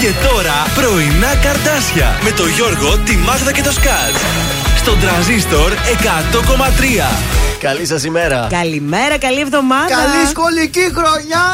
Και τώρα πρωινά καρτάσια με το Γιώργο, τη Μάγδα και το Σκάτ. Στον τραζίστορ 100,3. Καλή σας ημέρα. Καλημέρα, καλή εβδομάδα. Καλή σχολική χρονιά!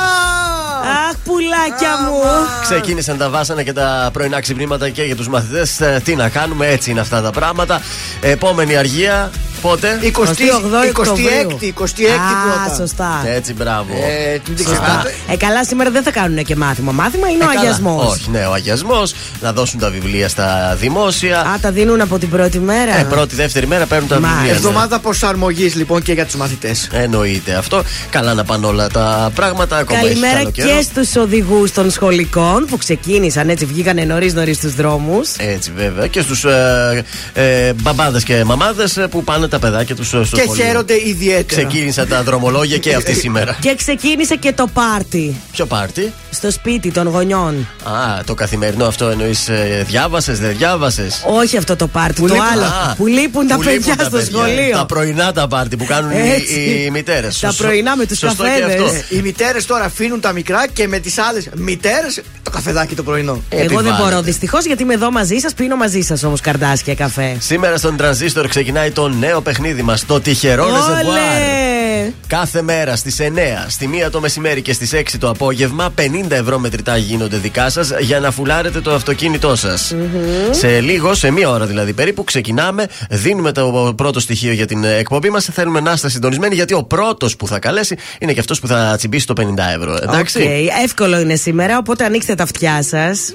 Αχ, πουλάκια μου. Ξεκίνησαν τα βάσανα και τα πρωινά ξυπνήματα και για τους μαθητές. Τι να κάνουμε, έτσι είναι αυτά τα πράγματα. Επόμενη αργία, πότε; 28 26η, 26η Α, σωστά. Έτσι, μπράβο. Ε, την Σωστά. ξεχνάτε; Ε, καλά, σήμερα δεν θα κάνουν και μάθημα. Μάθημα είναι Ε, ο καλά. αγιασμός. Όχι, ναι, ο αγιασμός. Να δώσουν τα βιβλία στα δημόσια. Α, τα δίνουν από την πρώτη μέρα. Ε, πρώτη, δεύτερη μέρα παίρνουν τα Μάλιστα. βιβλία. ναι. Εβδομάδα προσαρμογής λοιπόν και για τους μαθητές. Εννοείται αυτό. Καλά να πάνε όλα τα πράγματα. Ακόμα έχει Καλημέρα καλό καιρό. και στους οδηγούς των σχολικών που ξεκίνησαν έτσι, βγήκανε νωρίς νωρίς στους δρόμους. Έτσι βέβαια. Και στους ε, ε, μπαμπάδες και μαμάδες που πάνε τα παιδάκια τους στο Και σχολείο. χαίρονται ιδιαίτερα. Ξεκίνησαν τα δρομολόγια και αυτή σήμερα. Και ξεκίνησε και το πάρτι Ποιο πάρτι; Στο σπίτι των γονιών. Α, το καθημερινό αυτό εννοείς. Ε, διάβασες, δεν διάβασες; Όχι αυτό το πάρτι, Που το λείπουν- άλλο. Α, που λείπουν τα που παιδιά λείπουν τα στο παιδιά. σχολείο. Τα πρωινά τα πάρτι που κάνουν οι, Έτσι. οι μητέρες. Τα πρωινά με τους καφέδες. Ε, Οι μητέρες τώρα αφήνουν τα μικρά και με τις άλλες μητέρες το καφεδάκι το πρωινό. Εγώ δεν Επιβάλλεται. μπορώ δυστυχώς γιατί είμαι εδώ μαζί σας. Πίνω μαζί σας όμως καρδάσια καφέ. Σήμερα στον Τρανζίστορ ξεκινάει το νέο παιχνίδι μας, το τυχερό ρεζεβουάρ. Όλε! Κάθε μέρα στις 9, στη 1 το μεσημέρι και στις 6 το απόγευμα, 50 ευρώ μετρητά γίνονται δικά σας για να φουλάρετε το αυτοκίνητό σας. Σε λίγο, σε μία ώρα δηλαδή περίπου, ξεκινάμε, δίνουμε το πρώτο στοιχείο για την εκπομπή μας. Θέλουμε να είστε συντονισμένοι γιατί ο πρώτος που θα καλέσει είναι και αυτός που θα τσιμπήσει το 50 ευρώ. Εντάξει; Οκ, εύκολο είναι σήμερα, οπότε ανοίξτε τα αυτιά σας.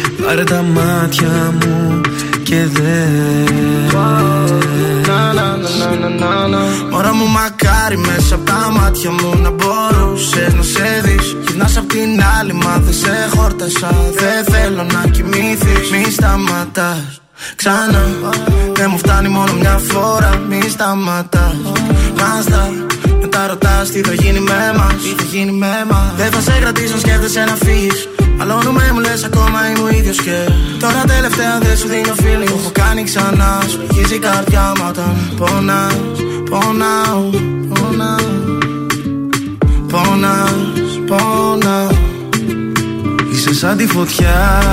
Πάρε τα μάτια μου και δες. Μωρά μου μακάρι μέσα από τα μάτια μου να μπορούσε να σε δεις. Γυρνάς απ' την άλλη μα δεν σε χόρτασα. Δεν θέλω να κοιμήθεις Μη σταματάς. Ξανά Δεν μου φτάνει μόνο μια φορά Μη σταματάς. Μάστα μετά ρωτάς τι θα γίνει με μας. Τι θα γίνει με μας. Δεν θα σε κρατήσω σκέφτεσαι να φύγεις Μαλώνουμε μου λες ακόμα είμαι ο ίδιος και Τώρα τελευταία δεν σου δίνω feeling. Μου έχω κάνει ξανά Σου πληγίζει η καρδιά μου όταν πονάς. Πονάω, πονάω Πονάς, πονάω. Είσαι σαν τη φωτιά.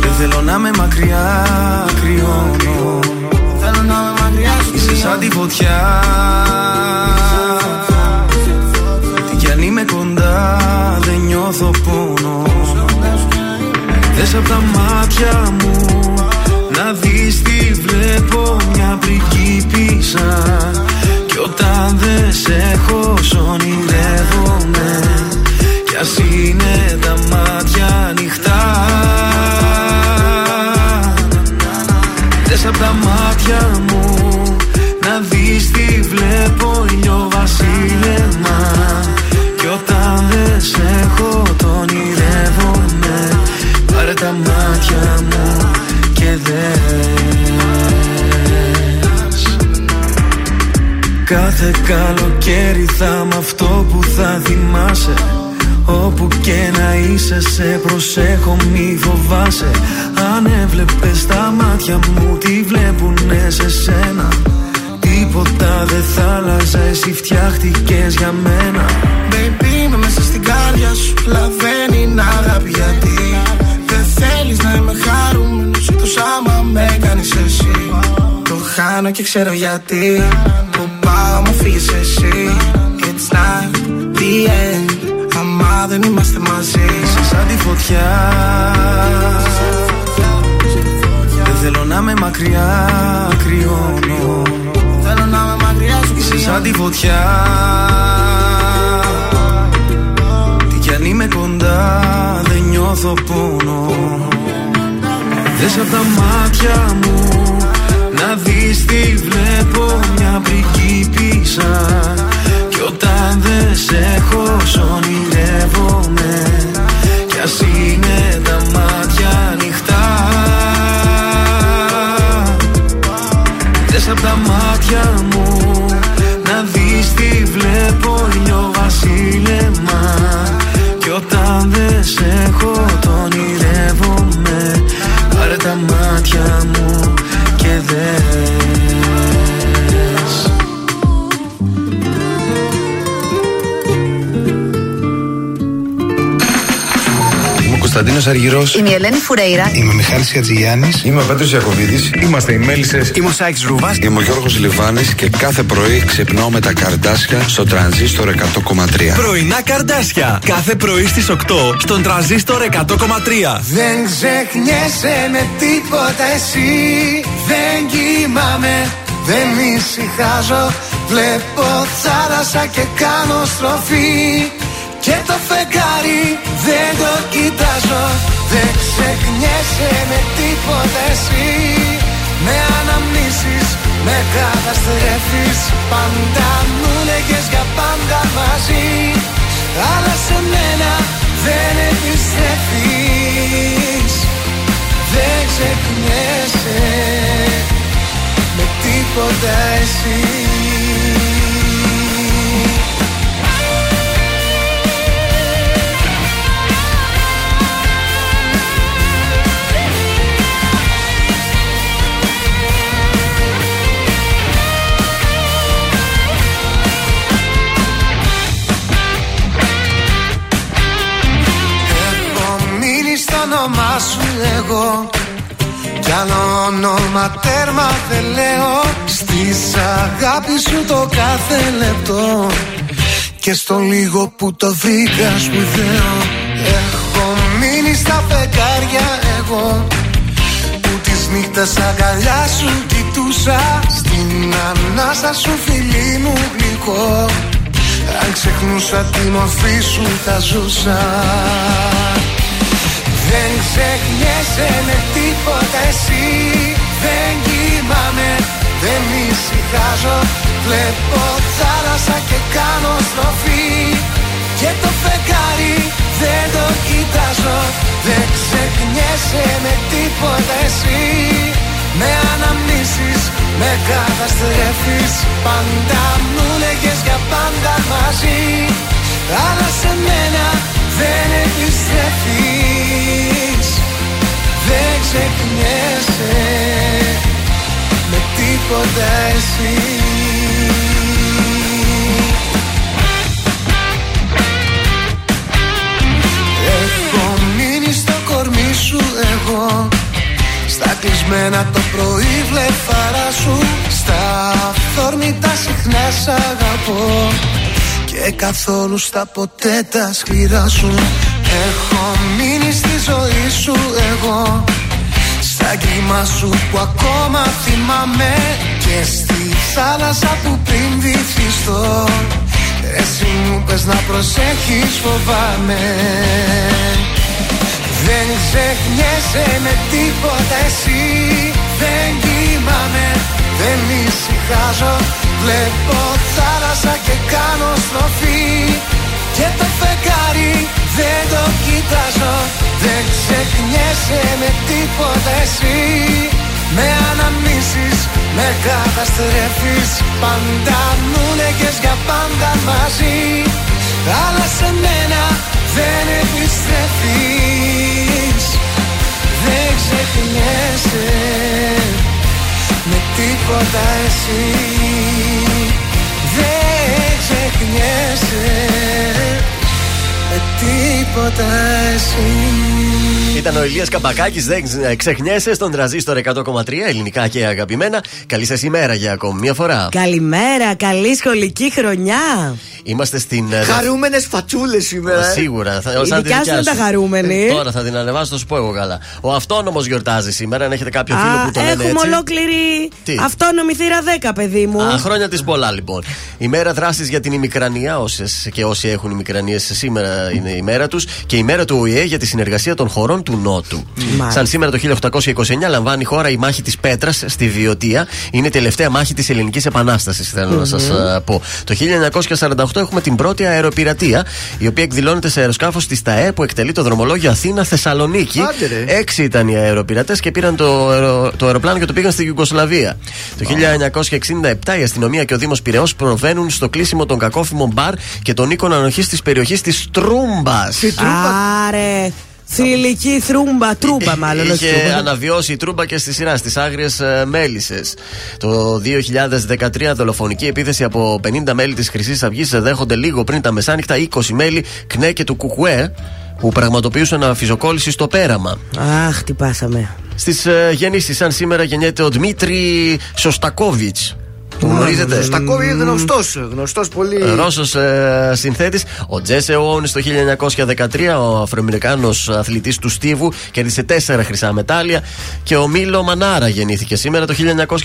Δεν θέλω να με μακριά κρυώνω. Θέλω να με μακριά σου Είσαι σαν τη φωτιά νιώθω πόνο. Δες απ' τα μάτια μου Να δεις τι βλέπω μια πριγκίπισσα Κι όταν δεν σε έχω σ' ονειρεύομαι Κι ας είναι τα μάτια ανοιχτά. Δες απ' τα μάτια μου Να δεις τι βλέπω ηλιοβασίλεμα τα μάτια μου και δες. Κάθε καλοκαίρι θα μ' αυτό που θα θυμάσαι. Όπου και να είσαι σε προσέχω μη φοβάσαι. Αν έβλεπες τα μάτια μου τι βλέπουνε σε σένα; Τίποτα δεν θα άλλαζε εσύ φτιάχτηκες για μένα. Baby είμαι μέσα στην κάρδια σου Λαβαίνει είναι αγάπη γιατί. Δεν θέλεις να είμαι χαρούμενος Εκτός άμα με κάνεις εσύ. Το χάνω και ξέρω γιατί Που πάω μου φύγεις εσύ. It's not the end Άμα δεν είμαστε μαζί. Είσαι σαν τη φωτιά. Δεν θέλω να με μακριά κρυώνω. Θέλω να είμαι μακριά σου Είσαι σαν τη φωτιά. Τι κι αν είμαι κοντά δεν νιώθω πόνο. Δες από τα μάτια μου να δεις τι βλέπω μια πριγκίπισσα Κι όταν δεν σε έχω ονειρεύομαι. Κι ας είναι τα μάτια ανοιχτά. Δες από τα μάτια μου να δεις τι βλέπω ήλιο σε Κωνσταντίνος Αργυρός. Είμαι η Ελένη Φουρέιρα. Είμαι ο Μιχάλης Ατζηγιάννη. Είμαι ο Πέτρος Ιακοβίδη. Είμαστε οι Μέλισσες. Είμαι ο Σάιξ Ρούβας. Είμαι ο Γιώργος Λιβάνης και κάθε πρωί ξυπνάω με τα καρδάσια στο τρανζίστορ 100,3. Πρωινά καρδάσια. Κάθε πρωί στις 8 στον τρανζίστορ 100,3. Δεν ξεχνιέσαι με τίποτα εσύ Δεν κοιμάμαι, δεν ησυχάζω Βλέπω θάλασσα και κάνω στροφή Και το φεγγάρι δεν το κοιτάζω. Δεν ξεχνιέσαι με τίποτα εσύ. Με αναμνήσεις, με καταστρέφεις. Πάντα μου λέγες για πάντα μαζί. Αλλά σε μένα δεν επιστρέφεις. Δεν ξεχνιέσαι με τίποτα εσύ όνομά σου εγώ Κι άλλο όνομα τέρμα δεν λέω. Στις αγάπης σου το κάθε λεπτό. Και στο λίγο που το βρήκα σπουδαίο Έχω μείνει στα φεγγάρια εγώ. Που τις νύχτες αγκαλιά σου κοιτούσα. Στην ανάσα σου φίλη μου γλυκό. Αν ξεχνούσα τη μορφή σου θα ζούσα Δεν ξεχνιέσαι με τίποτα εσύ. Δεν κοιμάμαι, δεν ησυχάζω. Βλέπω θάλασσα και κάνω στροφή. Και το φεγγάρι δεν το κοιτάζω. Δεν ξεχνιέσαι με τίποτα εσύ. Με αναμνήσεις, με καταστρέφεις. Πάντα μου λέγες για πάντα μαζί. Αλλά σε μένα δεν επιστρέφεις Δεν ξεχνιέσαι με τίποτα εσύ. Έχω μείνει στο κορμί σου εγώ στα κλεισμένα το πρωί βλεφαρά σου Στα αυθόρμητα συχνά σ' αγαπώ Και καθόλου στα ποτέ τα σκληρά σου. Έχω μείνει στη ζωή σου εγώ. Στα κύμα σου που ακόμα θυμάμαι. Και στη θάλασσα που πριν βυθιστώ. Εσύ μου πες να προσέχεις φοβάμαι. Δεν ξεχνιέσαι με τίποτα εσύ. Δεν κοιμάμαι, δεν ησυχάζω Βλέπω θάλασσα και κάνω στροφή. Και το φεγγάρι δεν το κοιτάζω. Δεν ξεχνιέσαι με τίποτα εσύ. Με αναμνήσεις, με καταστρέφεις. Πάντα μου λέγες για πάντα μαζί. Αλλά σε μένα δεν επιστρέφεις. Δεν ξεχνιέσαι με τίποτα εσύ. Δεν ξεχνιέσαι. με τίποτα τίποτα εσύ Ήταν ο Ηλίας Καμπακάκης, δεν ξεχνιέσαι στον τραζίστορ 100,3 ελληνικά και αγαπημένα. Καλή σας ημέρα για ακόμη μια φορά. Καλημέρα, καλή σχολική χρονιά. Είμαστε στην. ε, Χαρούμενες φατσούλε σήμερα. ε. Σίγουρα. Θα, Η σαν τη δικιά σου είναι τα χαρούμενη. Ε, Τώρα θα την ανεβάσω, θα σου πω εγώ καλά. Ο αυτόνομος γιορτάζει σήμερα. Αν έχετε κάποιο φίλο Α, που το λένε έχουμε έτσι. ολόκληρη Τι; αυτόνομη θύρα 10, παιδί μου. Α, χρόνια της πολλά λοιπόν. Η μέρα δράσης για την ημικρανία, όσες και όσοι έχουν ημικρανίε, σήμερα είναι η μέρα τους. Και η μέρα του ΟΗΕ για τη συνεργασία των χωρών του Νότου. Μάλιστα. Σαν σήμερα το 1829 λαμβάνει η χώρα η μάχη της Πέτρας στη Βιωτία. Είναι η τελευταία μάχη της Ελληνικής Επανάστασης, θέλω να σας πω. Το 1948 έχουμε την πρώτη αεροπειρατεία, η οποία εκδηλώνεται σε αεροσκάφος της ΣΤΑΕ που εκτελεί το δρομολόγιο Αθήνα-Θεσσαλονίκη. Άντε, ρε. Έξι ήταν οι αεροπειρατές και πήραν το, αερο- το αεροπλάνο και το πήγαν στη Ιουγκοσλαβία. Το 1967 η αστυνομία και ο Δήμος Πυραιός προβαίνουν στο κλείσιμο των κακόφημων μπαρ και των οίκων ανοχής της περιοχής της Τρούμπας. Άρε. Θηλυκή θρούμπα, τρούμπα μάλλον. όχι Είχε τρούμπα. αναβιώσει η Τρούμπα και στη σειρά στις άγριες μέλισσες. Το 2013 δολοφονική επίθεση από 50 μέλη της Χρυσής Αυγής δέχονται λίγο πριν τα μεσάνυχτα 20 μέλη ΚΝΕ και του ΚΟΚΟΕ που πραγματοποιούσαν αφιζοκόλληση στο πέραμα. Αχ, τι πάσαμε. Στις ε, γεννήσεις, σαν σήμερα γεννιέται ο Δημήτρη Σωστακόβιτς. Που γνωρίζετε; Στα κόβει γνωστός. Γνωστός πολύ. Ρώσος ε, συνθέτης. Ο Τζέσε Όουν το 1913, ο Αφροαμερικάνος αθλητής του Στίβου, κέρδισε τέσσερα χρυσά μετάλλια. Και ο Μίλο Μανάρα γεννήθηκε σήμερα το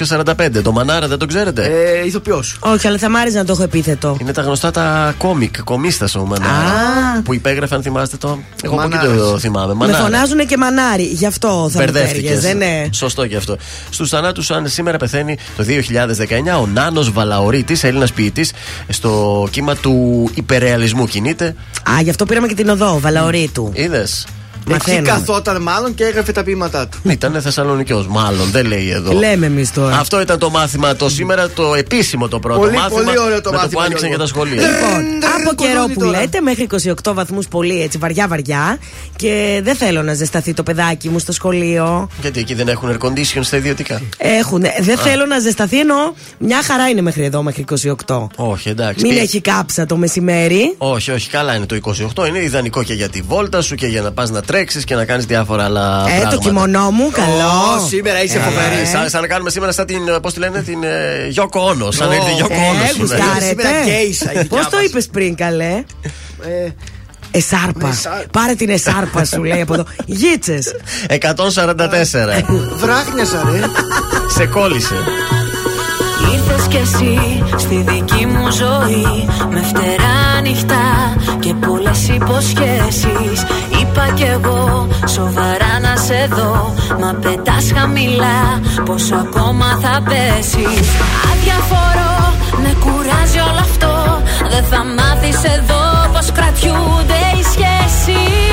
1945. Το Μανάρα δεν το ξέρετε; Ε, Ηθοποιός. Όχι, αλλά θα μ' άρεσε να το έχω επίθετο. Είναι τα γνωστά τα κόμικ, κομίστας ο Μανάρα. Α. Που υπέγραφε, αν θυμάστε το. Εγώ από εκεί Μανάρας. το θυμάμαι. Με Μανάρα. φωνάζουν και μανάρι, γι' αυτό θα μου Μπερδεύτηκες. τέριαζε, ναι. Σωστό και αυτό. Στους θανάτους, αν σήμερα πεθαίνει το 2019, ο Νάνος Βαλαωρίτης, Έλληνας ποιητής, στο κύμα του υπερρεαλισμού κινείται. Α, γι' αυτό πήραμε και την οδό, Βαλαωρίτου. Είδες. Εκεί Μαθαίνουμε. καθόταν μάλλον και έγραφε τα ποίηματά του. Ήταν Θεσσαλονικιός, μάλλον, δεν λέει εδώ. Λέμε εμείς τώρα. Αυτό ήταν το μάθημα το σήμερα, το επίσημο το πρώτο Πολύ, μάθημα. πολύ ωραίο το με μάθημα, το που άνοιξαν και Γιώργο. τα σχολεία. Λοιπόν, δεν από καιρό κολλώνει που τώρα. λέτε, μέχρι 28 βαθμού πολύ έτσι, βαριά βαριά. Και δεν θέλω να ζεσταθεί το παιδάκι μου στο σχολείο. Γιατί εκεί δεν έχουν air condition στα ιδιωτικά. Έχουν. Δεν θέλω να ζεσταθεί ενώ μια χαρά είναι μέχρι εδώ, μέχρι 28. Όχι, εντάξει. Μην Πει- έχει κάψα το μεσημέρι. Όχι, όχι, καλά είναι το 28. Είναι ιδανικό και για τη βόλτα σου και για να πα να τρέξεις και να κάνεις διάφορα άλλα Ε, πράγματα. το κιμονό μου, καλό. Ω, σήμερα είσαι Ε, φοβερή. σαν, σαν να κάνουμε σήμερα σαν την. Πώς τη λένε, την ε, Γιώκο Όνος. Σαν να Ω, ήρθε η Γιώκο Ε, Όνος σήμερα. γουστάρετε. Σήμερα γκέισα η δικιά Πώς το μας. είπες πριν, καλέ; Ε, Εσάρπα. Εσάρπα. Πάρε την εσάρπα σου, λέει από εδώ. Γίτσες. 144. Βράχνιασα, ρε. Σε κόλλησε. Ήρθες κι εσύ στη δική μου ζωή Με φτερά νυχτά και πολλές υποσχέσεις Είπα κι εγώ σοβαρά να σε δω. Μα πετάς χαμηλά πόσο ακόμα θα πέσεις. Αδιαφορώ, με κουράζει όλο αυτό. Δεν θα μάθεις εδώ πως κρατιούνται οι σχέσεις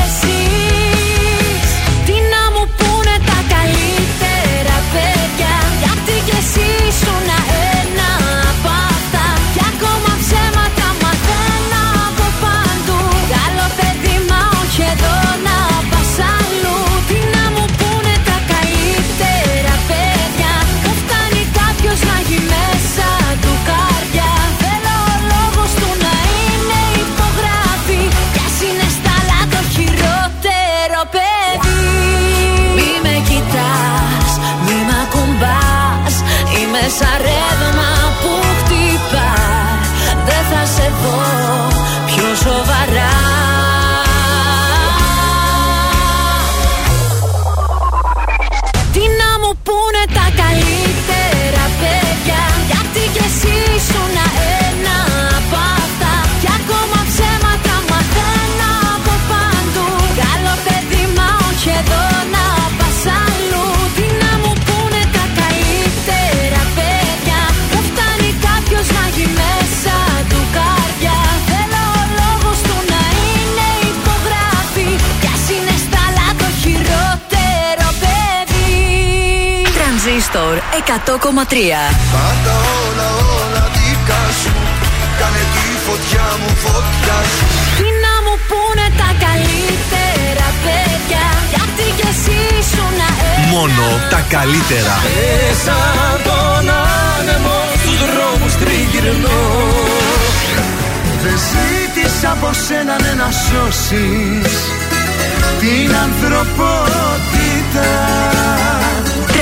Τρανζίστορ 100,3 Πάντα όλα όλα δικά σου. Κάνε τη φωτιά μου φωτιά σου. Τι να μου πούνε τα καλύτερα παιδιά Γιατί κι εσύ ήσουν ένα Μόνο τα καλύτερα. Μέσα τον άνεμο στους δρόμους τριγυρνώ. Δεν ζήτησα από σένα ναι, να σώσεις την ανθρωπότητα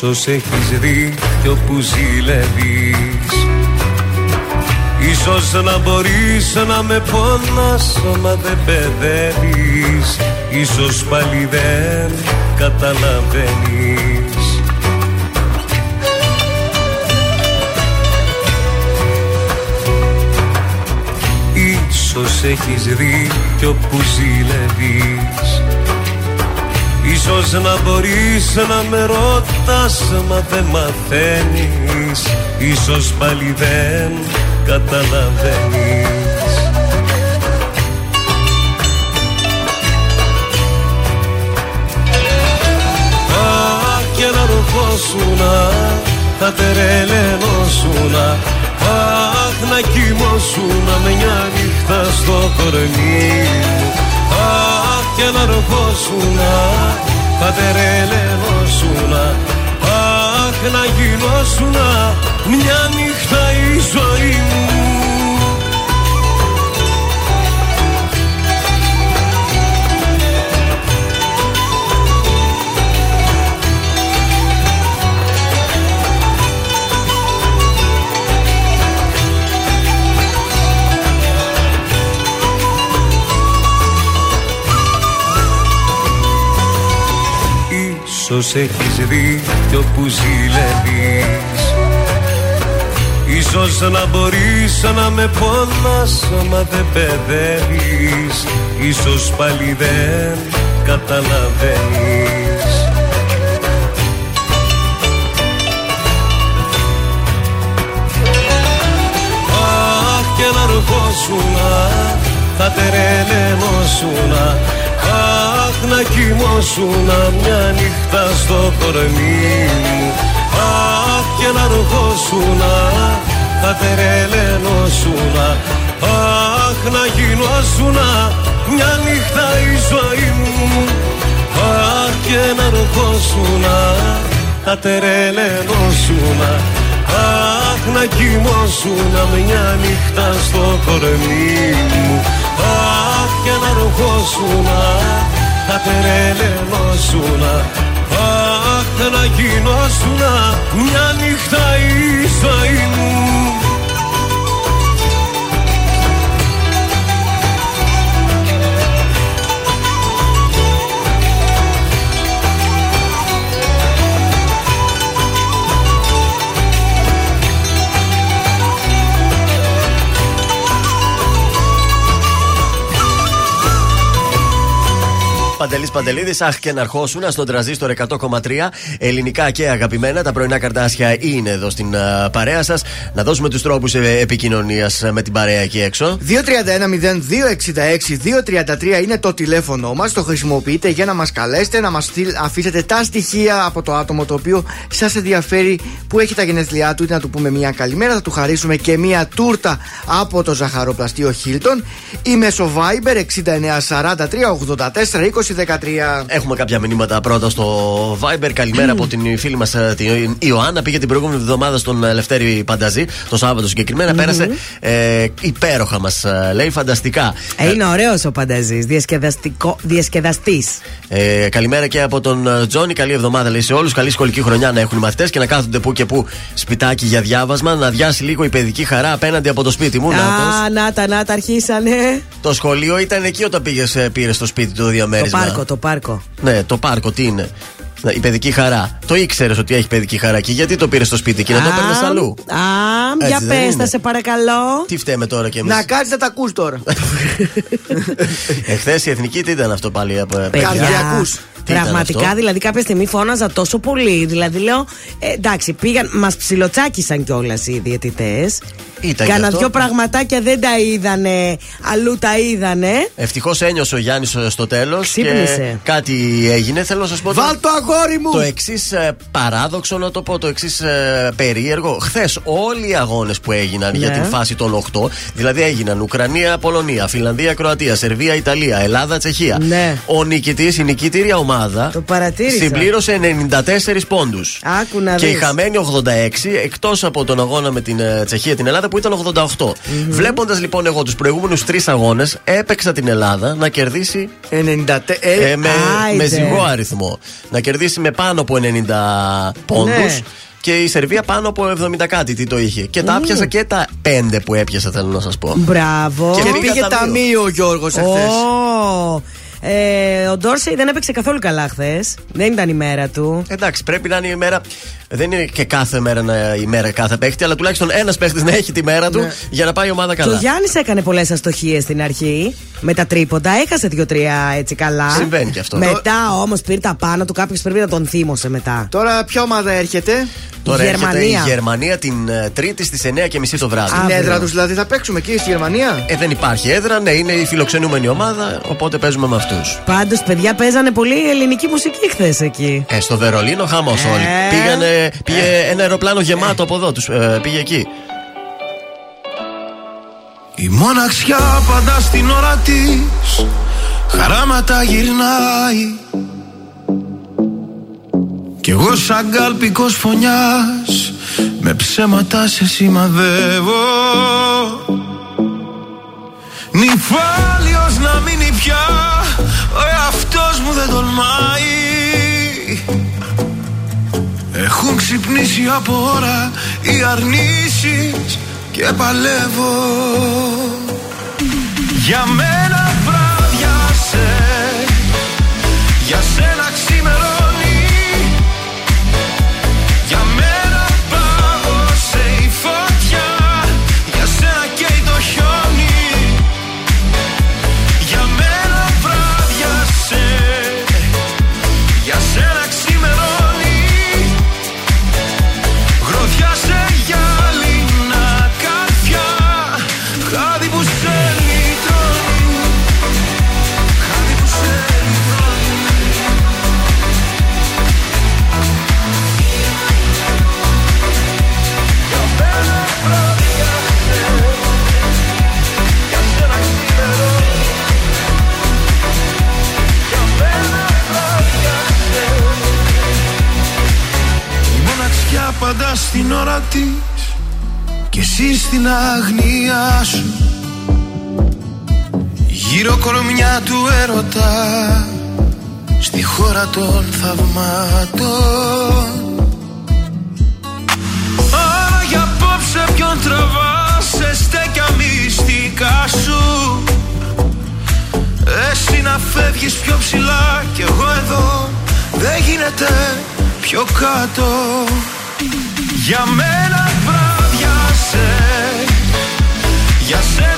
Ίσως έχεις δει κι όπου ζηλεύεις. Ίσως να μπορείς να με πόνας μα δεν παιδεύεις. Ίσως πάλι δεν καταλαβαίνεις. Ίσως έχεις δει κι όπου ζηλεύεις Ίσως να μπορείς να με ρωτάς μα δεν μαθαίνεις. Ίσως πάλι δεν καταλαβαίνεις. Αχ και να ροχώσουνα θα τερελενώσουνα Αχ να κοιμώσουνα με μια νύχτα στο κορμί. Μου Αχ και να ροχώσουνα θα τερελενώσουνα Αχ να γινώσουνα μια νύχτα η ζωή μου Ίσως έχεις δει κι όπου ζηλεύεις. Ίσως να μπορείς να με πόνας μα δεν παιδεύεις. Ίσως πάλι δεν καταλαβαίνεις. Αχ και να ροχώσουνα θα τερελενώσουνα Αχ να κοιμώσουνα μια νύχτα στο κορμί. Μου Αχ και να ροχώσουνα θα τερελενώσουνα Αχ να γινώσουνα μια νύχτα η ζωή μου. Αχ και να ροχώσουνα θα τερελενώσουνα Αχ να κοιμώσουνα μια νύχτα στο κορμί μου. Αχ και να ροχώσουνα θα τερελενώσουνα Αχ να γινώσουνα μια νύχτα η ζωή μου Παντελής Παντελίδης, αχ και να αρχώσουν στον τραζίστορ 100,3 ελληνικά και αγαπημένα. Τα πρωινά καρτάσια είναι εδώ στην uh, παρέα σας. Να δώσουμε τους τρόπους επικοινωνίας με την παρέα εκεί έξω. 231-0266-233 είναι το τηλέφωνο μας. Το χρησιμοποιείτε για να μας καλέσετε, να μας αφήσετε τα στοιχεία από το άτομο το οποίο σας ενδιαφέρει που έχει τα γενέθλιά του, είτε να του πούμε μια καλημέρα. Θα του χαρίσουμε και μια τούρτα από το ζαχαροπλαστείο Χίλτον ή μέσω Viber 6943 84 2013. Έχουμε κάποια μηνύματα πρώτα στο Viber. Καλημέρα από την φίλη μας την Ιωάννα. Πήγε την προηγούμενη εβδομάδα στον Λευτέρη Πανταζή, το Σάββατο Πέρασε ε, υπέροχα μας, λέει φανταστικά. Ε, είναι ωραίος ο Πανταζής, διασκεδαστής. Ε, καλημέρα και από τον Τζόνι. Καλή εβδομάδα λέει σε όλους. Καλή σχολική χρονιά να έχουν οι μαθητές και να κάθονται που και που σπιτάκι για διάβασμα. Να διάσει λίγο η παιδική χαρά απέναντι από το σπίτι μου. Α, να τα, να τα αρχίσανε. Το σχολείο ήταν εκεί όταν πήγες, πήρες στο σπίτι του διαμέρισμα. Το πάρκο, το πάρκο. Ναι, το πάρκο, τι είναι. Η παιδική χαρά. Το ήξερες ότι έχει παιδική χαρά και γιατί το πήρες στο σπίτι και να το παίρνεις αλλού; Α, για πες, σε παρακαλώ. Τι φταίμε τώρα κι εμείς; Να κάτσει να τα ακούς τώρα. Εχθές η εθνική τι ήταν αυτό πάλι από Καρδιακούς. Πραγματικά, δηλαδή, κάποια στιγμή φώναζα τόσο πολύ. Δηλαδή, λέω, ε, εντάξει, πήγαν, μας ψιλοτσάκισαν κιόλας οι διαιτητές. Κάνα δυο πραγματάκια δεν τα είδανε, αλλού τα είδανε. Ευτυχώς ένιωσε ο Γιάννης στο τέλος. Και κάτι έγινε. Θέλω να σας πω. Βάλ το αγόρι μου! Το εξής ε, παράδοξο να το πω, το εξής ε, περίεργο. Χθες όλοι οι αγώνες που έγιναν για Ναι. την φάση των 8, δηλαδή έγιναν Ουκρανία, Πολωνία, Φιλανδία, Κροατία, Σερβία, Ιταλία, Ελλάδα, Τσεχία. Ναι. Ο νικητής, η νικήτηρια ομάδα. Το παρατήρησα. Συμπλήρωσε 94 πόντους. Άκου να Και η δεις. χαμένη 86, εκτός από τον αγώνα με την ε, Τσεχία την Ελλάδα που ήταν 88. Βλέποντας λοιπόν εγώ τους προηγούμενους τρεις αγώνες, έπαιξα την Ελλάδα να κερδίσει 90. ε, με, άιντε. με ζυγό αριθμό. Να κερδίσει με πάνω από 90 πόντους. Ναι. Και η Σερβία πάνω από 70 κάτι τι το είχε. Και τα άπιασα και τα 5 που έπιασα, θέλω να σας πω. Μπράβο. Και Και πήγα πήγε ταμείο. ταμείο ο Γιώργος εχθές. Ω, ε, ο Ντόρσεϊ δεν έπαιξε καθόλου καλά χθες. Δεν ήταν η μέρα του. Εντάξει, πρέπει να είναι η μέρα. Δεν είναι και κάθε μέρα να, η μέρα κάθε παίχτη, αλλά τουλάχιστον ένας παίχτης να έχει τη μέρα του για να πάει η ομάδα Και ο καλά. Γιάννης έκανε πολλές αστοχίες στην αρχή. Με τα τρίποντα έχασε δύο-τρία έτσι καλά. Συμβαίνει και αυτό. Μετά όμως πήρε τα πάνω του, κάποιος πρέπει να τον θύμωσε μετά. Τώρα ποια ομάδα έρχεται; Τώρα έρχεται η Γερμανία. Γερμανία την ε, Τρίτη στις 9.30 το βράδυ. Α, Την Αύριο. έδρα τους δηλαδή θα παίξουμε εκεί στη Γερμανία; Ε, δεν υπάρχει έδρα, ναι, είναι η φιλοξενούμενη ομάδα, οπότε παίζουμε με αυτούς. Πάντως, παιδιά, παίζανε πολύ ελληνική μουσική χθες εκεί. Ε, στο Βερολίνο χαμός Ε. όλοι. Πήγανε, πήγε ένα αεροπλάνο γεμάτο από εδώ, τους, ε, πήγε εκεί. Η μοναξιά πάντα στην ώρα της Χαράματα γυρνάει. Κι εγώ σαν κάλπικος φωνιάς Με ψέματα σε σημαδεύω. Νυφάλιος να μείνει πια Ο εαυτός μου δεν τολμάει Έχουν ξυπνήσει από ώρα οι αρνήσεις και παλεύω. Για μένα βράδιασε Για σένα στην ώρα της Και εσύ στην αγνία σου. Γύρω κορμιά του έρωτα Στη χώρα των θαυμάτων. Άρα για απόψε ποιον τραβάς Σε στέκια μυστικά σου. Εσύ να φεύγεις πιο ψηλά Κι εγώ εδώ δεν γίνεται πιο κάτω Για μένα βράδιασε Για σένα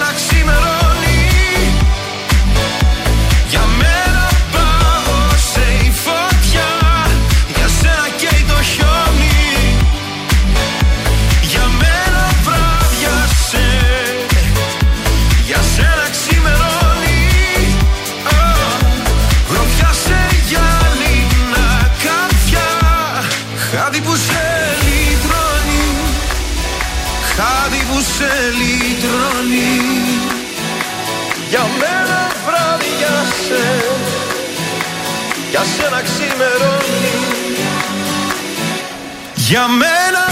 Για μένα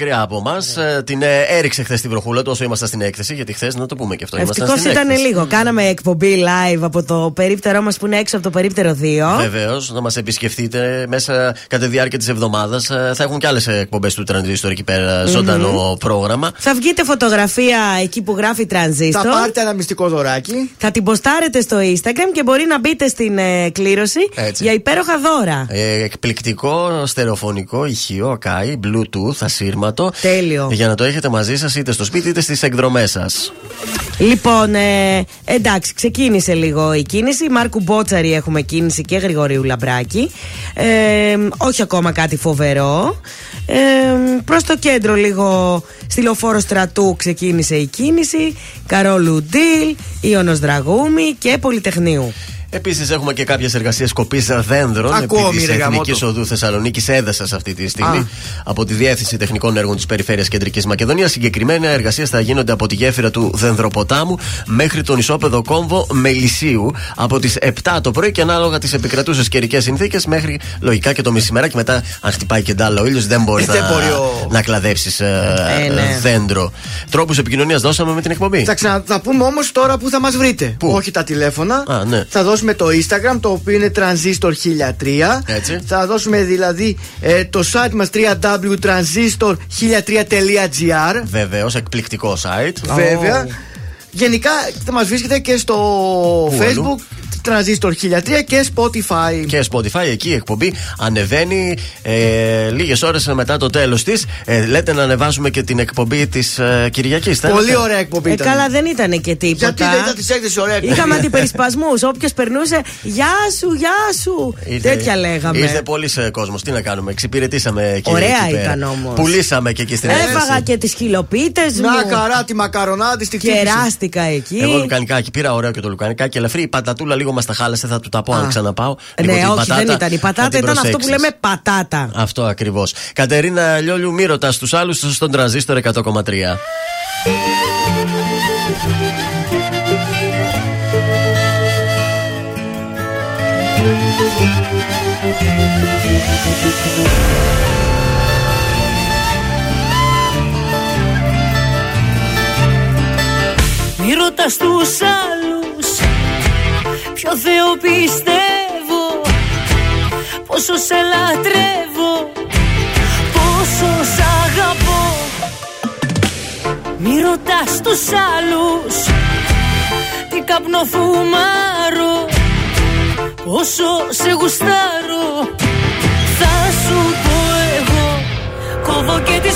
μακριά από εμά. Ναι. Την ε, έριξε χθες την βροχούλα του όσο ήμασταν στην έκθεση. Γιατί χθες να το πούμε και αυτό. Ευτυχώς ήταν λίγο. Κάναμε εκπομπή live από το περίπτερό μας που είναι έξω από το περίπτερο 2. Βεβαίως, να μας επισκεφτείτε μέσα κατά τη διάρκεια της εβδομάδας. Ε, θα έχουν και άλλες εκπομπές του Τρανζίστορ εκεί πέρα, ζωντανό πρόγραμμα. Θα βγείτε φωτογραφία εκεί που γράφει Τρανζίστορ. Θα πάρετε ένα μυστικό δωράκι. Θα την ποστάρετε στο Instagram και μπορεί να μπείτε στην ε, κλήρωση για υπέροχα δώρα. Ε, εκπληκτικό στερεοφωνικό ηχείο, ακάι, Bluetooth, ασύρματο. Τέλειο. Για να το έχετε μαζί σας είτε στο σπίτι είτε στις εκδρομές σας. Λοιπόν, ε, εντάξει, ξεκίνησε λίγο η κίνηση. Μάρκου Μπότσαρη έχουμε κίνηση και Γρηγορίου Λαμπράκη. Ε, όχι ακόμα κάτι φοβερό. Ε, προς το κέντρο λίγο στη λεωφόρο στρατού ξεκίνησε η κίνηση Καρόλου Ντίλ, Ιωνος Δραγούμη και Πολυτεχνείου Επίσης έχουμε και κάποιες εργασίες κοπή δένδρων Ακόμη, επί της Εθνικής Οδού Θεσσαλονίκης έδεσας αυτή τη στιγμή Α. από τη Διεύθυνση Τεχνικών Έργων της Περιφέρειας Κεντρικής Μακεδονίας. Συγκεκριμένα εργασίες θα γίνονται από τη γέφυρα του Δενδροποτάμου μέχρι τον ισόπεδο κόμβο Μελισσίου από τις 7 το πρωί και ανάλογα τις επικρατούσες καιρικές συνθήκες μέχρι λογικά και το μεσημεράκι. Μετά, αν χτυπάει και ντάλα ο ήλιος, δεν μπορείς να, να κλαδέψεις ε, ε, ναι. δέντρο. Τρόπους επικοινωνίας δώσαμε με την εκπομπή. Θα ξαναπούμε όμως τώρα που θα μας βρείτε. Πού; Όχι τα τηλέφωνα. Α, ναι. Θα δώσουμε το Instagram το οποίο είναι Transistor 1003. Έτσι. Θα δώσουμε δηλαδή ε, το site μας www.transistor1003.gr. Βεβαίως, εκπληκτικό site. Βέβαια. Γενικά θα μας βρίσκεται και στο Facebook. Transistor 1003 και Spotify. Και Spotify, εκεί η εκπομπή ανεβαίνει ε, λίγες ώρες μετά το τέλος της. Ε, λέτε να ανεβάσουμε και την εκπομπή της ε, Κυριακής. Πολύ ωραία εκπομπή. Ε, καλά, δεν ήταν και τίποτα. Γιατί δεν ήταν της έκθεσης ωραία εκπομπή. Είχαμε αντιπερισπασμούς. Όποιος περνούσε, Γεια σου, γεια σου. Ήρθε, Τέτοια λέγαμε. Ήρθε πολλοί κόσμος. Τι να κάνουμε. Εξυπηρετήσαμε και Ωραία εκεί ήταν όμως. Πουλήσαμε και εκεί στην Έφαγα και τις χιλοπίτε μου. Να καρά τη μακαρονάτη τη Κεράστηκα εκεί. Εγώ λουκανικάκι πήρα ωραίο και το λουκανικάκι. Ελαφρύ η πατατούλα λίγο μας τα χάλασε, θα του τα πω αν ξαναπάω. Ναι, όχι, πατάτα, δεν ήταν. Η πατάτα ήταν αυτό που λέμε πατάτα. Αυτό ακριβώς. Κατερίνα Λιόλιου, μη ρωτά του άλλου στον τραζίστορ 100,3. Μη ρωτάς τους άλλους Ποιο Θεό πιστεύω Πόσο σε λατρεύω Πόσο σ' αγαπώ. Μη ρωτάς τους άλλους Τι καπνό φουμάρω Πόσο σε γουστάρω. Θα σου πω εγώ Κόβω και τις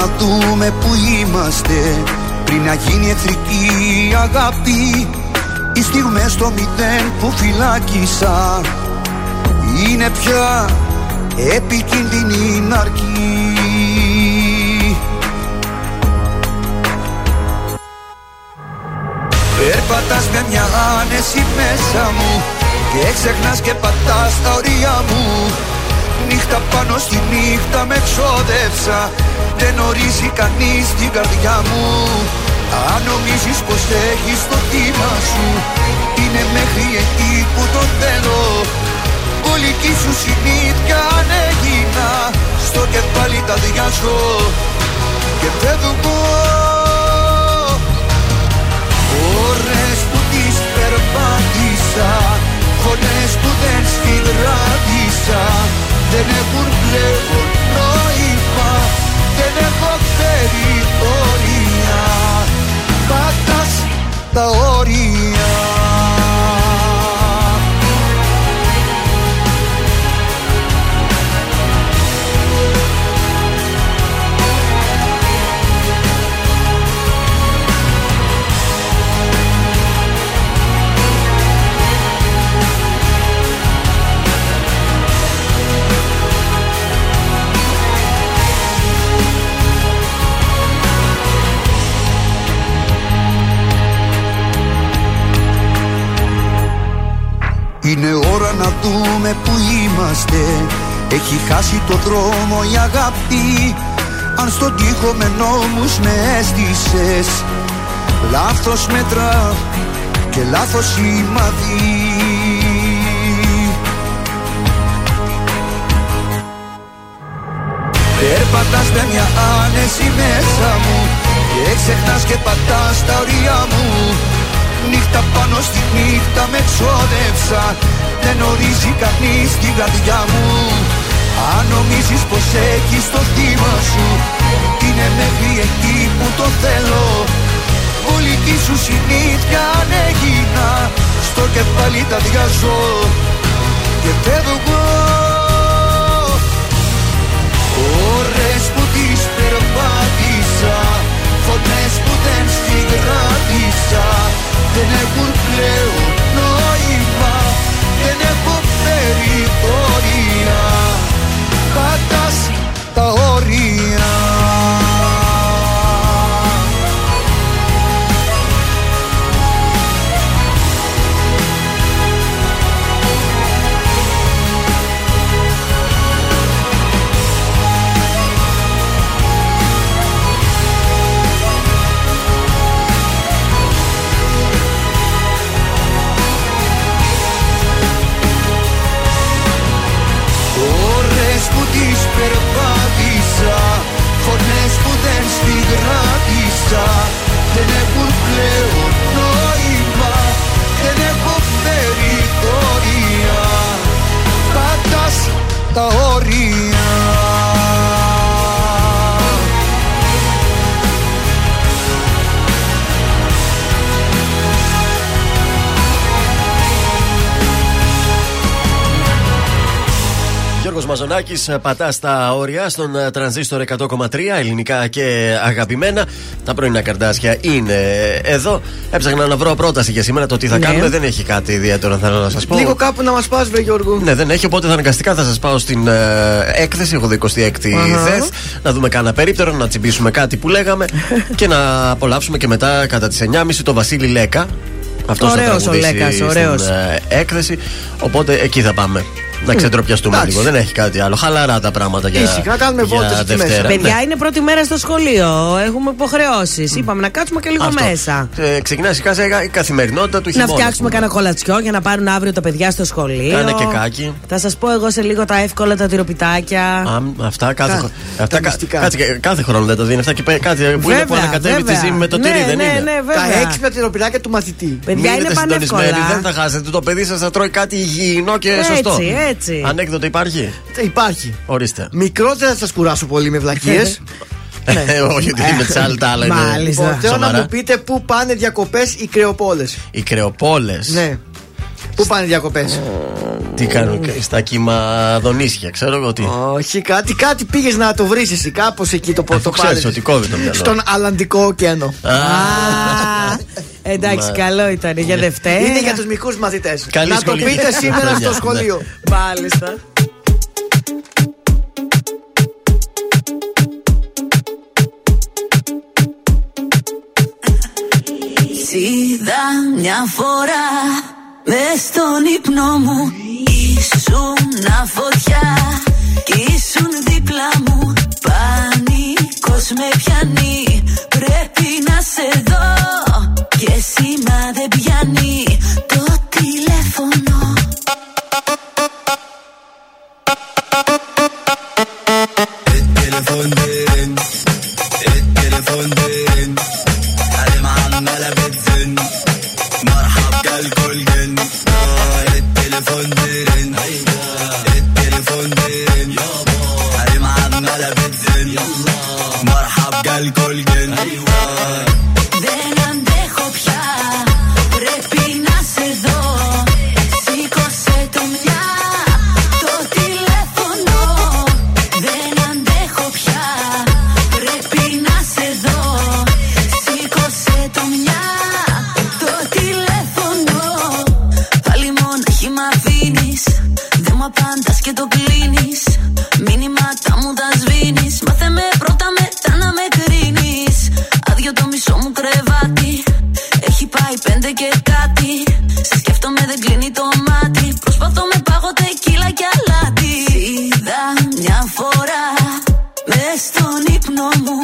Να δούμε που είμαστε. Πριν να γίνει εχθρική αγάπη Οι στιγμές στο μηδέν που φυλάκισα. Είναι πια επικίνδυνη να αρκεί Περπατάς με μια άνεση μέσα μου Και ξεχνάς και πατάς τα ωριά μου Νύχτα πάνω στη νύχτα με ξόδευσα Δεν ορίζει κανείς την καρδιά μου. Αν νομίζεις πως έχεις το θύμα σου Είναι μέχρι εκεί που το θέλω. Πολική σου συνήθεια αν έγινα Στο κεφάλι τα διάσω Και φεύγω Ωρες που τις περπάτησα Φωνές που δεν συγκράτησα δεν έχουν πλέον νόημα Δεν έχω περιθώρια. Πατάς τα όρια Είναι ώρα να δούμε που είμαστε. Έχει χάσει το δρόμο η αγάπη Αν στον τοίχο με νόμους με έστησες. Λάθος μέτρα και λάθος σημαδί Περπατάς με μια άνεση μέσα μου Και ξεχνάς και πατάς τα ωριά μου Νύχτα πάνω στη νύχτα με ξόδευσα Δεν ορίζει κανείς την καρδιά μου. Αν νομίζεις πως έχεις το θύμα σου Είναι μέχρι εκεί που το θέλω. Πολιτή σου συνήθεια αν έγινα Στο κεφάλι τα διάζω. Και φεύγω Ωρες που τις περπάτησα Φωνές που δεν συγκράτησα δεν έχουν πλέον νόημα Δεν έχω περιθώρια περπάτησα Φωνές που δεν στιγράτησα Δεν έχουν Γιώργος Μαζονάκης ε, πατά στα όρια στον ε, τρανζίστορ 100,3 ελληνικά και αγαπημένα. Τα πρωινά καρδάσια είναι εδώ. Έψαχνα να βρω πρόταση για σήμερα το τι θα ναι. κάνουμε. Δεν έχει κάτι ιδιαίτερο θέλω να σας πω. Λίγο κάπου να μας πας, Βρε Γιώργο. Ναι, δεν έχει, οπότε θα αναγκαστικά θα σας πάω στην ε, έκθεση. Έχω 26η uh Να δούμε κάνα περίπτερο, να τσιμπήσουμε κάτι που λέγαμε και να απολαύσουμε και μετά κατά τις 9.30 το Βασίλη Λέκα. Αυτός ωραίος ο Λέκας, ωραίος. έκθεση. Οπότε εκεί θα πάμε. Να ξεντροπιαστούμε λίγο. Δεν έχει κάτι άλλο. Χαλαρά τα πράγματα για, Ήσυχα, κάνουμε βόλτες για εκεί μέσα. Δευτέρα. Παιδιά, Ναι. είναι πρώτη μέρα στο σχολείο. Έχουμε υποχρεώσεις. Είπαμε να κάτσουμε και λίγο Αυτό. μέσα. Ε, ξεκινάει σιγά σιγά η καθημερινότητα του Να χειμώνα. φτιάξουμε ας πούμε. κανένα κολατσιό για να πάρουν αύριο τα παιδιά στο σχολείο. Κάνε και κάκι. Θα σας πω εγώ σε λίγο τα εύκολα τα τυροπιτάκια. Α, αυτά κάθε, Κα- χρο- τα αυτά, κα- μυστικά. κάτσε, και- κάθε χρόνο δεν τα δίνει. Αυτά και πέ- κάτι που είναι που Βέβαια, ανακατεύει τη βέβαια. ζύμη με το Ναι, τυρί, δεν ναι, είναι. ναι, βέβαια. Τα έξυπνα τυροπιτάκια του μαθητή. Παιδιά, είναι Μείνετε συντονισμένοι, πανεύκολα. δεν θα χάσετε. Το παιδί σας θα τρώει κάτι υγιεινό και Έτσι, σωστό. Έτσι. Ανέκδοτο υπάρχει; Υπάρχει. Ορίστε. Μικρό δεν θα σας κουράσω πολύ με βλακίες. Ε, Όχι, ότι με τις άλλα τα άλλα είναι. Μάλιστα. Λοιπόν, θέλω να Σοβαρά. μου πείτε πού πάνε διακοπές οι κρεοπόλες. Οι κρεοπόλες; Ναι. Πού πάνε διακοπές; Τι κάνουν στα κυμαδονίσια, ξέρω εγώ τι. Όχι, κάτι, κάτι πήγες να το βρεις εσύ κάπως εκεί το πρώτο Αφού ξέρεις ότι κόβει το μυαλό. Στον Αλλαντικό ωκεανό. Α, Εντάξει, Μα- καλό ήταν για Δευτέρα. Είναι για τους μικρούς μαθητές. Καλή Να το σχολή. πείτε σήμερα Χρόνια, στο ναι. σχολείο. Μάλιστα. Σ' είδα μια φορά με στον ύπνο μου Ήσουν φωτιά κι ήσουν δίπλα μου Πανικός με πιάνει πρέπει να σε δω Και σήμα δεν πιάνει και το κλείνεις. Μήνυματα μου τα σβήνεις. Μάθε με πρώτα μετά να με κρίνεις. Άδειο το μισό μου κρεβάτι. Έχει πάει πέντε και κάτι. Σε σκέφτομαι δεν κλείνει το μάτι. Προσπαθώ με πάγω τεκίλα και αλάτι. Είδα μια φορά μες στον ύπνο μου.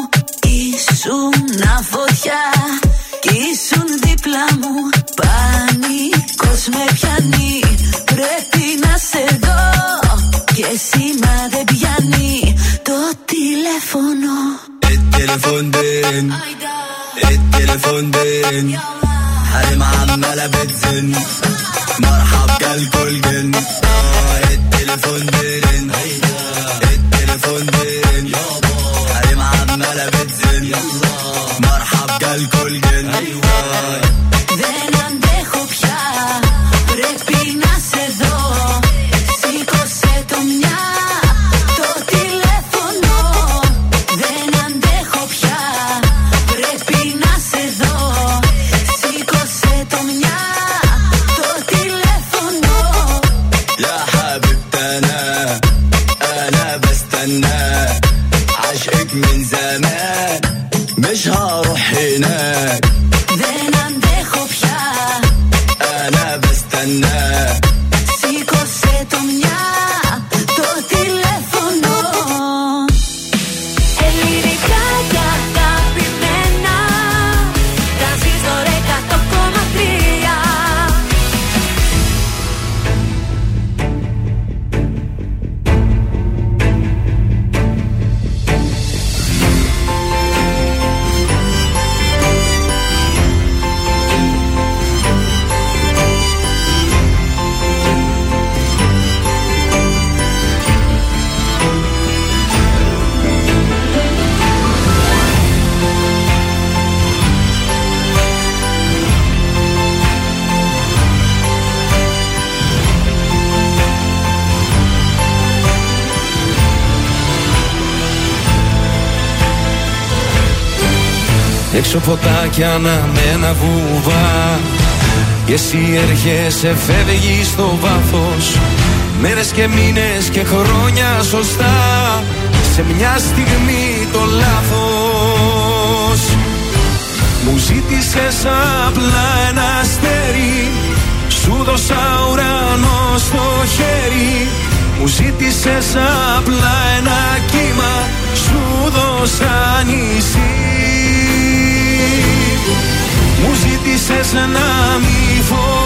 Ήσουν φωτιά. Κι ήσουν δίπλα μου. Πανικός με πιάνει. Πρέπει να σε δω Και σήμα δεν πιάνει Το τηλέφωνο التليفون دين التليفون دين حريم عمالة بتزن مرحب جالكوا الجن آه، التليفون دين التليفون دين κι αναμένα βουβά και εσύ έρχεσαι φεύγει στο βάθος. Μέρες και μήνες και χρόνια σωστά. Σε μια στιγμή το λάθος. Μου ζήτησες απλά ένα αστέρι. Σου δώσα ουρανό στο χέρι. Μου ζήτησες απλά ένα κύμα. Σου δώσα νησί. Μου ζήτησες να μη φοβάμαι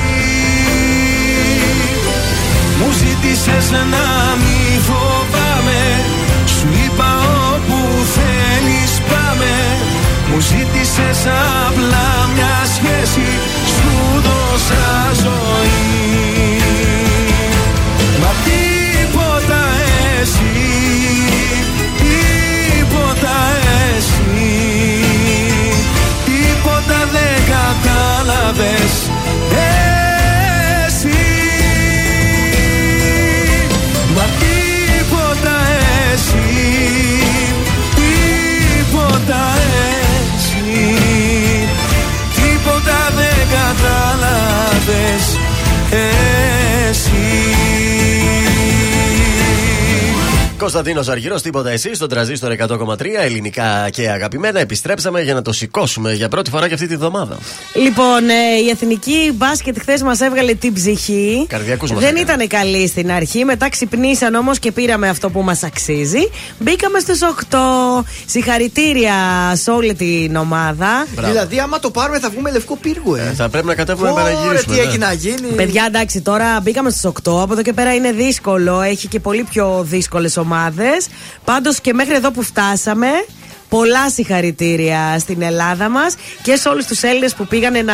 μου ζήτησες να μη φοβάμαι. Σου είπα όπου θέλεις πάμε. Μου ζήτησες απλά μια σχέση. Σου δώσα ζωή. Μα τίποτα εσύ Τίποτα εσύ Τίποτα δεν κατάλαβες κατάλαβες Κωνσταντίνος Αργυρός, τίποτα εσύ, στον τραζίστορ 100,3 ελληνικά και αγαπημένα. Επιστρέψαμε για να το σηκώσουμε για πρώτη φορά και αυτή τη βδομάδα. Λοιπόν, ε, η εθνική μπάσκετ χθες μας έβγαλε την ψυχή. Καρδιακούς μας Δεν έκανε. ήταν καλή στην αρχή. Μετά ξυπνήσαν όμως και πήραμε αυτό που μας αξίζει. Μπήκαμε στους 8. Συγχαρητήρια σε όλη την ομάδα. Δηλαδή, άμα το πάρουμε, θα βγούμε λευκό πύργο, ε. θα πρέπει να κατέβουμε να Ωραία, παραγυρίσουμε. τι ναι. έχει να γίνει. Παιδιά, εντάξει, τώρα μπήκαμε στι 8. Από εδώ και πέρα είναι δύσκολο. Έχει και πολύ πιο δύσκολες ομάδε. Πάντως και μέχρι εδώ που φτάσαμε. Πολλά συγχαρητήρια στην Ελλάδα μας και σε όλους τους Έλληνες που πήγανε να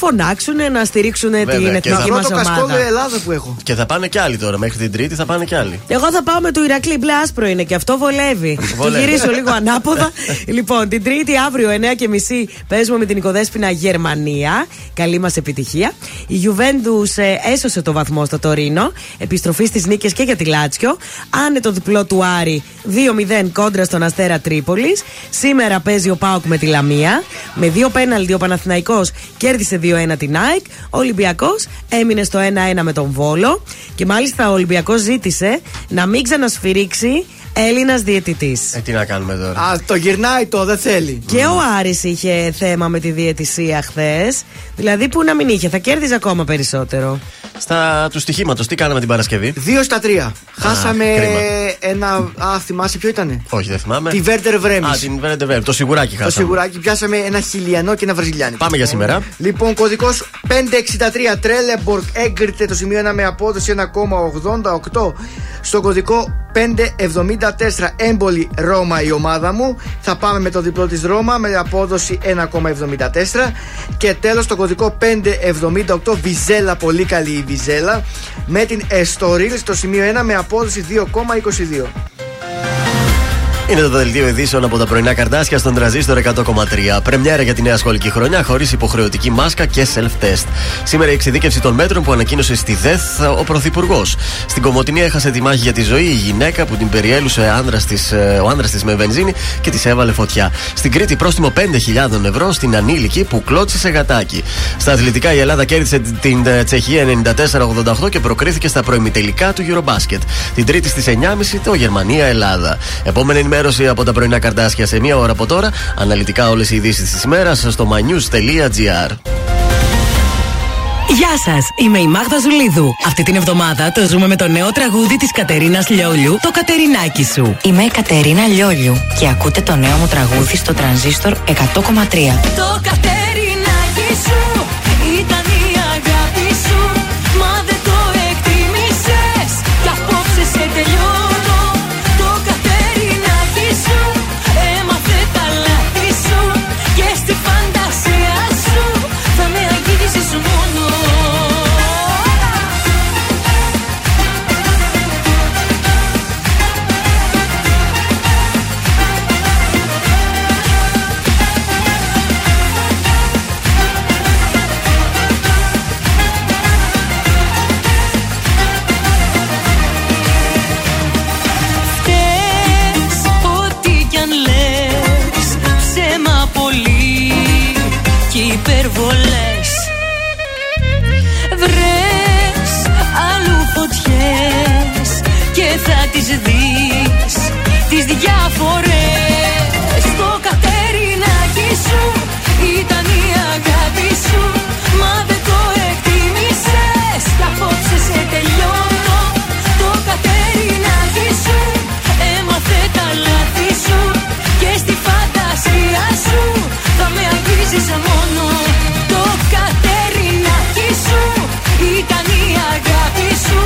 φωνάξουν, να στηρίξουν την και εθνική θα- μας Πρώτο κασκόλο ομάδα. Ελλάδα που έχω. Και θα πάνε κι άλλοι τώρα. Μέχρι την Τρίτη θα πάνε κι άλλοι. Εγώ θα πάω με το Ηρακλή μπλε άσπρο είναι και αυτό βολεύει. το Βολεύει. γυρίσω λίγο ανάποδα. λοιπόν, την Τρίτη αύριο 9.30 παίζουμε με την Οικοδέσποινα Γερμανία. Καλή μας επιτυχία. Η Γιουβέντους έσωσε το βαθμό στο Τωρίνο. Επιστροφή στις νίκες και για τη Λάτσιο. Άνετο διπλό του Άρη 2-0 κόντρα στον Αστέρα Τρίπολης. Σήμερα παίζει ο Πάοκ με τη Λαμία. Με δύο πέναλτι ο Παναθηναϊκός κέρδισε 2-1 την ΑΕΚ. Ο Ολυμπιακός έμεινε στο 1-1 με τον Βόλο. Και μάλιστα ο Ολυμπιακός ζήτησε να μην ξανασφυρίξει Έλληνας διαιτητής. Ε, τι να κάνουμε τώρα. Α, το γυρνάει το, δεν θέλει. Και ο Άρης είχε θέμα με τη διαιτησία χθες. Δηλαδή που να μην είχε, θα κέρδιζε ακόμα περισσότερο. Στα του στοιχήματος, τι κάναμε την Παρασκευή; 2 στα 3. Χάσαμε κρίμα. ένα. Α, θυμάσαι ποιο ήταν. Όχι, δεν θυμάμαι. Τη Βέρτερ Βρέμι. Α, την Βέρντε Βρέμι. Το σιγουράκι Το χάσαμε. σιγουράκι πιάσαμε ένα χιλιανό και ένα βραζιλιάνικο. Πάμε για σήμερα. Λοιπόν, κωδικός 563 Τρέλεμπορκ έγκριτε το σημείο 1 με απόδοση 1,88. Στο κωδικό 574 έμπολη Ρώμα η ομάδα μου. Θα πάμε με το διπλό της Ρώμα με απόδοση 1,74. Και τέλος το κωδικό 578 Βιζέλα, πολύ καλή η Βιζέλα. Με την Εστορίλ στο σημείο 1 με απόδοση 2,22. Είναι το δελτίο ειδήσεων από τα πρωινά καρτάσια στον τραζίστορ 100,3. Πρεμιέρα για τη νέα σχολική χρονιά χωρίς υποχρεωτική μάσκα και self-test. Σήμερα η εξειδίκευση των μέτρων που ανακοίνωσε στη ΔΕΘ ο Πρωθυπουργός. Στην Κομωτινή έχασε τη μάχη για τη ζωή η γυναίκα που την περιέλουσε άνδρας της, ε, ο άνδρας της με βενζίνη και της έβαλε φωτιά. Στην Κρήτη πρόστιμο 5.000 ευρώ στην ανήλικη που κλώτσισε γατάκι. Στα αθλητικά η Ελλάδα κέρδισε την ε, Τσεχία 94-88 και προκρίθηκε στα προημιτελικά του Eurobasket. Την Τρίτη στις 9.30 το Γερμανία-Ελλάδα. Επόμενη ενημέρωση από τα πρωινά καρτάσια σε μία ώρα από τώρα. Αναλυτικά όλες οι ειδήσεις της ημέρας στο mynews.gr. Γεια σας, είμαι η Μάγδα Ζουλίδου. Αυτή την εβδομάδα το ζούμε με το νέο τραγούδι της Κατερίνας Λιόλιου, Το Κατερινάκι σου. Είμαι η Κατερίνα Λιόλιου και ακούτε το νέο μου τραγούδι στο τρανζίστορ 100,3. Το Κατερινάκι σου. Το μόνο το κατερινάκι σου Ήταν η αγάπη σου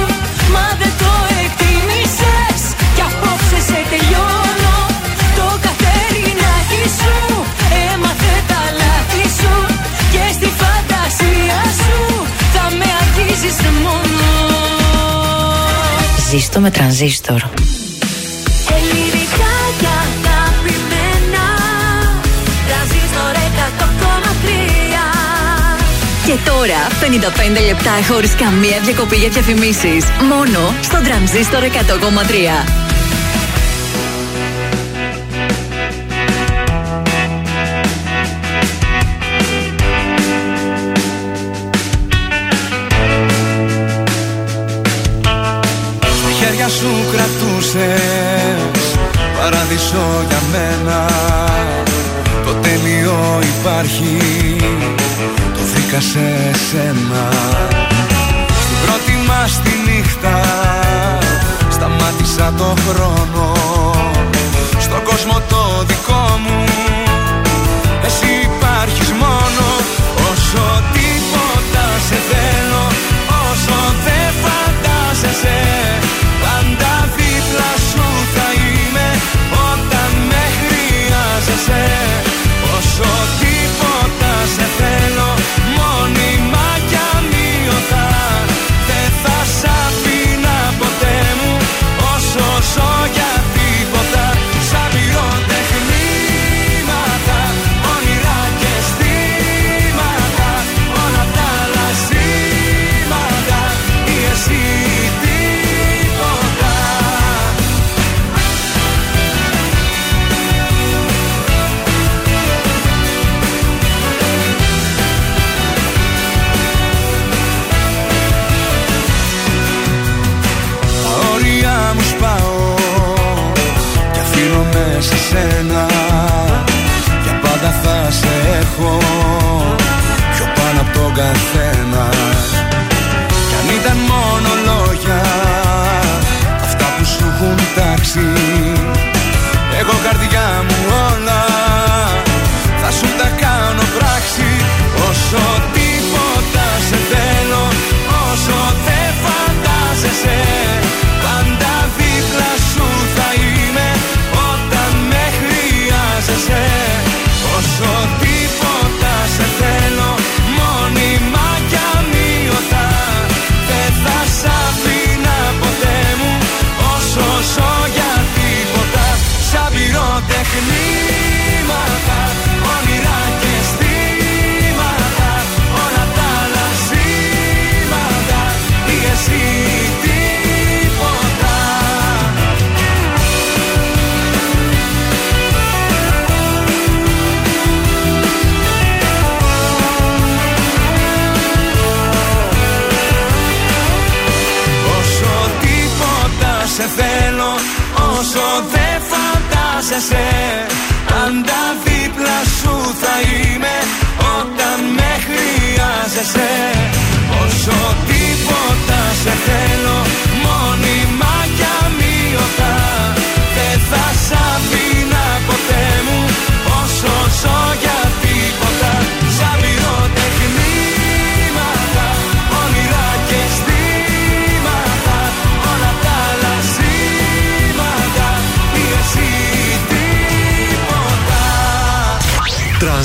Μα δεν το εκτίμησες. Κι απόψε σε τελειώνω. Το κατερινάκι σου Έμαθε τα λάθη σου Και στη φαντασία σου Θα με αγγίζεις μόνο. Ζήστο με τρανζίστορ. Και τώρα 55 λεπτά χωρίς καμία διακοπή για διαφημίσεις. Μόνο στο τρανζίστορ 100,3.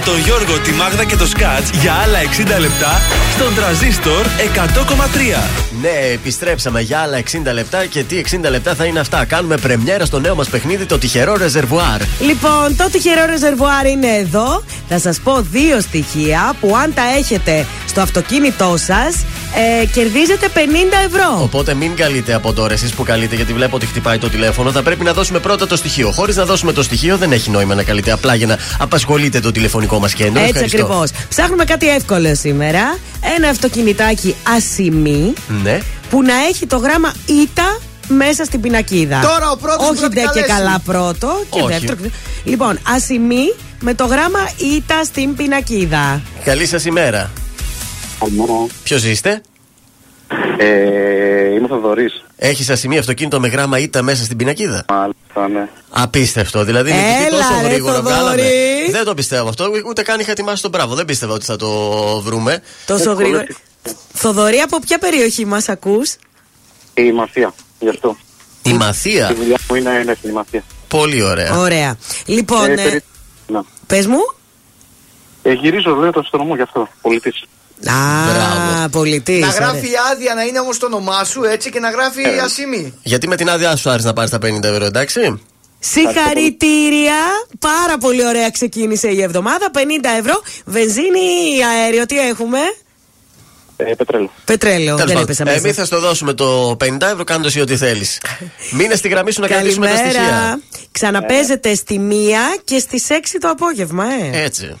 Με τον Γιώργο, τη Μάγδα και το Σκάτς για άλλα 60 λεπτά στον τραζίστορ 100,3. Ναι, επιστρέψαμε για άλλα 60 λεπτά και τι 60 λεπτά θα είναι αυτά. Κάνουμε πρεμιέρα στο νέο μας παιχνίδι, το τυχερό ρεζερβουάρ. Λοιπόν, το τυχερό ρεζερβουάρ είναι εδώ. Θα σας πω δύο στοιχεία που αν τα έχετε στο αυτοκίνητό σας, ε, κερδίζετε 50 ευρώ. Οπότε μην καλείτε από τώρα εσείς που καλείτε, γιατί βλέπω ότι χτυπάει το τηλέφωνο. Θα πρέπει να δώσουμε πρώτα το στοιχείο. Χωρίς να δώσουμε το στοιχείο, δεν έχει νόημα να καλείτε απλά για να απασχολείτε το τηλεφωνικό μας κέντρο. Έτσι Ευχαριστώ. ακριβώς. Ψάχνουμε κάτι εύκολο σήμερα. Ένα αυτοκινητάκι ασημή Ναι. που να έχει το γράμμα ήττα μέσα στην πινακίδα. Τώρα ο πρώτος που Όχι θα ντε και επικαλέσει. καλά πρώτο. Και Όχι. δεύτερο. Λοιπόν, ασημή με το γράμμα ήττα στην πινακίδα. Καλή σας ημέρα. Καλημέρα. Ποιος είστε, Ε, είμαι Θοδωρής. Έχεις ασημεί αυτοκίνητο με γράμμα ήττα μέσα στην πινακίδα; Μάλιστα, ναι. Απίστευτο. Δηλαδή είναι Έλα, τόσο ρε, γρήγορα Θοδωρή. βγάλαμε. Δεν το πιστεύω αυτό. Ούτε καν είχα ετοιμάσει τον μπράβο. Δεν πίστευα ότι θα το βρούμε. Τόσο γρήγορα. Θοδωρή, από ποια περιοχή μας ακούς; Η Μαθία, γι' αυτό. Η Μαθία; Η δουλειά μου είναι ναι, στην Μαθία. Πολύ ωραία. Ωραία. Λοιπόν, Ε, ε, περί- να. πες μου. Ε, γυρίζω, λέω το αστρονομό γι' αυτό. Πολιτής. Α, πολιτής. Να γράφει άδεια να είναι όμως το όνομά σου έτσι και να γράφει Ε. ασήμι. Γιατί με την άδειά σου άρεσε να πάρεις τα 50 ευρώ, εντάξει; Συγχαρητήρια. Πάρα πολύ ωραία ξεκίνησε η εβδομάδα. 50 ευρώ. Βενζίνη ή αέριο, τι έχουμε; Ε, πετρέλαιο. Πετρέλαιο. Τέλος δεν πάντων, έπεσα μέσα. Εμείς θα στο δώσουμε το 50 ευρώ κάνοντα εσύ ό,τι θέλεις. Μείνε στη γραμμή σου να κρατήσουμε τα Καλημέρα. στοιχεία. Ξαναπέζετε στη μία και στις 6 το απόγευμα, ε. Έτσι.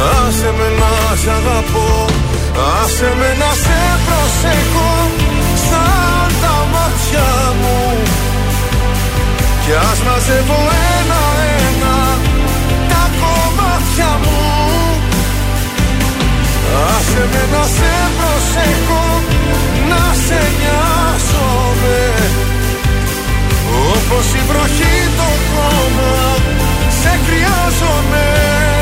Άσε με να σ' αγαπώ Άσε με να σε προσέχω Σαν τα μάτια μου. Κι ας μαζεύω ένα-ένα Τα κομμάτια μου. Άσε με να σε προσέχω Να σε νοιάζομαι. Όπως η βροχή το χώμα Σε χρειάζομαι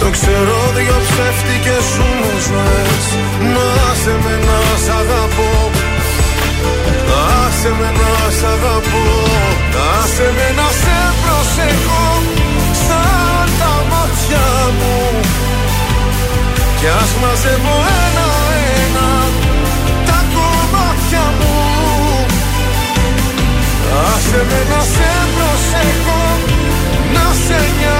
το ξέρω δυο ψεύτικες σου μου ζωές Να σε με να σ' αγαπώ. Άσε με να σ' αγαπώ. Άσε με να σε προσεχώ Σαν τα μάτια μου. Κι ας μαζεύω ένα-ένα Τα κομμάτια μου. Άσε με να σε προσεχώ Να σε νοιάζομαι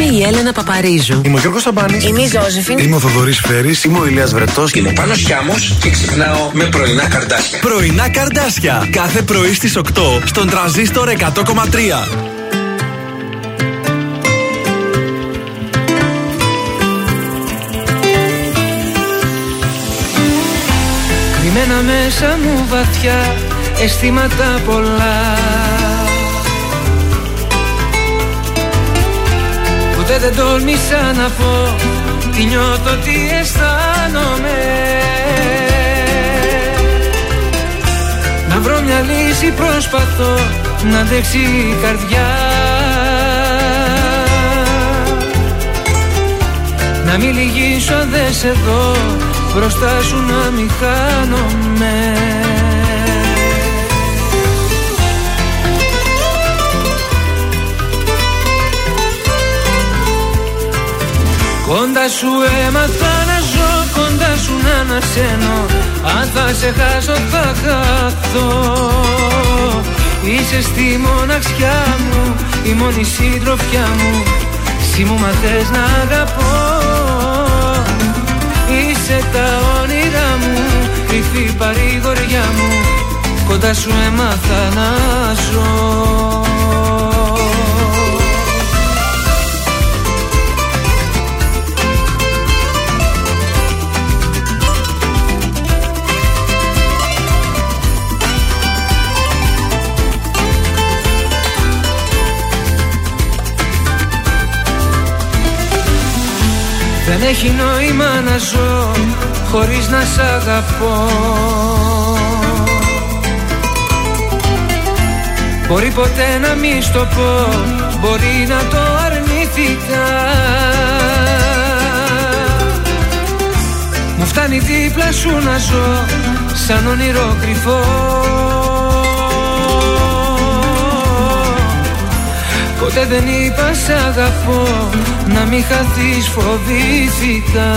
Είμαι η Έλενα Παπαρίζου. Είμαι ο Γιώργος Σαμπάνης. Είμαι η Ζώζεφιν. Είμαι ο Θοδωρής Φέρης. Είμαι ο Ηλίας Βρετός. Είμαι Πάνος Χιάμος και ξυπνάω με πρωινά καρδάσια. Πρωινά καρδάσια. Κάθε πρωί στις 8 στον τραζίστορ 100,3. Κρυμμένα μέσα μου βαθιά αισθήματα πολλά Ποτέ δεν τόλμησα να πω τι νιώθω, τι αισθάνομαι. Να βρω μια λύση προσπαθώ να αντέξει η καρδιά. Να μην λυγίσω αν δεν σε δω. Μπροστά σου να μην χάνομαι Κοντά σου έμαθα να ζω, κοντά σου να ανασένω. Αν θα σε χάσω θα χαθώ. Είσαι στη μοναξιά μου, η μόνη συντροφιά μου. Εσύ μου μαθες να αγαπώ. Είσαι τα όνειρά μου, κρυφή παρηγοριά μου. Κοντά σου έμαθα να ζω Δεν έχει νόημα να ζω χωρίς να σ' αγαπώ. Μπορεί ποτέ να μη στο πω, μπορεί να το αρνηθήκα. Μου φτάνει δίπλα σου να ζω σαν όνειρο κρυφό Ποτέ δεν είπα σ' αγαπώ Να μην χαθείς φοβήθηκα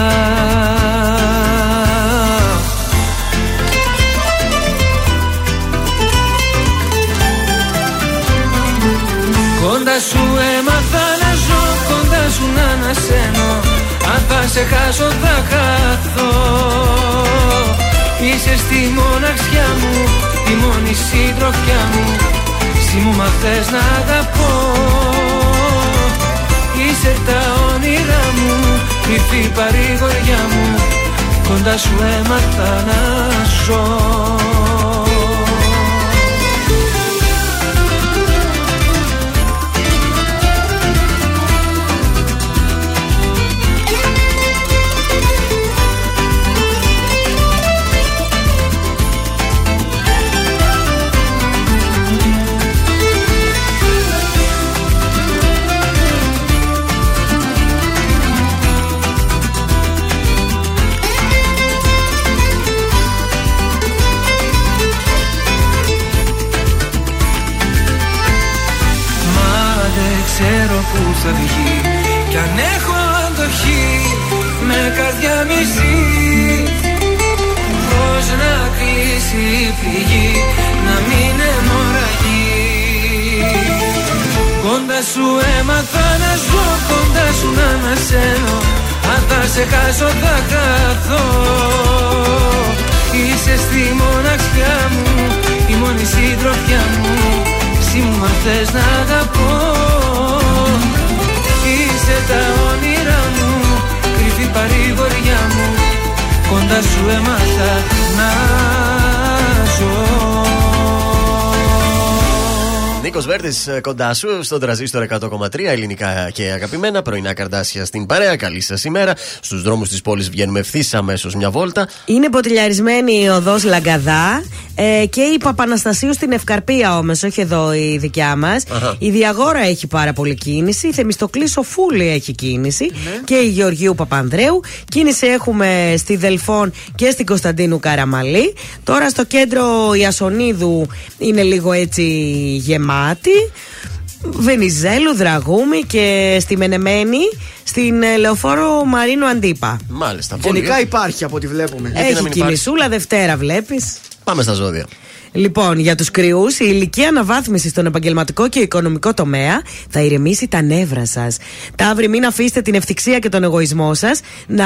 Κοντά σου έμαθα να ζω Κοντά σου να ανασένω. Αν θα σε χάσω θα χαθώ. Είσαι στη μοναξιά μου Η μόνη συντροφιά μου εσύ μου μαθες να αγαπώ. Είσαι τα όνειρά μου Κρυφή παρηγοριά μου. Κοντά σου έμαθα να ζω η πληγή να μην αιμορραγεί Κοντά σου έμαθα να ζω κοντά σου να ανασένω Αν θα σε χάσω θα χαθώ. Είσαι στη μοναξιά μου η μόνη συντροφιά μου. Εσύ μου μαθες να αγαπώ. Είσαι τα όνειρά μου Κρυφή παρηγοριά μου. Κοντά σου έμαθα να Νίκος Βέρτης ε, κοντά σου στον τραζίστρο 100,3 ελληνικά και αγαπημένα. Πρωινά καρδάσια στην παρέα. Καλή σας ημέρα. Στους δρόμους της πόλης βγαίνουμε ευθύς αμέσως μια βόλτα. Είναι ποτηλιαρισμένη η οδός Λαγκαδά ε, και η Παπαναστασίου στην Ευκαρπία όμως, όχι εδώ η δικιά μας. Η Διαγόρα έχει πάρα πολύ κίνηση. Η Θεμιστοκλής Σοφούλη έχει κίνηση. Ναι. Και η Γεωργίου Παπανδρέου. Κίνηση έχουμε στη Δελφών και στην Κωνσταντίνου Καραμαλή. Τώρα στο κέντρο Ιασονίδου είναι λίγο έτσι γεμάτο Βενιζέλου, Δραγούμη και στη Μενεμένη στην ε, λεωφόρο Μαρίνου Αντίπα. Μάλιστα. Γενικά υπάρχει από ό,τι βλέπουμε. Έχει κινησούλα, Δευτέρα βλέπεις. Πάμε στα ζώδια. Λοιπόν, για τους κρυούς, η ηλικία αναβάθμισης στον επαγγελματικό και οικονομικό τομέα θα ηρεμήσει τα νεύρα σας. Ταύρι, μην αφήσετε την ευτυχία και τον εγωισμό σας να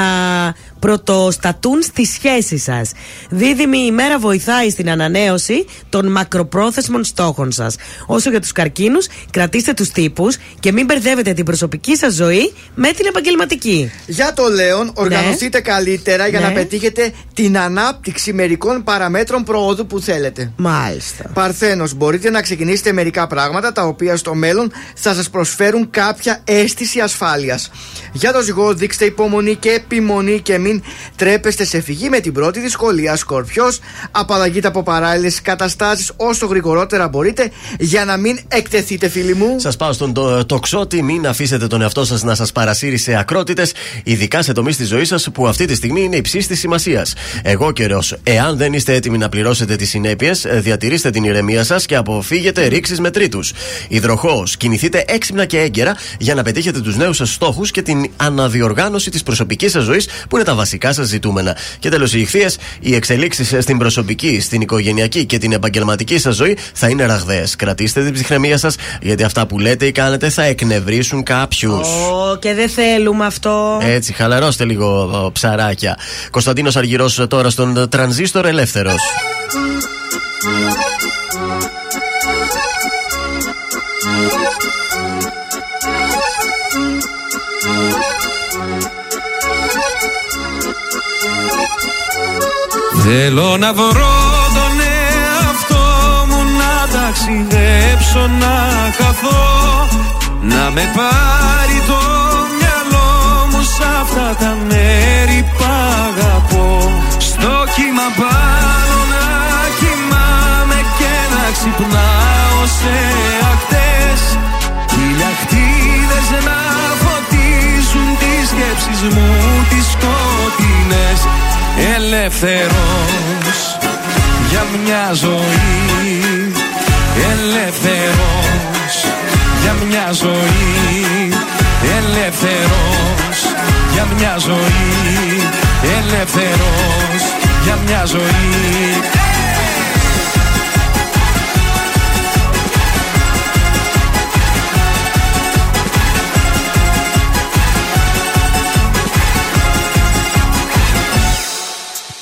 πρωτοστατούν στη σχέση σας. Δίδυμη, η μέρα βοηθάει στην ανανέωση των μακροπρόθεσμων στόχων σας. Όσο για τους καρκίνους, κρατήστε τους τύπους και μην μπερδεύετε την προσωπική σας ζωή με την επαγγελματική. Για το Λέον, οργανωθείτε ναι. καλύτερα για να ναι. πετύχετε την ανάπτυξη μερικών παραμέτρων προόδου που θέλετε. Μάλιστα. Παρθένος, μπορείτε να ξεκινήσετε μερικά πράγματα τα οποία στο μέλλον θα σας προσφέρουν κάποια αίσθηση ασφάλειας. Για το ζυγό, δείξτε υπομονή και επιμονή και μην τρέπεστε σε φυγή με την πρώτη δυσκολία. Σκορπιός, απαλλαγείτε από παράλληλες καταστάσεις όσο γρηγορότερα μπορείτε για να μην εκτεθείτε, φίλοι μου. Σας πάω στον το, τοξότη, μην αφήσετε τον εαυτό σας να σας παρασύρει σε ακρότητες, ειδικά σε τομείς της ζωής σας που αυτή τη στιγμή είναι υψής της σημασίας. Εγώ καιρός, εάν δεν είστε έτοιμοι να πληρώσετε τις συνέπειες, διατηρήστε την ηρεμία σας και αποφύγετε ρήξεις με τρίτους. Υδροχός, κινηθείτε έξυπνα και έγκαιρα για να πετύχετε τους νέους σας στόχους και την αναδιοργάνωση της προσωπικής σας ζωής που είναι τα βασικά σας ζητούμενα. Και τέλος, οι ηχθείες, οι εξελίξεις στην προσωπική, στην οικογενειακή και την επαγγελματική σας ζωή θα είναι ραγδαίες. Κρατήστε την ψυχραιμία σας, γιατί αυτά που λέτε ή κάνετε θα εκνευρίσουν κάποιους. Oh, και δεν θέλουμε αυτό. Έτσι, χαλαρώστε λίγο ψαράκια. Κωνσταντίνος Αργυρός τώρα στον τρανζίστορ ελεύθερος. Θέλω να βρω τον εαυτό μου να ταξιδέψω να χαθώ Να με πάρει το μυαλό μου σ' αυτά τα μέρη που αγαπώ. Στο κύμα πάνω ξυπνάω σε ακτές. Χιλιακτίδες να φωτίζουν τις σκέψεις μου τις σκοτεινές. Ελεύθερος για μια ζωή. Ελεύθερος για μια ζωή. Ελεύθερος για μια ζωή. Ελεύθερος για μια ζωή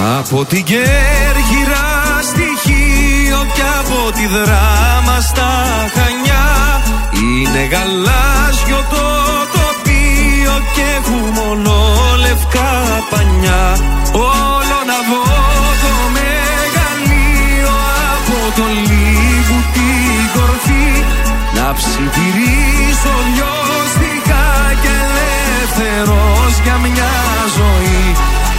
Από την Κέρκυρα στοιχείο και από τη δράμα στα Χανιά. Είναι γαλάζιο το τοπίο και έχουμε μόνο λευκά πανιά. Όλο να δω το μεγαλείο από το λίγο την κορφή. Να ψιθυρίσω δυο στιχά και ελεύθερος για μια ζωή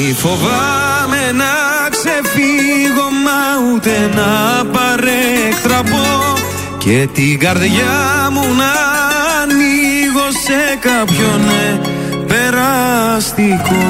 μη φοβάμαι να ξεφύγω μα ούτε να παρέκτραπω. Και την καρδιά μου να ανοίγω σε κάποιον ναι, περαστικό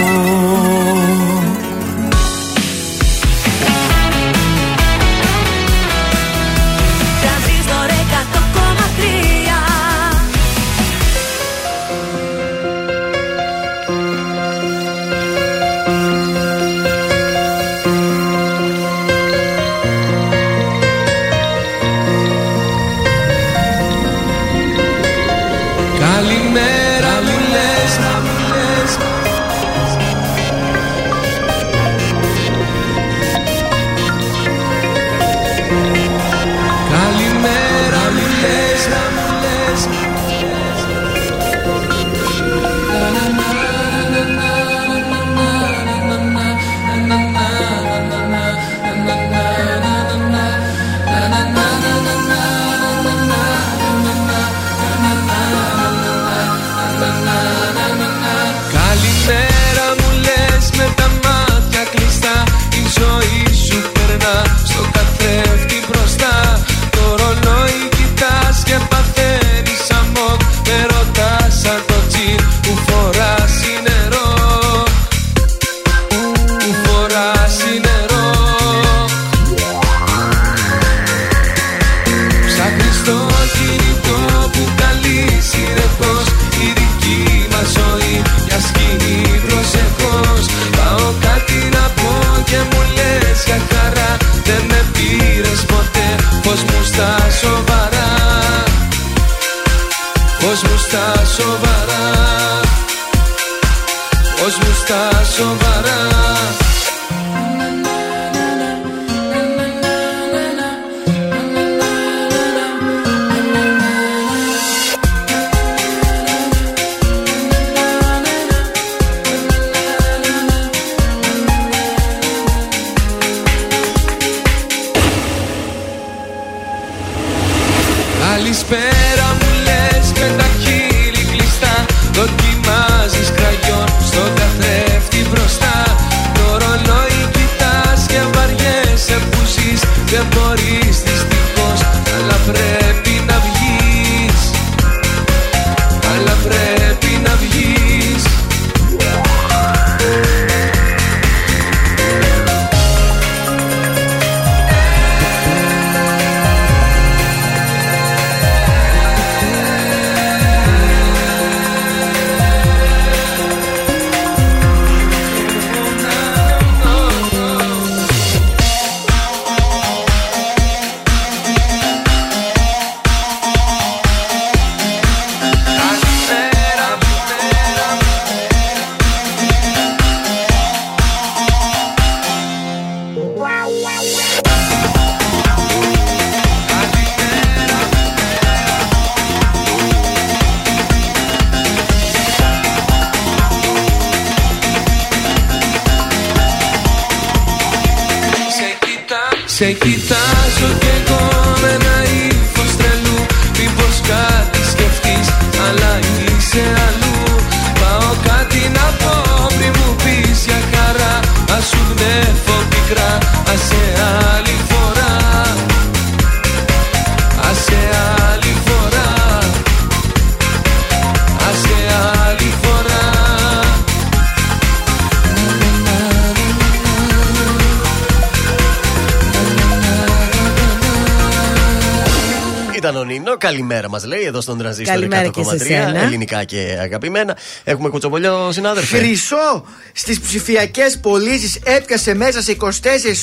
μας λέει εδώ στον τραζίστρο Καλημέρα και σε 100,3. σένα. Ελληνικά και αγαπημένα. Έχουμε κουτσομπολιό συνάδελφε. Χρυσό στις ψηφιακές πωλήσεις έπιασε μέσα σε 24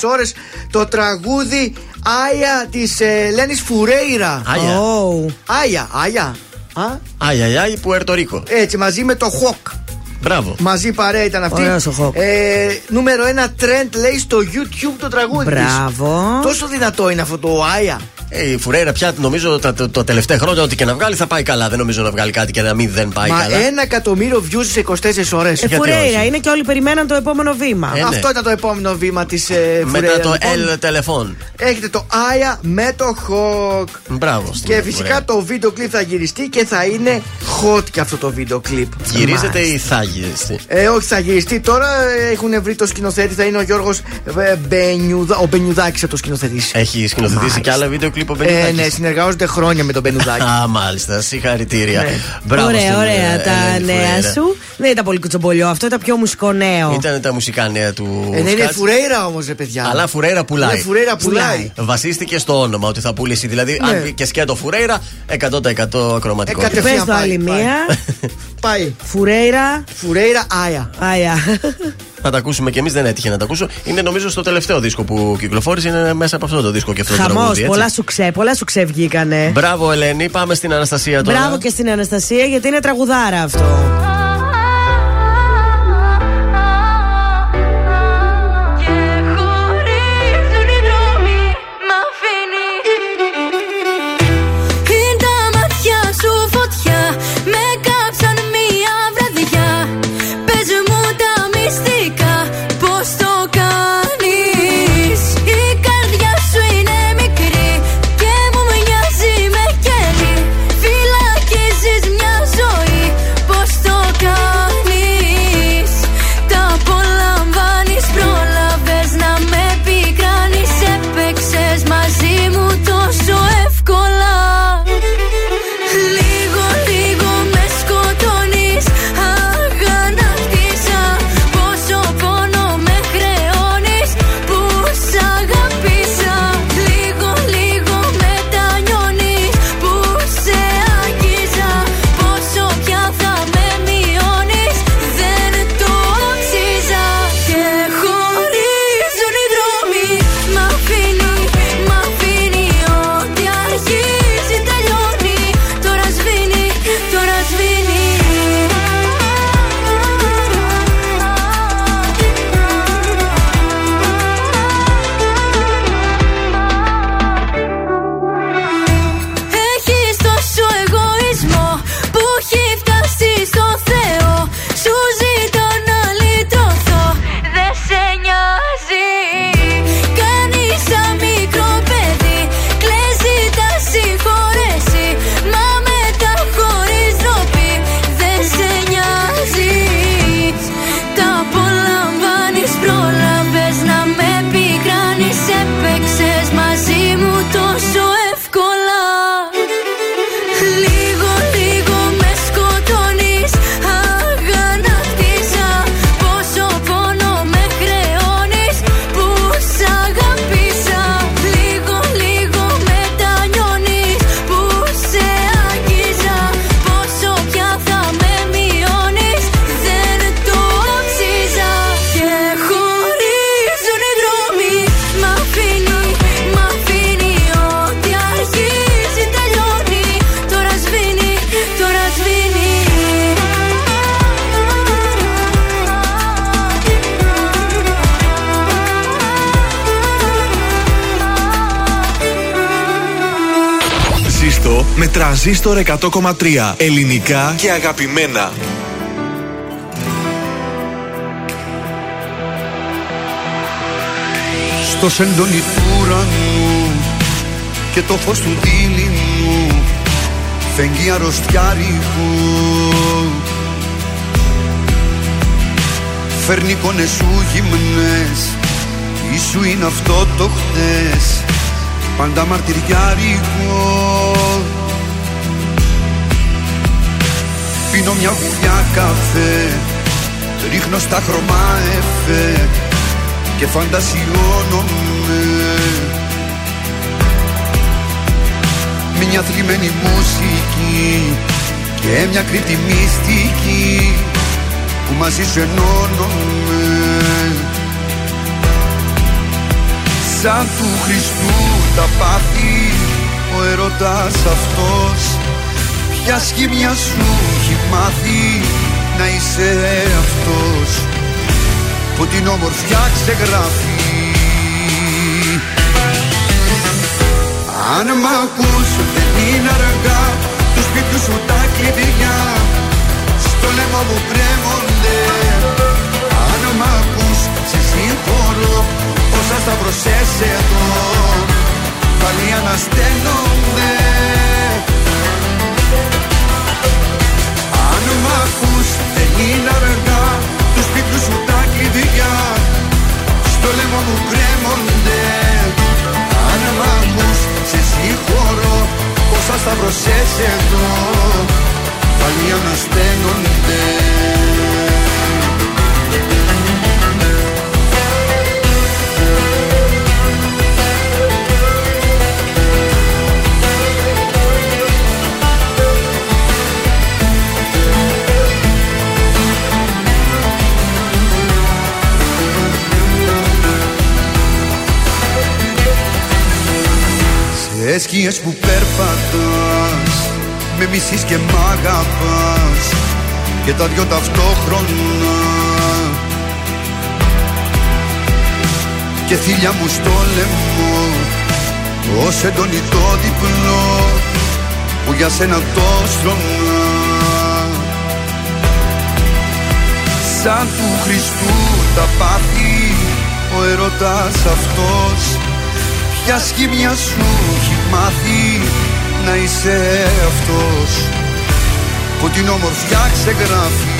ώρες το τραγούδι Άια της Ελένη Φουρέιρα. Άια. Άια, Άια. Α; Άι, άι, άι, Πουερτορίκο. Έτσι, μαζί με το Χοκ. Μπράβο. Μαζί παρέα ήταν αυτή. Ωραίος ο Hawk. Ε, νούμερο ένα trend λέει στο YouTube το τραγούδι. της. Μπράβο. Τόσο δυνατό είναι αυτό το Άια. Ε, η Φουρέιρα πια νομίζω τα, τα, τα τελευταία χρόνια ό,τι και να βγάλει θα πάει καλά. Δεν νομίζω να βγάλει κάτι και να μην δεν πάει Μα καλά. ένα εκατομμύριο views σε 24 ώρες. Ε, Φουρέιρα είναι και όλοι περιμέναν το επόμενο βήμα. Ε, ναι. Αυτό ήταν το επόμενο βήμα της ε, Μετά Φουρέιρα, το λοιπόν. L Telephone. Έχετε το Άια με το Hawk. Μπράβο. στην Και φυσικά Φουρέιρα. το βίντεο κλιπ θα γυριστεί και θα είναι hot και αυτό το βίντεο κλιπ. Γυρίζεται ή θα γυρίσει. Ε, όχι, θα γυριστεί τώρα. ε, Έχουν βρει το σκηνοθέτη. Θα είναι ο Γιώργος Μπενιουδά. Ο Μπενιουδάκης θα το σκηνοθετήσει. Έχει σκηνοθετήσει και άλλα βίντεο κλιπ ο Ε, Μπενιδάκης. ναι, συνεργάζονται χρόνια με τον Μπενιουδάκη. Α, μάλιστα. Συγχαρητήρια. Ναι. Μπράβο στην, ωραία, ωραία ε, τα Ελένη νέα Φουρέιρα. σου. Δεν ήταν πολύ κουτσομπολιό αυτό, ήταν πιο μουσικό νέο. Ήταν τα μουσικά νέα του. Ε, ναι, είναι Σκάτς. φουρέιρα όμως, ρε παιδιά. Αλλά Φουρέιρα πουλάει. Είναι Φουρέιρα πουλάει. Βασίστηκε στο όνομα ότι θα πουλήσει. Δηλαδή, Ναι. αν και σκέτο Φουρέιρα, 100% ακροματικό. Ε, κατευθείαν Πες το πάει, άλλη πάει. μία. Πάει. Φουρέιρα. Φουρέιρα Άια. Άια. Θα τα ακούσουμε και εμείς, δεν έτυχε να τα ακούσω. Είναι νομίζω στο τελευταίο δίσκο που κυκλοφόρησε. Είναι μέσα από αυτό το δίσκο και αυτό το Χαμός, τραγούδι. έτσι. πολλά σου ξέ, πολλά σου ξέ βγήκανε. Μπράβο, Ελένη. Πάμε στην Αναστασία τώρα. Μπράβο και στην Αναστασία γιατί είναι τραγουδάρα αυτό. Με τραζίστορ 100,3. Ελληνικά και αγαπημένα. Στο σεντόνι του ουρανού και το φως του δίληνου φεγγεί αρρωστιάρικου Φέρνει εικόνες σου γυμνές Ήσου είναι αυτό το χτες Πάντα μαρτυριάρικο Πίνω μια γουλιά καφέ Ρίχνω στα χρώμα εφέ Και φαντασιώνομαι. Μια θλιμμένη μουσική Και μια κρύπτη μυστική Που μαζί σου ενώνομαι. Σαν του Χριστού τα πάθη Ο ερωτάς αυτός Ποια σχήμια σου έχει μάθει Να είσαι αυτός Που την όμορφιά ξεγράφει. Αν μ' ακούς δεν είναι αργά Τους σπίτου σου τα κλειδιά Στο λαιμό μου κρέμονται. Αν μ' ακούς σε συγχωρώ Όσα σταυρωσές εδώ Πάλι ανασταίνονται μ' ακούς δεν είναι αργά. Τους σπίτου σου τα κλειδιά. Στο λαιμό μου κρέμονται Αν μ' ακούς σε συγχωρώ Όσα σταυρωσές εδώ. Πάλι ανασταίνονται Σε σκιές που περπατάς Με μισείς και μ' αγαπάς Και τα δυο ταυτόχρονα. Και θύλια μου στο λαιμό Ως έντονη το διπλό Που για σένα το στρώνα Σαν του Χριστού τα πάθη Ο ερωτάς αυτός Ποια σχήμια σου έχει μάθει να είσαι αυτός που την όμορφιά ξεγράφει.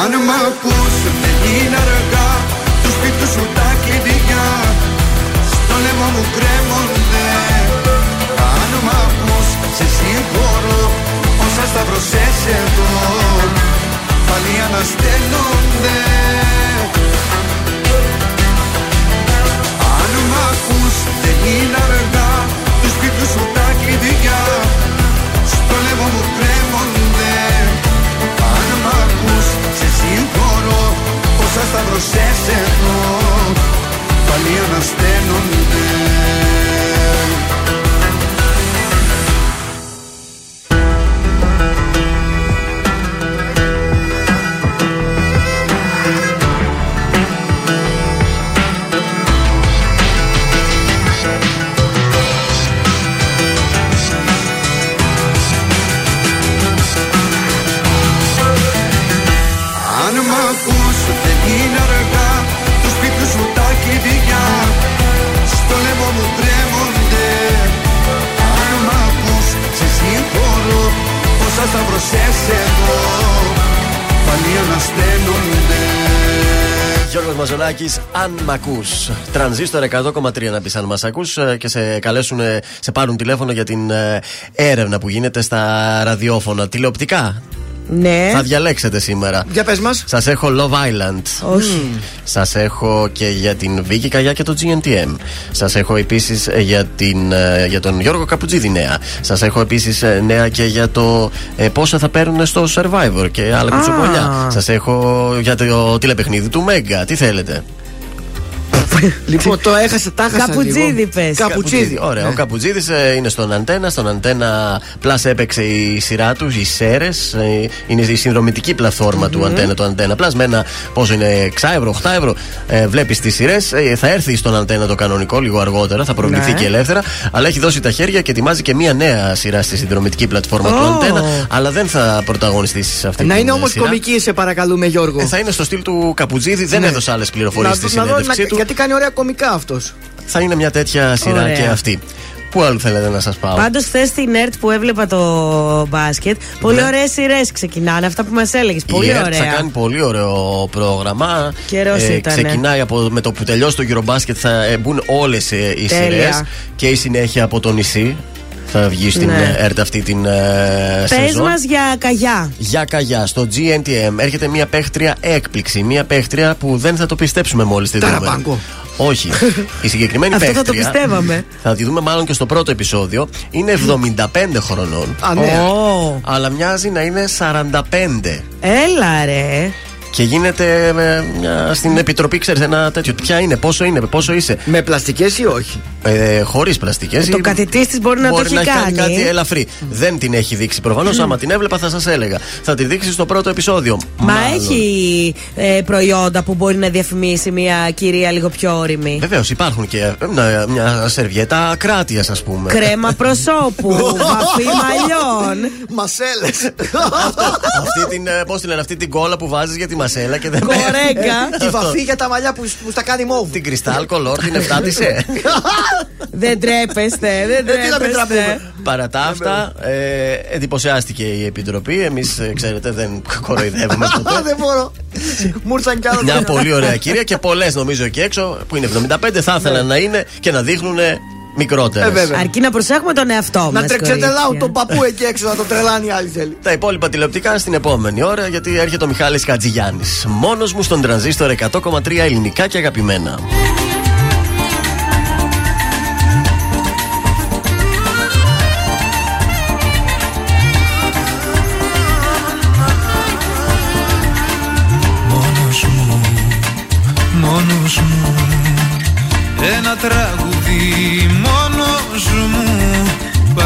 Αν μ' ακούς δεν είναι αργά. Τους σπίτου σου τα κλειδιά. Στο λαιμό μου κρέμονται. Αν μ' ακούς σε συγχωρώ. Όσα σταυρωσές εδώ πάλι ανασταίνονται. Αν μ' ακούς δεν είναι αργά. Τους σπίτους σου τα κλειδιά. Στο λαιμό μου κρέμονται. Αν μ' ακούς σε συγχωρώ. Όσα σταυρωσές εδώ Πάλι ανασταίνονται Γιώργος Μαζονάκης, αν μ' ακούς. Τρανζίστορ 100,3 να πεις αν μας ακούς ε, Και σε καλέσουν, ε, σε πάρουν τηλέφωνο για την ε, έρευνα που γίνεται στα ραδιόφωνα. Τηλεοπτικά Ναι. Θα διαλέξετε σήμερα. Για πες μας. Σας έχω Love Island. Όχι. Σας έχω και για την Βίκη Καγιά και το GNTM. Σας έχω επίσης για, την, ε, για τον Γιώργο Καπουτζίδη νέα. Σας έχω επίσης νέα και για το ε, πόσα θα παίρνουν στο Survivor και άλλα Α. κουτσομπολιά. Σας έχω για το τηλεπαιχνίδι του Μέγκα. Τι θέλετε; Λοιπόν, το έχασε, τα έχασα. Καπουτζίδι πες. Καπουτζίδι. Ωραία. Ο Καπουτζίδη είναι στον Αντένα. Στον Αντένα Plus έπαιξε η σειρά του, οι Σέρες. Είναι η συνδρομητική πλατφόρμα του Αντένα, το Αντένα Plus. Με ένα πόσο είναι 6 ευρώ, 8 ευρώ. Ε, Βλέπεις τις σειρές. θα έρθει στον Αντένα το κανονικό λίγο αργότερα. Θα προβληθεί Ναι. και ελεύθερα. Αλλά έχει δώσει τα χέρια και ετοιμάζει και μία νέα σειρά στη συνδρομητική πλατφόρμα του Ω. Αντένα. Αλλά δεν θα πρωταγωνιστήσει σε αυτή Να την είναι όμως σειρά. κομική, σε παρακαλούμε, Γιώργο. Ε, θα είναι στο στυλ του Καπουτζίδη, δεν Ναι. έδωσε άλλε πληροφορίες Να- στη να δω, συνέντευξή να- του. Γιατί κάνει ωραία κομικά αυτός. Θα είναι μια τέτοια σειρά Ωραία. και αυτή. Πού άλλο θέλετε να σας πάω; Πάντως, χθες στην ΕΡΤ που έβλεπα το μπάσκετ, πολύ Ναι. ωραίες σειρές ξεκινάνε. Αυτά που μας έλεγες. Πολύ η ΕΡΤ ωραία. θα κάνει πολύ ωραίο πρόγραμμα. Ε, Καιρός ήτανε. ξεκινάει από, με το που τελειώσει το Eurobasket θα ε, μπουν όλες οι Τέλεια. σειρές και η συνέχεια από το νησί. Θα βγει στην Ναι. ε, ΕΡΤ αυτή την ε, Πες σεζόν. μας για καγιά. Για καγιά, στο GNTM έρχεται μια παίχτρια έκπληξη. Μια παίχτρια που δεν θα το πιστέψουμε μόλις τη δούμε. Ταραπάγκο. Όχι. Η συγκεκριμένη Αυτό θα το παίχτρια. πιστεύαμε. Θα τη δούμε μάλλον και στο πρώτο επεισόδιο. Είναι 75 χρονών. Α, ναι. Ω, Αλλά μοιάζει να είναι 45. Έλα ρε. Και γίνεται ε, μια, στην επιτροπή, ξέρεις, ένα τέτοιο. Ποια είναι, πόσο είναι, πόσο είσαι. Με πλαστικές ή όχι; Ε, Χωρίς πλαστικές. το κατητή της μπορεί να το έχει να κάνει. κάτι ελαφρύ. Δεν την έχει δείξει προφανώς. Άμα την έβλεπα, θα σας έλεγα. Θα τη δείξει στο πρώτο επεισόδιο. Μα Μάλλον. έχει ε, προϊόντα που μπορεί να διαφημίσει μια κυρία λίγο πιο όρημη. Βεβαίως υπάρχουν και ε, μια, μια σερβιέτα ακράτειας, ας πούμε. Κρέμα προσώπου, βαφή μαλλιών. Μασέλες. αυτή την, ε, πώς τη λένε, αυτή την κόλλα που βάζεις για τη μασέλα και δεν Κορέγκα. Τη βαφή για τα μαλλιά που, που στα κάνει μόβ. Την κρυστάλ κολόρ, την εφτάτισε. δεν τρέπεστε, δεν Ε, τι να μην τρέπεστε. τραπούμε. Παρά τα αυτά, ε, εντυπωσιάστηκε η Επιτροπή. Εμείς, ξέρετε, δεν κοροϊδεύουμε ποτέ. Α, Δεν μπορώ. Μου ήρθαν κι άλλα. Μια πολύ ωραία κυρία και πολλές νομίζω εκεί έξω που είναι 75 θα ήθελαν να είναι και να δείχνουν μικρότερες. Ε, βέβαια. Αρκεί να προσέχουμε τον εαυτό μας. Να τρεξετελάω τον παππού εκεί έξω να το τρελάνει η άλλη θέλει. Τα υπόλοιπα τηλεοπτικά στην επόμενη ώρα γιατί έρχεται ο Μιχάλης Χατζηγιάννης Μόνος μου στον τρανζίστορ 100,3 ελληνικά και αγαπημένα.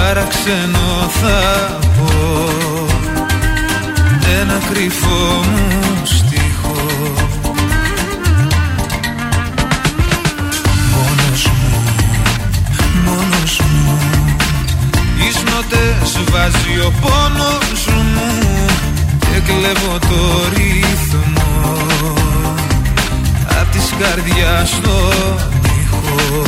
Παραξενό θα πω. Ένα κρυφό μου στίχο. Μόνος μου, μόνος μου. Τις νότες βάζει ο πόνος μου. Και κλέβω το ρυθμό. Απ' της καρδιάς το τείχο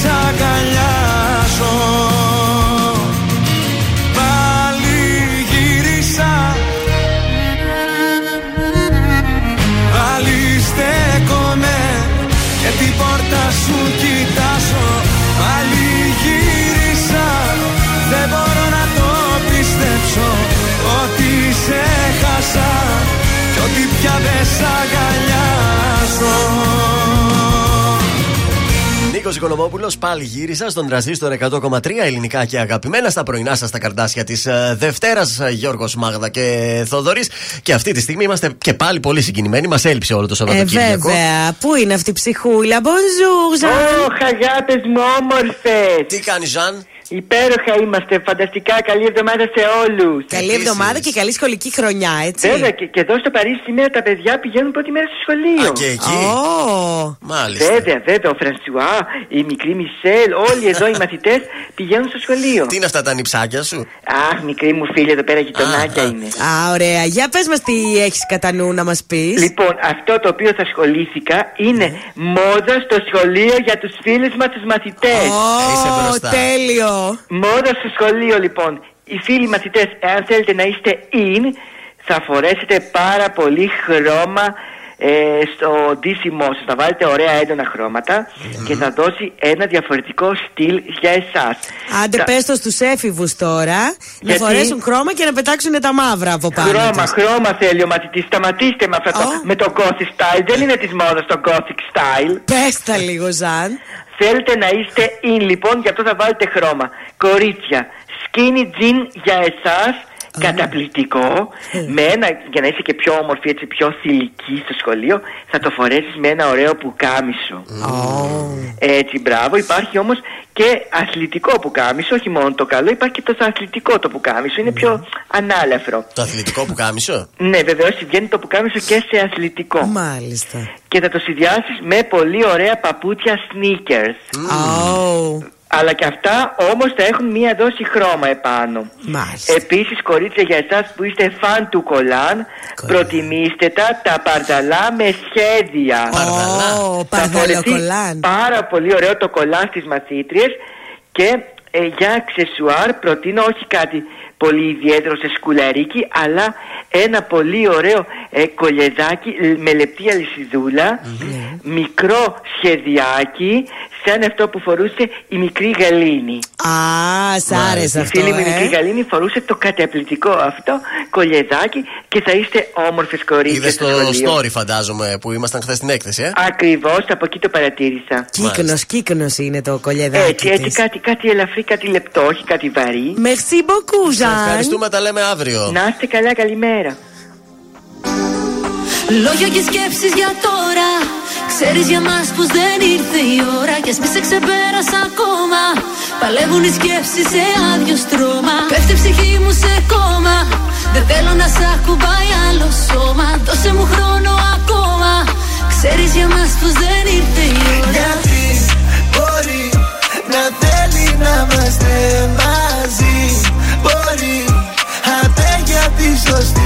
σ' αγκαλιάζω Πάλι γύρισα. Πάλι στέκομαι και την πόρτα σου κοιτάζω. Πάλι γύρισα. Δεν μπορώ να το πιστέψω Ότι σε χάσα κι ότι πια δεν σ' αγκαλιάζω Νίκος Οικονομόπουλος, πάλι γύρισα στον τραζίστορ 100,3 ελληνικά και αγαπημένα στα πρωινά σας τα καρτάσια της Δευτέρας. Γιώργος Μάγδα και Θοδωρής. Και αυτή τη στιγμή είμαστε και πάλι πολύ συγκινημένοι. Μας έλειψε όλο το Ε, Σαββατοκύριακο. βέβαια. Πού είναι αυτή η ψυχούλα. Bonjour, Ζαν. Ωχ, αγάπε μου, όμορφες. Τι κάνει, Ζαν. Υπέροχα είμαστε, φανταστικά. Καλή εβδομάδα σε όλους. Καλή εβδομάδα και καλή σχολική χρονιά, έτσι. Βέβαια, και, και εδώ στο Παρίσι σήμερα τα παιδιά πηγαίνουν πρώτη μέρα στο σχολείο. Α, και εκεί. Ω. Μάλιστα. Βέβαια, βέβαια, ο Φρανσουά, η μικρή Μισελ, όλοι εδώ οι μαθητές πηγαίνουν στο σχολείο. Τι είναι αυτά τα νυψάκια σου; Αχ, μικρή μου φίλη, εδώ πέρα γειτονάκια Α, α. είναι. Α, ωραία. Για πες μας τι έχεις κατά νου να μας πεις. Λοιπόν, αυτό το οποίο θα ασχολήθηκα είναι μόδα στο σχολείο για τους φίλους μας τους μαθητές. Είσαι Ω, μπροστά. τέλειο. Μόδα στο σχολείο λοιπόν. Οι φίλοι μαθητές, εάν θέλετε να είστε in, θα φορέσετε πάρα πολύ χρώμα ε, στο ντύσιμό σας. Θα βάλετε ωραία έντονα χρώματα και θα δώσει ένα διαφορετικό στυλ για εσάς. Άντε, Τα- πες το στους έφηβους τώρα να Γιατί; φορέσουν χρώμα και να πετάξουν τα μαύρα από πάνω. Χρώμα, τους. χρώμα θέλει ο μαθητής. Σταματήστε με αυτό το, Ω. με το gothic style. Δεν είναι της μόδας το gothic style. Πες τα λίγο, Ζαν. Θέλετε να είστε in λοιπόν, γι' αυτό θα βάλετε χρώμα. Κορίτσια, skinny jean για εσάς, καταπληκτικό. με ένα, για να είσαι και πιο όμορφη, έτσι πιο θηλυκή στο σχολείο, θα το φορέσεις με ένα ωραίο πουκάμισο. Έτσι, μπράβο. Υπάρχει όμως και αθλητικό πουκάμισο, όχι μόνο το καλό, υπάρχει και το αθλητικό το πουκάμισο. Είναι πιο ανάλαφρο. Το αθλητικό που κάμισο. Ναι, βεβαίως βγαίνει το πουκάμισο και σε αθλητικό. Μάλιστα. Και θα το συνδυάσεις με πολύ ωραία παπούτσια sneakers. Ω, Αλλά και αυτά όμως θα έχουν μία δόση χρώμα επάνω. Μάλιστα. Επίσης κορίτσια για εσάς που είστε φαν του κολάν, προτιμήστε τα, τα παρδαλά με σχέδια. Ω, Θα φορεθεί παρδαλοκολάν. Πάρα πολύ ωραίο το κολάν στις μαθήτριες και ε, για αξεσουάρ προτείνω όχι κάτι πολύ ιδιαίτερο σε σκουλαρίκι αλλά ένα πολύ ωραίο ε, κολεδάκι ε, με λεπτή αλυσιδούλα μικρό σχεδιάκι σαν αυτό που φορούσε η μικρή Γαλήνη. Α, σ' άρεσε Η αυτό, φίλη μου η μικρή ε. Γαλήνη φορούσε το καταπληκτικό αυτό κολεδάκι και θα είστε όμορφες κορίτσια Είδες στο το σχολείο. story, φαντάζομαι, που ήμασταν χθες στην έκθεση, ε; Ακριβώς, από εκεί το παρατήρησα. Κύκνος, κύκνος είναι το κολιεδάκι Έτσι, έτσι, της. κάτι, κάτι ελαφρύ, κάτι λεπτό, όχι κάτι βαρύ. Merci beaucoup, Σε Ζαν. ευχαριστούμε, τα λέμε αύριο. Να είστε καλά, καλημέρα. Λόγια και σκέψεις για τώρα. Ξέρεις για μας πως δεν ήρθε η ώρα Κι ας μη σε ξεπέρασα ακόμα. Παλεύουν οι σκέψεις σε άδειο στρώμα. Πέφτει η ψυχή μου σε κόμμα. Δεν θέλω να σ' ακουμπάει άλλο σώμα. Δώσε μου χρόνο ακόμα. Ξέρεις για μας πως δεν ήρθε η ώρα. Γιατί μπορεί να θέλει να είμαστε μαζί. Μπορεί απέ για τη σωστή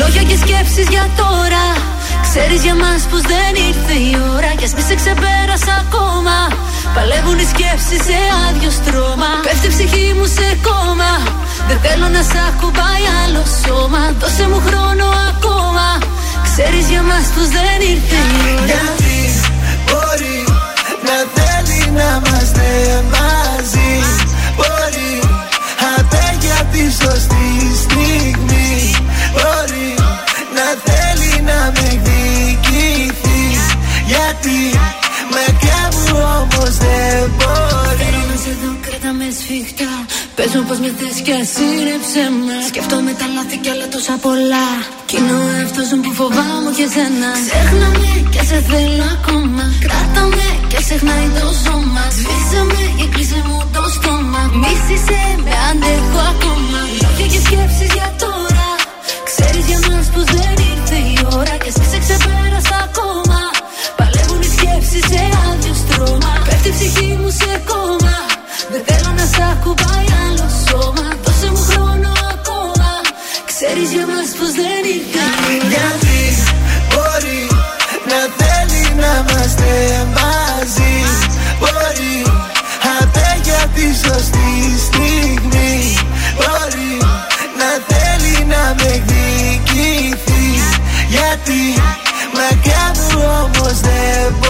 Λόγια και σκέψεις για τώρα. Ξέρεις για μας πως δεν ήρθε η ώρα. Κι ας μη σε ξεπέρασα ακόμα. Παλεύουν οι σκέψεις σε άδειο στρώμα. Πέφτει η ψυχή μου σε κόμμα. Δεν θέλω να σ' ακουμπάει άλλο σώμα. Δώσε μου χρόνο ακόμα. Ξέρεις για μας πως δεν ήρθε η ώρα. Γιατί μπορεί να θέλει να είμαστε μαζί; Μπορεί απέ για τη σωστή στιγμή σφιχτά. Πες μου πως με θες κι ας είναι ψέμα Σκέφτομαι τα λάθη κι άλλα τόσα πολλά. Κι είναι ο εαυτός μου που φοβάμαι και σένα Ξέχνα με και σε θέλω ακόμα. Κράτα με και ξεχνάει το σώμα. Σβήσε με και κλείσε μου το στόμα. Μίσησε με αντέχω ακόμα. Λόγια και σκέψεις για τώρα. Ξέρεις για μας πως δεν ήρθε η ώρα. Και εσύ σε ξεπέρασα ακόμα. Παλεύουν οι σκέψεις σε άδειο ακουμπάει άλλο σώμα. Δώσε μου χρόνο ακόμα. Ξέρεις για μας πως δεν υπάρχει. Γιατί μπορεί να θέλει να είμαστε μαζί; Μπορεί απέ για τη σωστή στιγμή. Μπορεί να θέλει να με εκδικηθεί. Γιατί μακριά μου όμως δεν μπορεί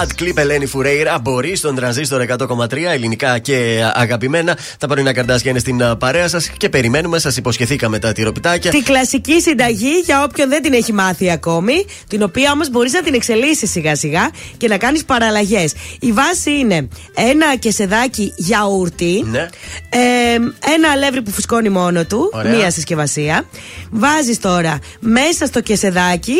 Mad Clip Ελένη Φουρέιρα μπορεί στον τρανζίστορ 100,3 ελληνικά και αγαπημένα. Τα πρωινά καρτάσια είναι στην α, παρέα σας και περιμένουμε. Σας υποσχεθήκαμε τα τυροπιτάκια. Τη κλασική συνταγή για όποιον δεν την έχει μάθει ακόμη, την οποία όμως μπορείς να την εξελίσσει σιγά σιγά και να κάνεις παραλλαγές. Η βάση είναι ένα κεσεδάκι γιαούρτι, Ναι. ε, ένα αλεύρι που φουσκώνει μόνο του, Ωραία. μία συσκευασία. Βάζεις τώρα μέσα στο κεσεδάκι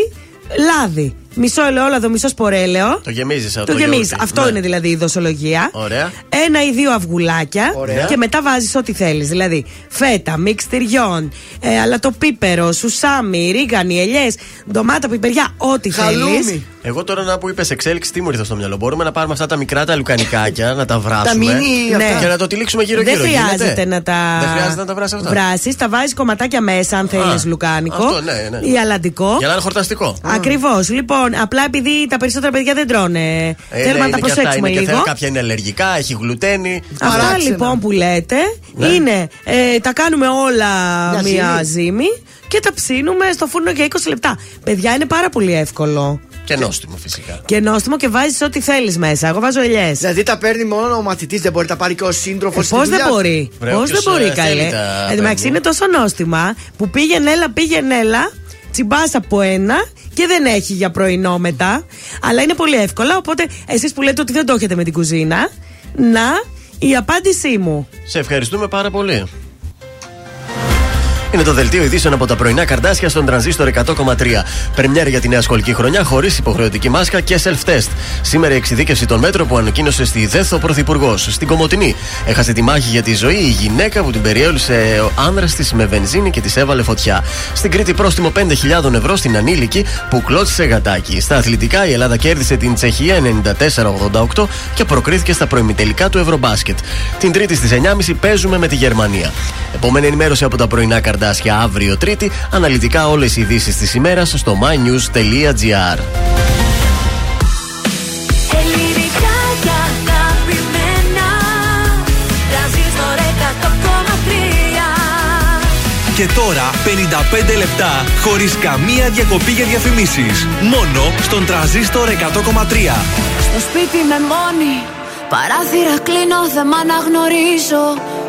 λάδι. Μισό ελαιόλαδο, μισό σπορέλαιο. Το γεμίζεις αυτό. Το γεμίζεις. Αυτό είναι δηλαδή η δοσολογία. Ωραία. Ένα ή δύο αυγουλάκια Ωραία. και μετά βάζεις ό,τι θέλεις. Δηλαδή φέτα, μίξ τυριών, ε, αλατοπίπερο, σουσάμι, ρίγανη, ελιές, ντομάτα, πιπεριά, ό,τι θέλεις. Εγώ τώρα να που είπες εξέλιξη, τι μου ήρθε στο μυαλό; Μπορούμε να πάρουμε αυτά τα μικρά τα λουκανικάκια, να τα βράσουμε. μίνι αυτά. Και να το τυλίξουμε γύρω-γύρω. Δεν χρειάζεται γίνεται; να τα. Δεν χρειάζεται να τα βράσει αυτά. Βράσεις, τα βάζεις κομματάκια μέσα, αν θέλεις Α, λουκάνικο. αυτό, ναι, ναι. Ή αλαντικό. Για να είναι χορταστικό. Ακριβώς. Λοιπόν, απλά επειδή τα περισσότερα παιδιά δεν τρώνε. Ε, θέλουμε ναι, να τα είναι και αυτά, προσέξουμε είναι και λίγο. θέα- Κάποια είναι αλλεργικά, έχει γλουτένι. Αυτά λοιπόν που λέτε Ναι. είναι ε, τα κάνουμε όλα Μια μία ζύμη. ζύμη και τα ψήνουμε στο φούρνο για 20 λεπτά. Παιδιά είναι πάρα πολύ εύκολο. Και νόστιμο φυσικά. Και νόστιμο και βάζεις ό,τι θέλεις μέσα. Εγώ βάζω ελιές. Δηλαδή τα παίρνει μόνο ο μαθητής, δεν μπορεί να τα πάρει και ο σύντροφος. Πώς δεν μπορεί; Βρε, Πώς όποιος, δεν μπορεί, ε, καλέ; θέλει τα Εν τω μεταξύ παίρνει. είναι τόσο νόστιμα που πήγαινε έλα, πήγαινε έλα, τσιμπάς από ένα και δεν έχει για πρωινό μετά. Αλλά είναι πολύ εύκολα. Οπότε εσείς που λέτε ότι δεν το έχετε με την κουζίνα, να η απάντησή μου. Σε ευχαριστούμε πάρα πολύ. Είναι το δελτίο ειδήσεων από τα πρωινά καρτάσια στον τρανζίστορ 100,3. Πρεμιέρα για τη νέα σχολική χρονιά χωρίς υποχρεωτική μάσκα και self-test. Σήμερα η εξειδίκευση των μέτρων που ανακοίνωσε στη ΔΕΘ ο Πρωθυπουργός. Στην Κομωτινή έχασε τη μάχη για τη ζωή η γυναίκα που την περιέλυσε ο άνδρας της με βενζίνη και της έβαλε φωτιά. Στην Κρήτη πρόστιμο 5.000 ευρώ στην ανήλικη που κλώτσισε γατάκι. Στα αθλητικά η Ελλάδα κέρδισε την Τσεχία 94-88 και προκρίθηκε στα προημιτελικά του Ευρωμπάσκετ. Την Τρίτη στις 9.30 παίζουμε με τη Γερμανία. Επόμενη ενημέρωση από τα πρωινά καρδάσια αύριο Τρίτη. Αναλυτικά όλες οι ειδήσεις της ημέρας στο mynews.gr. Ελληνικά και αγαπημένα Τρανζίστορ 100,3 Και τώρα 55 λεπτά χωρίς καμία διακοπή για διαφημίσεις. Μόνο στον τραζίστορ 100,3. Στο σπίτι με μόνη Παράθυρα κλείνω, δεν μ' αναγνωρίζω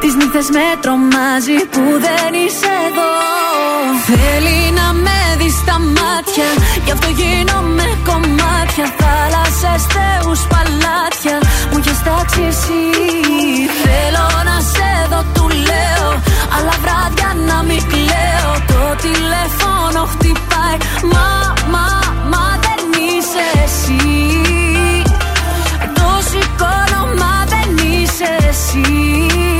Τις νύχτες με τρομάζει Που δεν είσαι εδώ Θέλει να με δεις στα μάτια Γι' αυτό γίνομαι κομμάτια. Θάλασσες, θεούς, παλάτια Μου έχεις τάξει εσύ. Θέλω να σε δω, του λέω Αλλά βράδια να μην κλαίω. Το τηλέφωνο χτυπάει Μα, μα, μα δεν είσαι εσύ. Το σηκώνω, μα δεν είσαι εσύ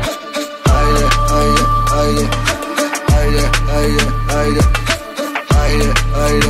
haydi haydi haydi haydi haydi haydi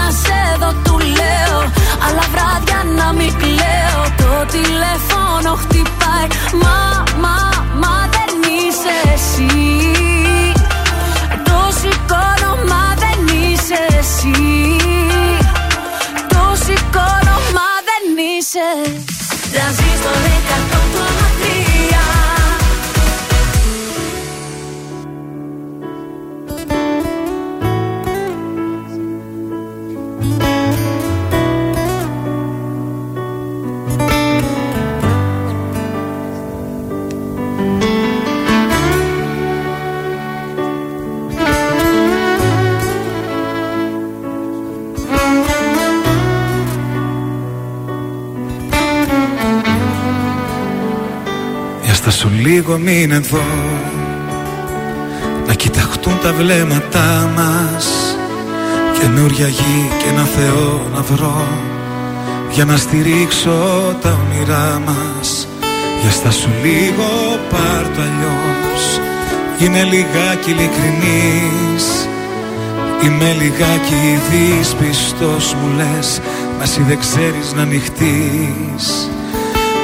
Αλλά βράδια να μην κλαίω Το τηλέφωνο χτυπάει. Μα, μα, λίγο μην εδώ Να κοιταχτούν τα βλέμματά μας. Καινούρια γη και ένα Θεό να βρω. Για να στηρίξω τα όνειρά μας. Για στα σου λίγο πάρ' το αλλιώς. Είναι λιγάκι ειλικρινής. Είμαι λιγάκι δύσπιστος μου λες. Μα εσύ δεν ξέρεις να ανοιχτείς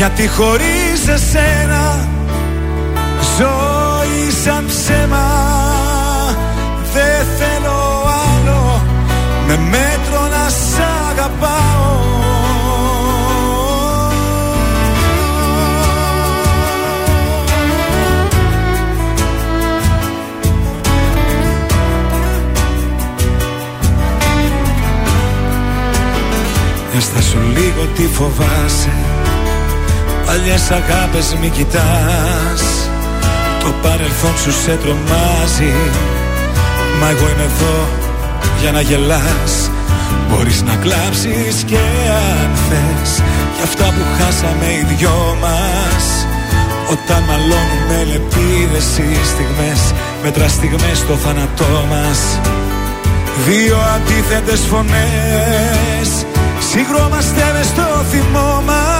γιατί χωρίς εσένα ζωή σαν ψέμα Δεν θέλω άλλο. Με μέτρο να σ' αγαπάω. Έστα σου λίγο τι φοβάσαι Παλιές αγάπες μη κοιτάς. Το παρελθόν σου σε τρομάζει. Μα εγώ είμαι εδώ για να γελάς. Μπορείς να κλάψεις και αν θες. Για αυτά που χάσαμε οι δυο μας. Όταν μαλώνουμε λεπίδες οι στιγμές Μέτρα στιγμές στο θάνατό μας. Δύο αντίθετες φωνές. Συγκρόμαστε μες στο θυμό μας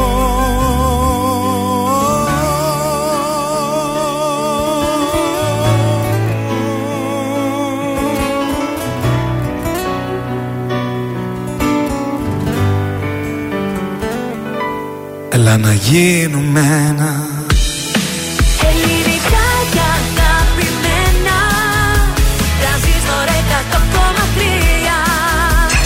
Έλα να γίνουμε ένα. Ελληνικά και αγαπημένα. Τρανζίστορ 100,3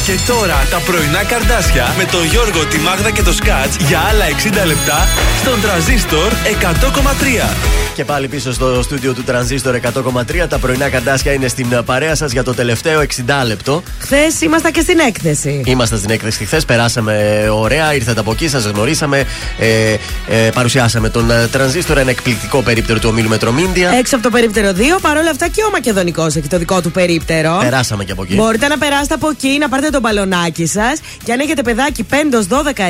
Και τώρα τα πρωινά καρδάσια με τον Γιώργο, τη Μάγδα και το Σκάτς για άλλα 60 λεπτά στον τραζίστορ 100,3. Και πάλι πίσω στο στούντιο του Τρανζίστορ 100,3. Τα πρωινά καντάσια είναι στην παρέα σας για το τελευταίο 60 λεπτό. Χθες ήμασταν και στην έκθεση. Είμαστε στην έκθεση χθες, περάσαμε ωραία, ήρθατε από εκεί, σας γνωρίσαμε. Ε, ε, παρουσιάσαμε τον ε, Τρανζίστορ, ένα εκπληκτικό περίπτερο του ομίλου Μετρομίντια. Έξω από το περίπτερο 2, παρόλα αυτά και ο Μακεδονικός έχει το δικό του περίπτερο. Περάσαμε και από εκεί. Μπορείτε να περάσετε από εκεί, να πάρετε τον μπαλονάκι σας και αν έχετε παιδάκι 5-12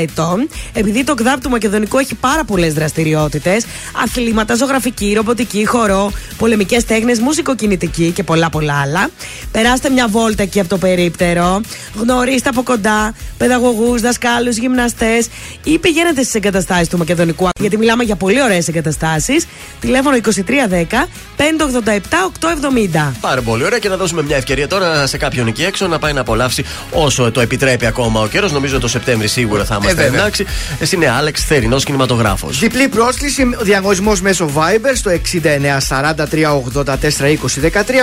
ετών, επειδή το ΚΔΑΠ του Μακεδονικού έχει πάρα πολλές δραστηριότητες, αθλήματα, ζωγραφική, ρομποτική, χορό, πολεμικές τέχνες, μουσικοκινητική και πολλά πολλά άλλα. Περάστε μια βόλτα εκεί από το περίπτερο, γνωρίστε από κοντά παιδαγωγούς, δασκάλους, γυμναστές ή πηγαίνετε στις εγκαταστάσεις του Μακεδονικού, γιατί μιλάμε για πολύ ωραίες εγκαταστάσεις. Τηλέφωνο 2310 587 870. Πάρα πολύ ωραία και να δώσουμε μια ευκαιρία τώρα σε κάποιον εκεί έξω να πάει να απολαύσει όσο το επιτρέπει ακόμα ο καιρός. Νομίζω το Σεπτέμβρη σίγουρα θα είμαστε Ε, βέβαια. εντάξει. Εσύ είναι Άλεξ Θερινός κινηματογράφος. Διπλή πρόσκληση, διαγωνισμός μέσω Viber στο 6943842013.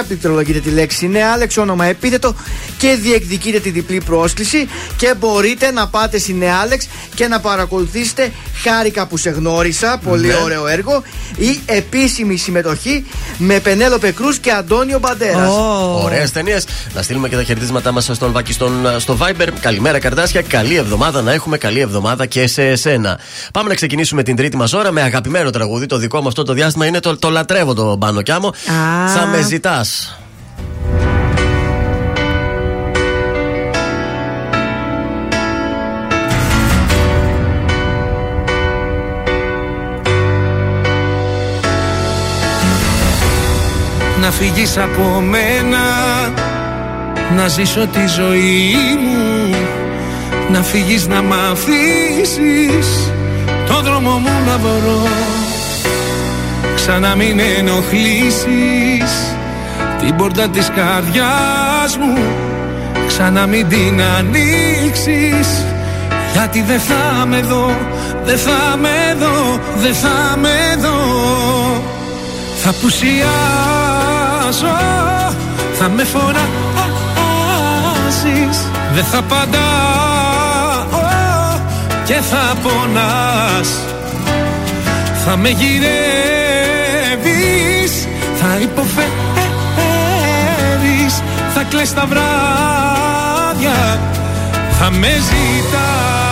Πληκτρολογείτε τη λέξη Ναι, Άλεξ, όνομα επίθετο και διεκδικείτε τη διπλή πρόσκληση. Και μπορείτε να πάτε στη Ναι, Άλεξ και να παρακολουθήσετε Χάρηκα που σε γνώρισα. Πολύ Ναι. ωραίο έργο. Η επίσημη συμμετοχή με Πενέλοπε Κρούς και Αντώνιο Μπαντέρας. Ωραίες ταινίες. Να στείλουμε και τα χαιρετίσματά μας στον Βάκη στον, στο Viber. Καλημέρα, καρτάσια. Καλή εβδομάδα να έχουμε. Καλή εβδομάδα και σε εσένα. Πάμε να ξεκινήσουμε την τρίτη μας ώρα με αγαπημένο τραγούδι. Το δικό μου αυτό το διάστημα είναι το, το λατρεύω το μπάνο κι άμμο. Α. Θα με ζητάς. Να φύγεις από μένα Να ζήσω τη ζωή μου Να φύγεις να μ' αφήσεις Το δρόμο μου να βρω Ξανά μην ενοχλήσεις. Την πόρτα της καρδιάς μου Ξανά μην την ανοίξεις. Γιατί δεν θα με δω Δεν θα με δω Δεν θα με δω. Θα πουσιάσω Θα με φωνάζεις Δεν θα απαντάω Και θα πονάς. Θα με γυρεύεις Θα υποφέρεις Θα κλαις τα βράδια Θα με ζητάς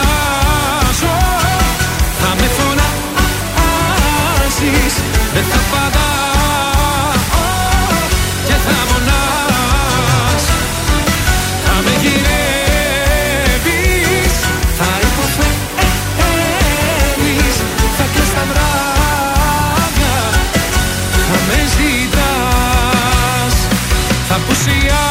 Δεν θα απαντάω Και θα μονάς. Θα με γυρεύεις Θα υποφέρεις Θα κλαις τα βράδια Θα με ζητάς Θα απουσιάσω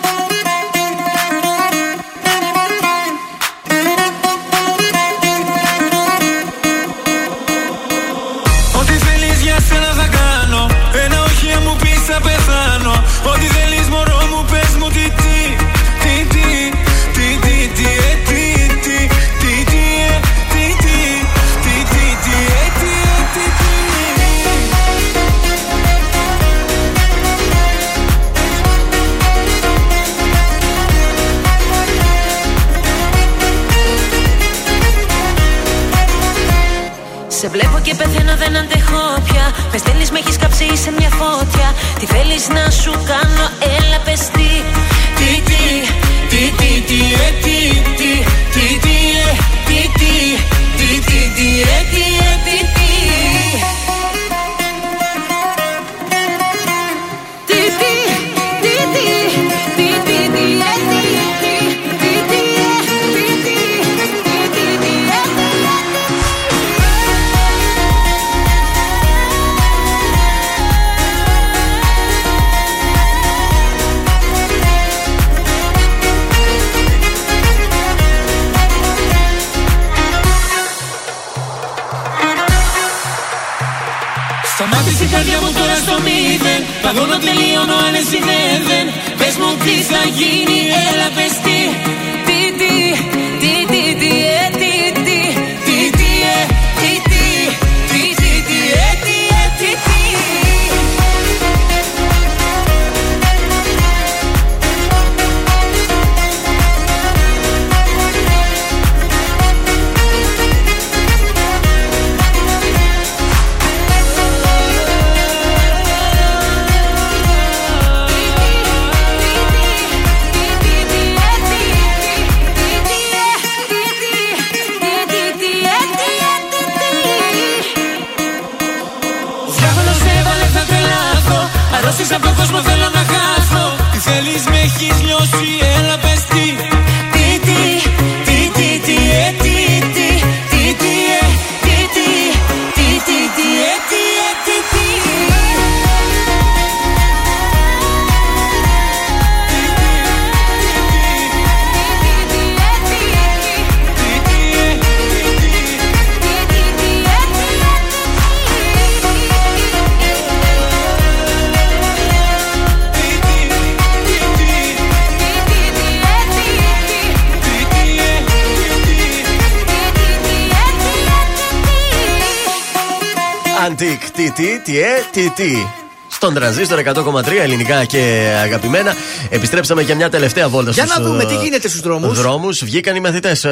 Τι, τι, τι, ε, τι, τι. Στον τρανζίστορ 100,3 ελληνικά και αγαπημένα. Επιστρέψαμε για μια τελευταία βόλτα Για στους, να δούμε ε, τι γίνεται στους δρόμους. δρόμους. Βγήκαν οι μαθητές.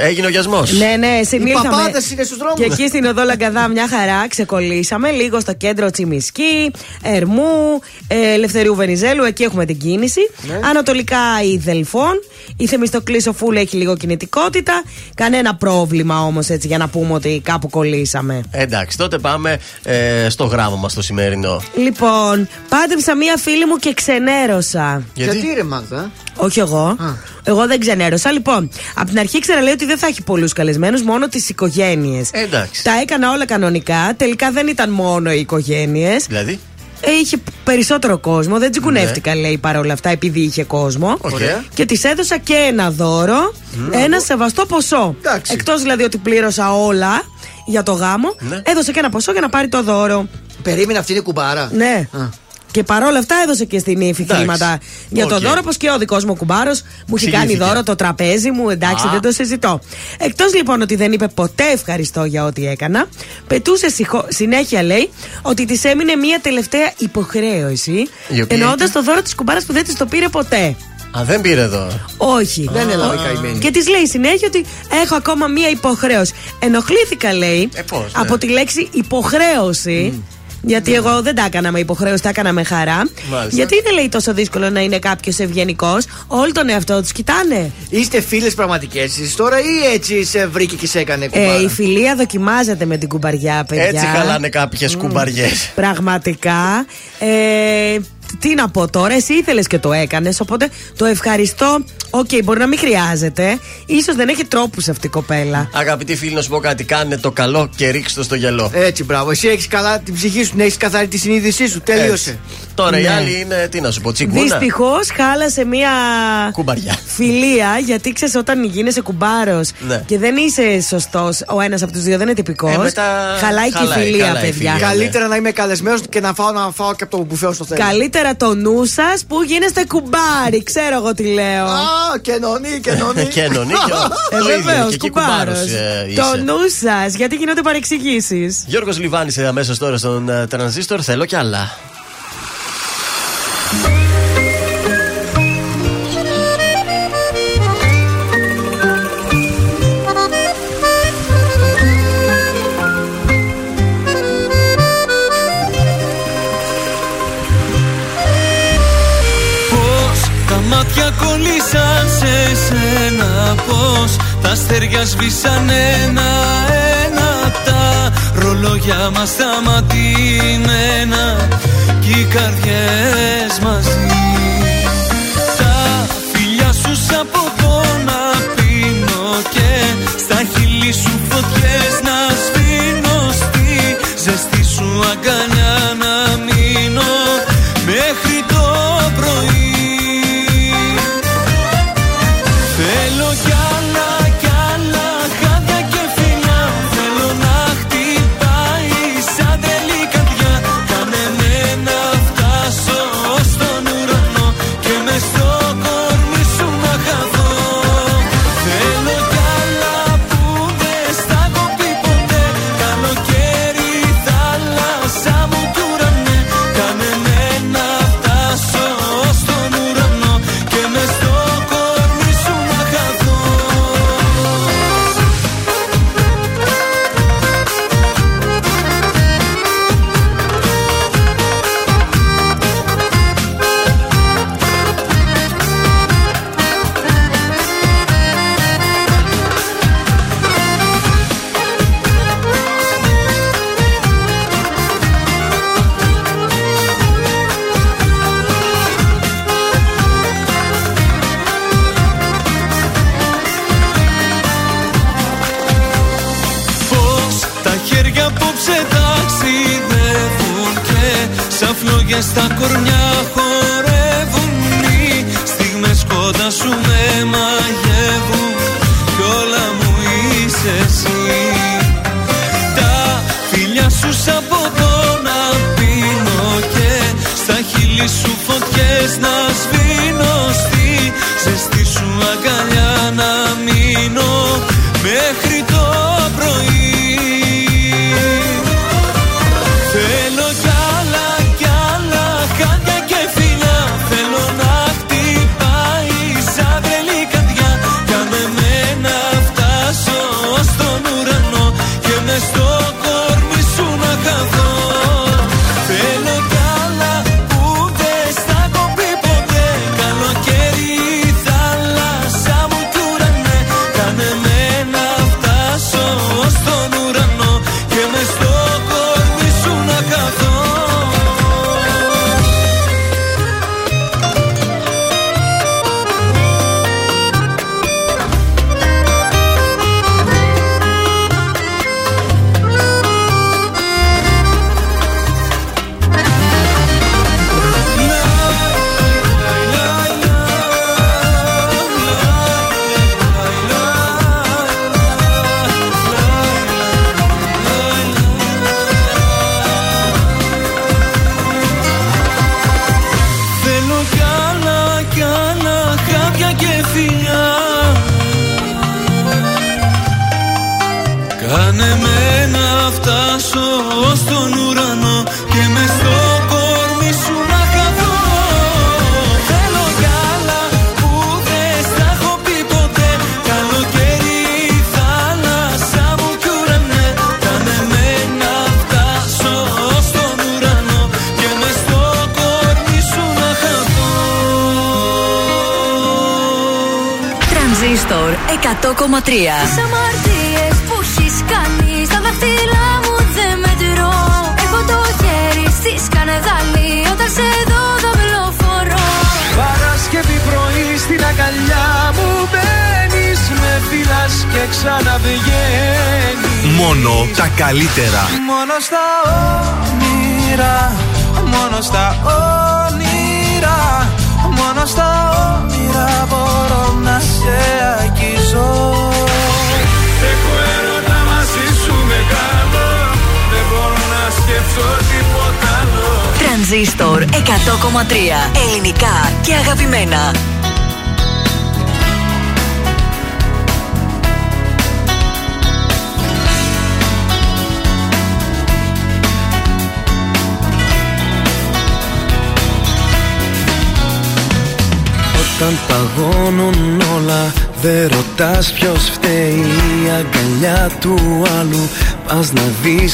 Έγινε ο γιασμός. Ναι, ναι, συνήλθαμε. παπάδες είναι στους δρόμους. Και εκεί στην οδό Λαγκαδά μια χαρά ξεκολλήσαμε λίγο στο κέντρο Τσιμισκή, Ερμού, ε, Ελευθερίου Βενιζέλου. Εκεί έχουμε την κίνηση. Ναι. Ανατολικά η Δελφών. Η Θεμιστοκλή Φούλ έχει λίγο κινητικότητα. Κανένα πρόβλημα όμως έτσι για να πούμε ότι κάπου κολλήσαμε. Εντάξει, τότε πάμε ε, στο γράμμα μας το σημερινό. Λοιπόν, πάντεψα μία φίλη μου και ξενέρωσα. Γιατί; Γιατί ρε Μάγδα; Όχι εγώ. Εγώ δεν ξενέρωσα. Λοιπόν, από την αρχή ήξερα λέει ότι δεν θα έχει πολλούς καλεσμένους, μόνο τις οικογένειες. εντάξει. Τα έκανα όλα κανονικά. Τελικά δεν ήταν μόνο οι οικογένειες. Δηλαδή; Ε, είχε περισσότερο κόσμο. Δεν τσικουνεύτηκα, λέει παρόλα αυτά, επειδή είχε κόσμο. Ωραία. Και της έδωσα και ένα δώρο, ένα σεβαστό ποσό. Εκτός δηλαδή ότι πλήρωσα όλα για το γάμο, Ναι. έδωσε και ένα ποσό για να πάρει το δώρο. Περίμενε αυτή είναι κουμπάρα. Ναι. Και παρόλα αυτά έδωσε και στη νύφη Εντάξει. χρήματα για το Οκ. δώρο, όπως και ο δικός μου κουμπάρος μου έχει κάνει Εξηγήθηκε. δώρο το τραπέζι μου. Εντάξει, Α. δεν το συζητώ. Εκτός λοιπόν ότι δεν είπε ποτέ ευχαριστώ για ό,τι έκανα, πετούσε συχο- συνέχεια λέει ότι της έμεινε μία τελευταία υποχρέωση. Η οποία Εννοώντας ήταν; το δώρο της κουμπάρας που δεν της το πήρε ποτέ. Α, δεν πήρε εδώ. Όχι. Δεν έλαβε Ο- καημένη. Και της λέει συνέχεια ότι έχω ακόμα μία υποχρέωση. Ενοχλήθηκα, λέει, Ε, πώς, ναι. από τη λέξη υποχρέωση. Γιατί εγώ δεν τα έκανα με υποχρέωση, τα έκανα με χαρά. Μάλιστα. Γιατί είναι λέει τόσο δύσκολο να είναι κάποιος ευγενικός. Όλοι τον εαυτό τους κοιτάνε. Είστε φίλες πραγματικές εσείς τώρα ή έτσι σε βρήκε και σε έκανε κουμπάρα; Ε, η φιλία δοκιμάζεται με την κουμπαριά, παιδιά. Έτσι χαλάνε κάποιες κουμπαριές. Πραγματικά. Ε, τι να πω τώρα, εσύ ήθελες και το έκανες. Οπότε το ευχαριστώ. Οκ, οκ, μπορεί να μην χρειάζεται. σω δεν έχει τρόπου αυτή η κοπέλα. Αγαπητοί φίλοι, να σου πω κάτι. Κάνε το καλό και ρίξτε στο γελό. Έτσι, μπράβο. Εσύ έχεις καλά την ψυχή σου, να έχεις καθαρή τη συνείδησή σου. Τέλειωσε. Έτσι. Τώρα ναι. η άλλη είναι, τι να σου πω, τσιγκούνα. Δυστυχώς χάλασε μία κουμπαριά. Φιλία, γιατί ξέρεις όταν γίνεσαι κουμπάρος ναι. και δεν είσαι σωστός, ο ένας από τους δύο δεν είναι τυπικός. Ε, μετά... Χαλάει και η φιλία, χαλάει, παιδιά. Φιλία, ναι. Καλύτερα ναι. να είμαι καλεσμένος και να φάω, να φάω και από το κουφέο στο θέλω. Καλύτερα το νου σας που γίνεστε κουμπάρι. Ξέρω εγώ τι λέω. Α, κενωνή, ε, και Κενωνή, ε, Βεβαίως, κουμπάρος. Ε, το νου σας, γιατί γίνονται παρεξηγήσεις. Γιώργος Λιβάνης αμέσως τώρα στον τρανζίστορ, θέλω κι άλλα. Τα αστέρια σβήσαν ένα-ένα Τα ρολόγια μας σταματημένα Κι οι καρδιές μαζί. Τα φιλιά σου από να πίνω Και στα χείλη σου φωτιές να σβήνω Στη ζεστή σου αγκαλιά.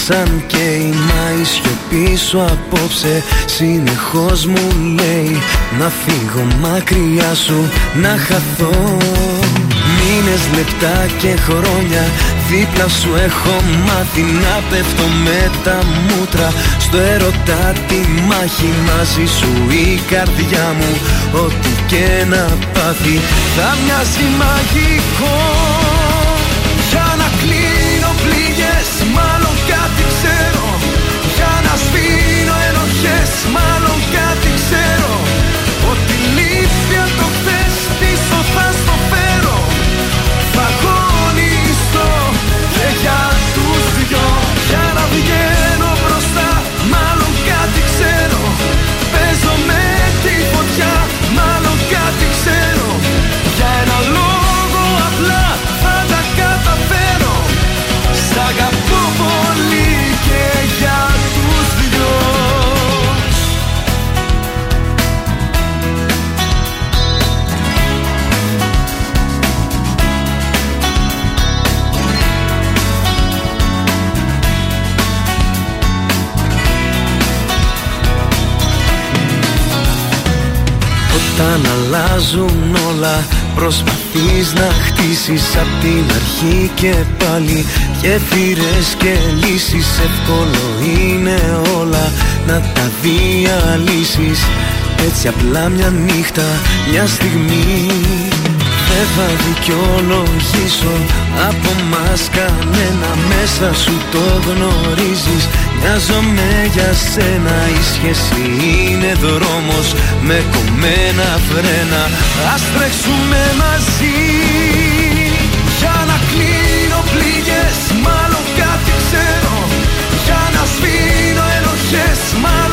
Να δεις αν καίει Μα η σιωπή σου απόψε. Συνεχώς μου λέει Να φύγω μακριά σου Να χαθώ Μήνες, λεπτά και χρόνια Δίπλα σου έχω μάθει να πέφτω με τα μούτρα. Στο ερωτά τη μάχη μαζί σου η καρδιά μου Ό,τι και να πάθει. Θα μοιάζει μαγικό ξέρω. Για να σβήνω ενοχές μάλλον κάτι ξέρω. Ότι λείπει από το χθες πίσω θα στο φέρω. Θα αγωνιστώ και για τους δυο. Για να βγαίνω μπροστά μάλλον κάτι ξέρω. Παίζω με τη φωτιά μάλλον κάτι ξέρω. Για ένα λόγο απλά θα τα καταφέρω. Σ' αγαπώ Όταν αλλάζουν όλα. Προσπαθείς να χτίσεις απ' την αρχή και πάλι. Γέφυρες και λύσεις Εύκολο είναι όλα να τα διαλύσεις. Έτσι απλά μια νύχτα, μια στιγμή δεν θα δικαιολογήσω. Από μας κανένα Μέσα σου το γνωρίζεις. Μοιάζομαι για σένα Η σχέση είναι δρόμος. Με κομμένα φρένα Ας τρέξουμε μαζί. Για να κλείνω πληγές Μάλλον κάτι ξέρω. Για να σβήνω ενοχές Μάλλον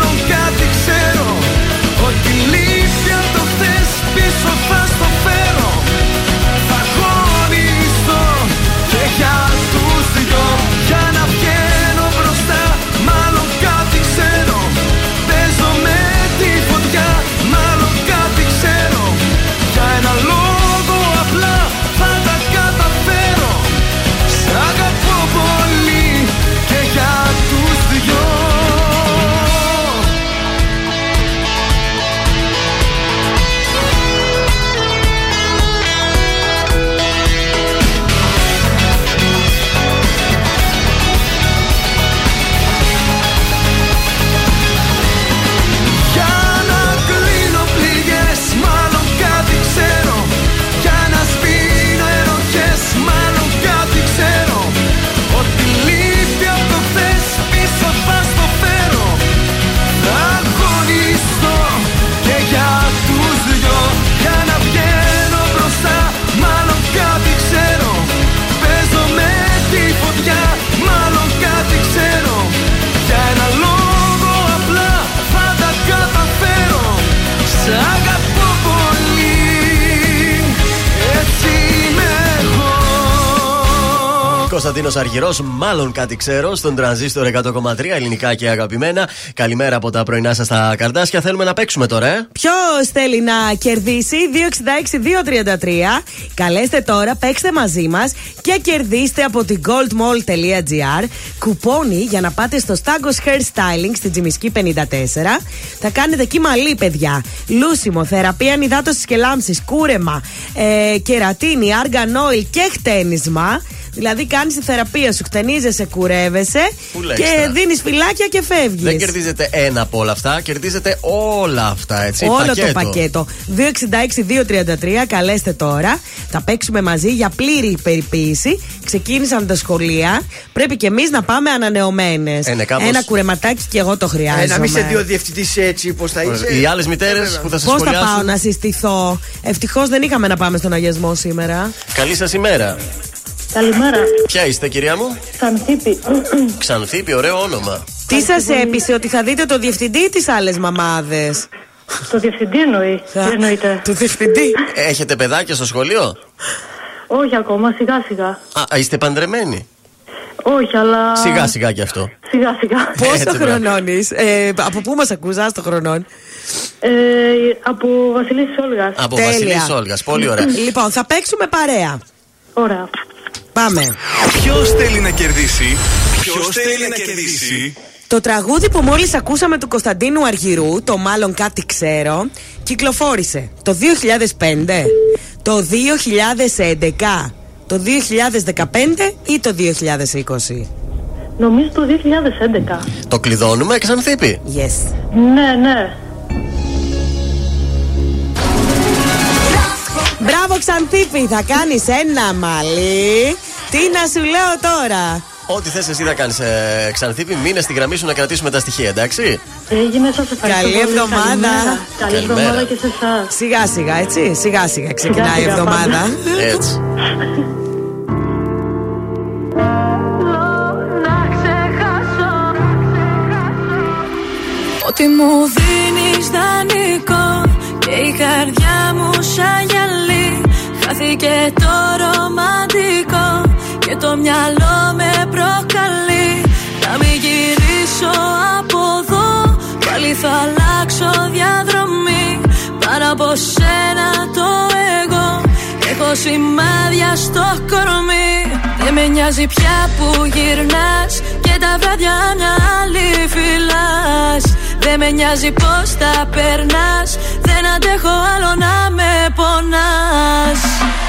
Κωνσταντίνος Αργυρός, μάλλον κάτι ξέρω, στον τρανζίστορ 100,3 ελληνικά και αγαπημένα. Καλημέρα από τα πρωινά σας στα καρτάσια. Θέλουμε να παίξουμε τώρα, ε; Ποιος θέλει να κερδίσει; 266-233. Καλέστε τώρα, παίξτε μαζί μας και κερδίστε από την goldmall.gr κουπόνι για να πάτε στο Stagos Hair Styling στην Τζιμισκή 54. Θα κάνετε εκεί μαλλί, παιδιά. Λούσιμο, θεραπεία ανυδάτωση και λάμψης, κούρεμα, ε, κερατίνη, άργαν oil και χτένισμα. Δηλαδή κάνεις τη θεραπεία σου, χτενίζεσαι, κουρεύεσαι Πού λέξτε. και δίνεις φυλάκια και φεύγεις. Δεν κερδίζετε ένα από όλα αυτά, κερδίζετε όλα αυτά, έτσι. Όλο το πακέτο. 266-233, καλέστε τώρα. Θα παίξουμε μαζί για πλήρη περιποίηση. Ξεκίνησαν τα σχολεία. Πρέπει και εμείς να πάμε ανανεωμένες. Ε, ναι, κάπως- Ένα κουρεματάκι και εγώ το χρειάζομαι. Ε, να μην σε δύο διευθυντής έτσι, πώ θα είσαι. Οι άλλες μητέρες που θα σα Πώς θα σχολιάσουν. πάω να συστηθώ; Ευτυχώς δεν είχαμε να πάμε στον αγιασμό σήμερα. Καλή σας ημέρα. Καλημέρα. Ποια είστε, κυρία μου; Ξανθήπη. Ξανθήπη, ωραίο όνομα. Τι σας έπεισε ότι θα δείτε το διευθυντή ή τις άλλες μαμάδες; Το διευθυντή εννοεί. Τι εννοείται; Το διευθυντή. Έχετε παιδάκια στο σχολείο; Όχι ακόμα, σιγά σιγά. Α, είστε παντρεμένοι; Όχι, αλλά. Σιγά σιγά κι αυτό. Σιγά σιγά. Πόσο χρονών είσαι, ε, από πού μας ακούς, το χρονών; Ε, από Βασιλίση Όλγας. Από Βασιλίση Όλγας, πολύ ωραία. λοιπόν, θα παίξουμε παρέα. Ωραία. Πάμε. Ποιος θέλει να κερδίσει, Ποιος θέλει να κερδίσει; Το τραγούδι που μόλις ακούσαμε του Κωνσταντίνου Αργυρού, το μάλλον κάτι ξέρω, κυκλοφόρησε το 2005, το 2011, το 2015 ή το 2020. Νομίζω το 2011. Το κλειδώνουμε, ξανθήπη. Yes. Ναι, ναι. Μπράβο Ξανθήπη, θα κάνεις ένα μαλλί. Τι να σου λέω τώρα; Ό,τι θες εσύ να κάνεις ε, Ξανθήπη, μείνε στη γραμμή σου να κρατήσουμε τα στοιχεία, εντάξει; Έγινε, σας ευχαριστώ Καλή πολύ. εβδομάδα. Καλημέρα. Καλή Καλημέρα. εβδομάδα και σε εσάς. Σιγά σιγά, έτσι. Σιγά σιγά ξεκινάει η σιγά εβδομάδα. πάντα. Έτσι. Ότι μου δίνεις δανεικό Και η καρδιά μου σαν γυαλί Χάθηκε το ρομαντικό Και το μυαλό με προκαλεί. Να μην γυρίσω από εδώ Πάλι θα αλλάξω διαδρομή. Πάνω από σένα το εγώ Έχω σημάδια στο κορμί. Δεν με νοιάζει πια που γυρνάς Και τα βράδια μια άλλη φυλάς. Δεν με νοιάζει πως τα περνάς Δεν αντέχω άλλο να με πονάς. Θέλω να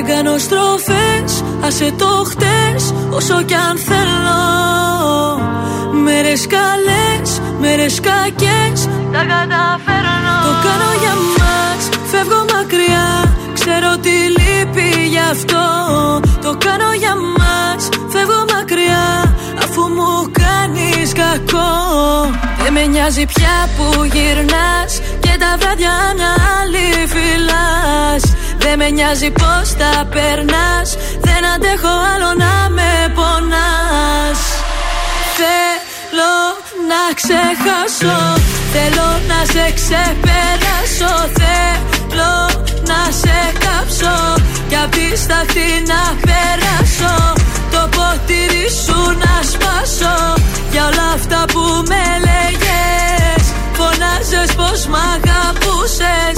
Δεν κάνω στροφές, άσε το χτες Όσο κι αν θέλω. Μέρες καλές, μέρες κακές Τα καταφέρνω. Το κάνω για μας, φεύγω μακριά Ξέρω τι λείπει γι' αυτό. Το κάνω για μας, φεύγω μακριά Αφού μου κάνεις κακό. Δεν με νοιάζει πια που γυρνάς Και τα βράδια μια άλλη φυλάς δεν με νοιάζει πως τα περνάς. Δεν αντέχω άλλο να με πονάς. Θέλω να ξεχάσω. Θέλω να σε ξεπεράσω. Θέλω να σε κάψω. Κι απ' τη σταθή να περάσω. Το ποτήρι σου να σπάσω. Για όλα αυτά που με λέγες Φωνάζες πως μ' αγαπούσες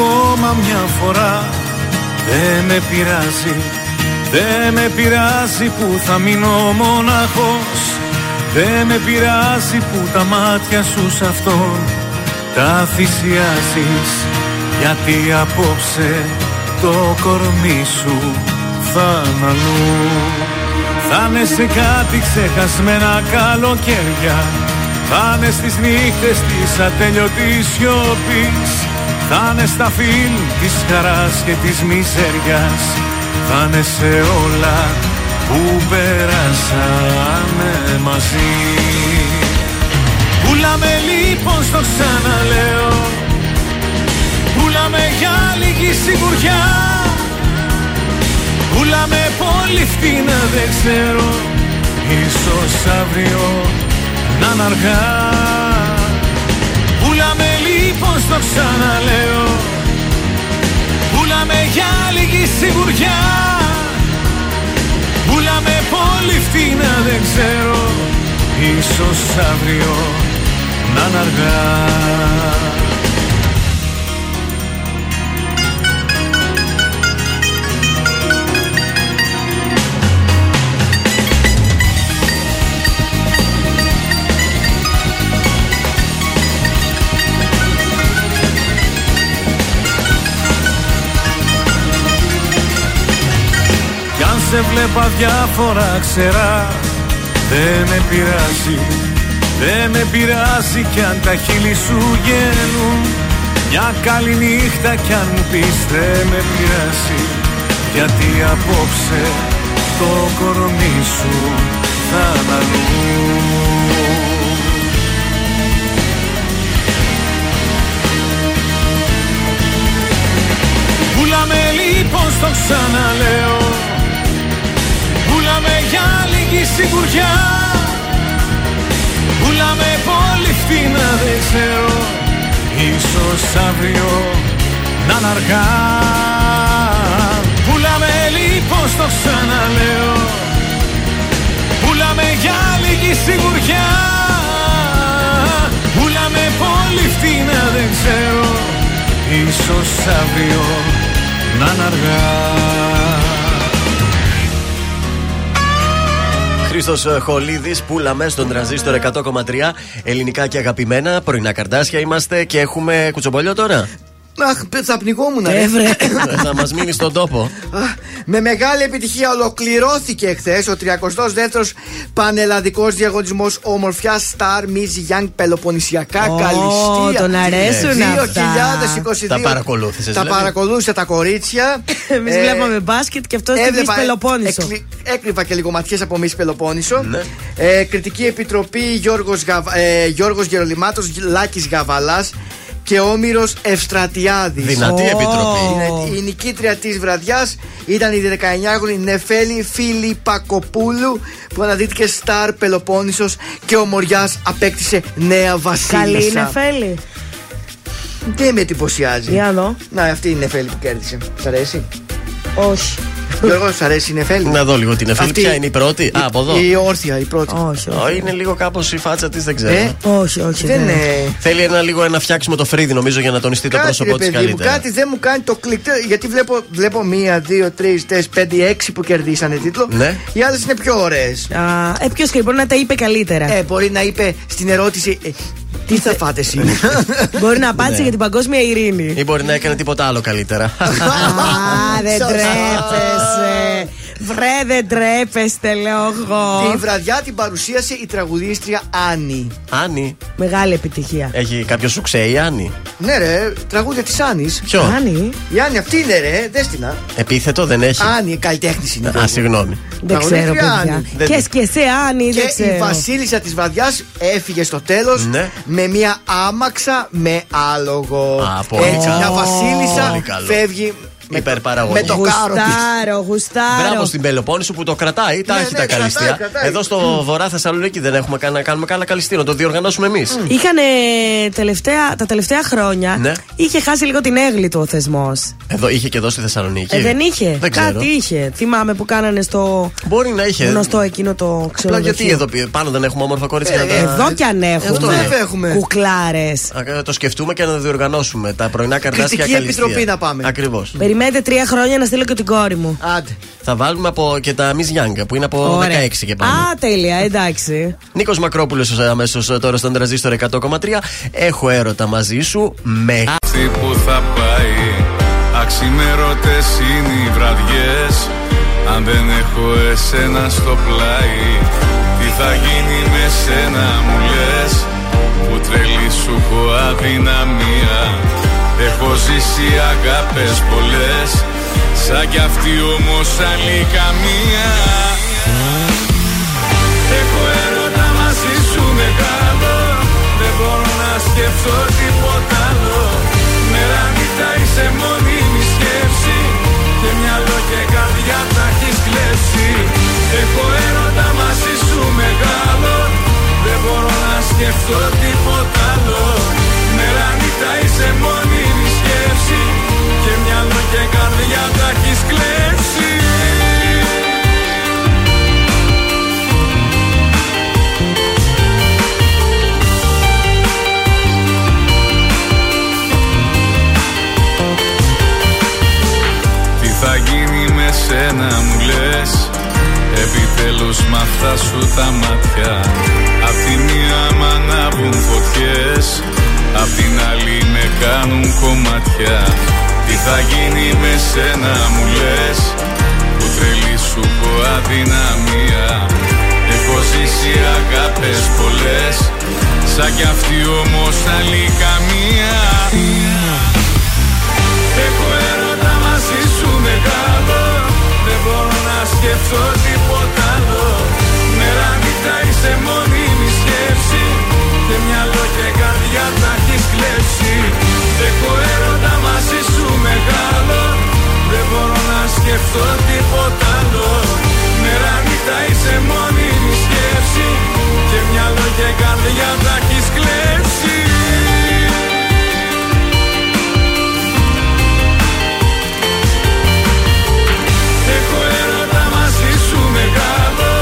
ακόμα μια φορά. Δεν με πειράζει Δεν με πειράζει που θα μείνω μοναχός Δεν με πειράζει που τα μάτια σου σ' αυτόν Τα θυσιάζεις. Γιατί απόψε το κορμί σου θα είναι αλλού. Θα είναι σε κάτι ξεχασμένα καλοκαίρια. Θα είναι στις νύχτες της ατέλειωτης σιωπής Θα είναι στα φιλ της χαράς και της μιζέριας. Θα είναι σε όλα που περάσαμε μαζί. Πουλάμε λοιπόν στο ξαναλέω. Πουλάμε για λίγη σιγουριά. Πουλάμε πολύ φτηνά δεν ξέρω. Ίσως αύριο να είναι αργά. Πουλάμε λοιπόν στο ξαναλέω. Πουλάμε για λίγη σιγουριά. Πουλάμε πολύ φτηνά δεν ξέρω. Ίσως αύριο να είναι αργά σε βλέπα διάφορα ξερά Δεν με πειράζει Δεν με πειράζει κι αν τα χείλη σου γέλουν Μια καλή νύχτα κι αν μου πεις δεν με πειράζει Γιατί απόψε το κορμί σου θα είναι αλλού Πουλάμε λοιπόν στο ξαναλέω Πουλάμε για λίγη σιγουριά. Πουλάμε πολύ φτηνά δεν ξέρω. Ίσως αύριο να είναι αργά. Πουλάμε λοιπόν στο ξαναλέω. Πουλάμε για λίγη σιγουριά. Πουλάμε πολύ φτηνά δεν ξέρω. Ίσως αύριο να είναι αργά Χρήστος Χολίδης, πουλαμε στον τραζίστορ 100,3 ελληνικά και αγαπημένα. Πρωινά καρτάσια είμαστε και έχουμε κουτσομπολιό τώρα. Αχ, θα πνιγόμουν. Ε, ρε. θα μας μείνεις στον τόπο. Με μεγάλη επιτυχία ολοκληρώθηκε εχθέ ο 32ο Πανελλαδικός Διαγωνισμός Ομορφιά Star Miss Young Πελοποννησιακά Ω, Καλυστία. τον αρέσουν αυτά. 2022. Τα παρακολούθησες, Τα δηλαδή. παρακολούθησα τα κορίτσια. Εμείς Ε, βλέπαμε μπάσκετ και αυτό στη Έβλεπα, Μης Πελοπόννησο. έκλει- έκρυβα και λίγο ματιές από Μης Πελοπόννησο. Ναι. Ε, κριτική επιτροπή Γιώργος, Γαβ, ε, Γιώργος Γερολιμάτος, Λάκης Γαβαλάς και Όμηρος Ευστρατιάδης. Δυνατή επιτροπή. Είναι- Η νικήτρια της βραδιάς ήταν η 19χρονη Νεφέλη Φιλιπακοπούλου που αναδύθηκε Σταρ Πελοπόννησος και ο Μοριάς απέκτησε νέα βασίλισσα. Καλή είναι Φέλη. Δεν με εντυπωσιάζει. Για δω. Να, αυτή είναι η Νεφέλη που κέρδισε. Σ' αρέσει; Όχι. Γιώργο, σ' αρέσει η Νεφέλη. Να δω λίγο την Εφέλη. Αυτή- Ποια είναι η πρώτη; Α, από εδώ. Η όρθια, η πρώτη. Όχι, Ω, Είναι λίγο κάπως η φάτσα της, δεν ξέρω. Ε, όχι, όχι. δεν δεν. είναι. Θέλει ένα λίγο ένα φτιάξιμο το φρύδι, νομίζω, για να τονιστεί το Κάτι, πρόσωπό ρε της παιδί μου, καλύτερα. κάτι δεν μου κάνει το κλικ. Γιατί βλέπω, βλέπω μία, δύο, τρεις, τέσσερις, πέντε, έξι που κερδίσανε τίτλο. Ναι. Οι άλλες είναι πιο ωραίες. Α, Ε, ποιος και μπορεί να τα είπε καλύτερα. Ε, μπορεί να είπε στην ερώτηση. Ε, τι θα φάτε σήμερα. Μπορεί να απάντησε Ναι. για την παγκόσμια ειρήνη. Ή μπορεί να έκανε τίποτα άλλο καλύτερα. Α, δεν Σωστά. τρέπεσαι. Βρε, δεν τρέπεστε, λέω Τη εγώ. βραδιά την παρουσίασε η τραγουδίστρια Άννη. Άννη. Μεγάλη επιτυχία. Έχει κάποιος σουξέ η Άννη; Ναι, ρε, τραγούδια της Άννης. Ποιο; Άννη, Η Άννη αυτή είναι, ρε, δέστηνα. Επίθετο δεν έχει; Άννη, καλλιτέχνης είναι. Α, συγγνώμη. δεν ξέρω, Τραγουδίστρια παιδιά. Άννη. Δεν- Και και εσύ, Άννη, δεν Και η ξέρω. βασίλισσα της βραδιάς έφυγε στο τέλος Ναι. με μια άμαξα με άλογο. Α, πολύ Έτσι, καλό. μια βασίλισσα Πολύ καλό. φεύγει με, Υπερπαραγωγή. με το κάρο της. Γουστάρω, γουστάρω. Μπράβο στην Πελοπόννησο που το κρατάει, τα Ναι, έχει ναι, τα κρατάει, καλυστία. κρατάει. Εδώ στο βορρά Θεσσαλονίκη δεν έχουμε καν να κάνουμε καλά καλυστία, να το διοργανώσουμε εμείς. Είχαν τελευταία, τα τελευταία χρόνια Ναι. είχε χάσει λίγο την έγκλη του ο θεσμός. Εδώ είχε και εδώ στη Θεσσαλονίκη. Ε, δεν είχε; Δεν ξέρω. Κάτι είχε. Θυμάμαι που κάνανε στο Μπορεί να είχε. γνωστό εκείνο το Απλά ξενοδοχείο. γιατί εδώ πι- πάνω δεν έχουμε όμορφα κορίτσια να τα. Εδώ κι αν έχουμε. Αυτό είναι. Βέβαια έχουμε. Κουκλάρες. Α, Το σκεφτούμε και να το διοργανώσουμε. Τα πρωινά καρτάσια Κριτική καλυστία. επιτροπή να πάμε. Ακριβώς. Περιμένετε τρία χρόνια να στείλω και την κόρη μου. Άντε. Θα βάλουμε από και τα Miss Young που είναι από Ωραία. 16 και πάνω. Α, τέλεια, εντάξει. Νίκος Μακρόπουλος αμέσως τώρα στον τραζίστορ 100,3. Έχω έρωτα μαζί σου. Με. Αυτή που θα πάει Αξιμέρωτες είναι οι βραδιές Αν δεν έχω εσένα στο πλάι Τι θα γίνει με σένα μου λες Που τρελή σου έχω αδυναμία Έχω ζήσει αγάπες πολλές Σαν κι αυτή όμως άλλη καμία. Έχω έρωτα μαζί σου μεγάλο Δεν μπορώ να σκεφτώ τίποτα άλλο. Μέρα νύχτα είσαι μόνη η σκέψη Και μυαλό και καρδιά τα έχεις κλέψει. Έχω έρωτα μαζί σου μεγάλο Δεν μπορώ να σκεφτώ τίποτα άλλο. Έχεις κλέψει. Τι θα γίνει με σένα μου λες. Επιτέλους μ' αυτά σου τα μάτια. Απ' τη μία μ' ανάβουν φωτιές. Απ' την άλλη με κάνουν κομμάτια Τι θα γίνει με σένα μου λες Που τρελή σου πω αδυναμία. Έχω ζήσει αγάπες πολλές Σαν κι αυτή όμως άλλη καμία. Έχω έρωτα μαζί σου μεγάλο Δεν μπορώ να σκεφτώ τίποτα άλλο. Μέρα νύχτα είσαι μόνιμη σκέψη Και μυαλό και καρδιά τα έχεις κλέψει μεγάλο Δεν μπορώ να σκεφτώ τίποτα άλλο. Μέρα νύχτα είσαι μόνιμη σκέψη. Και μυαλό και καρδιά τα έχεις κλέψει. Έχω έρωτα μαζί σου μεγάλο.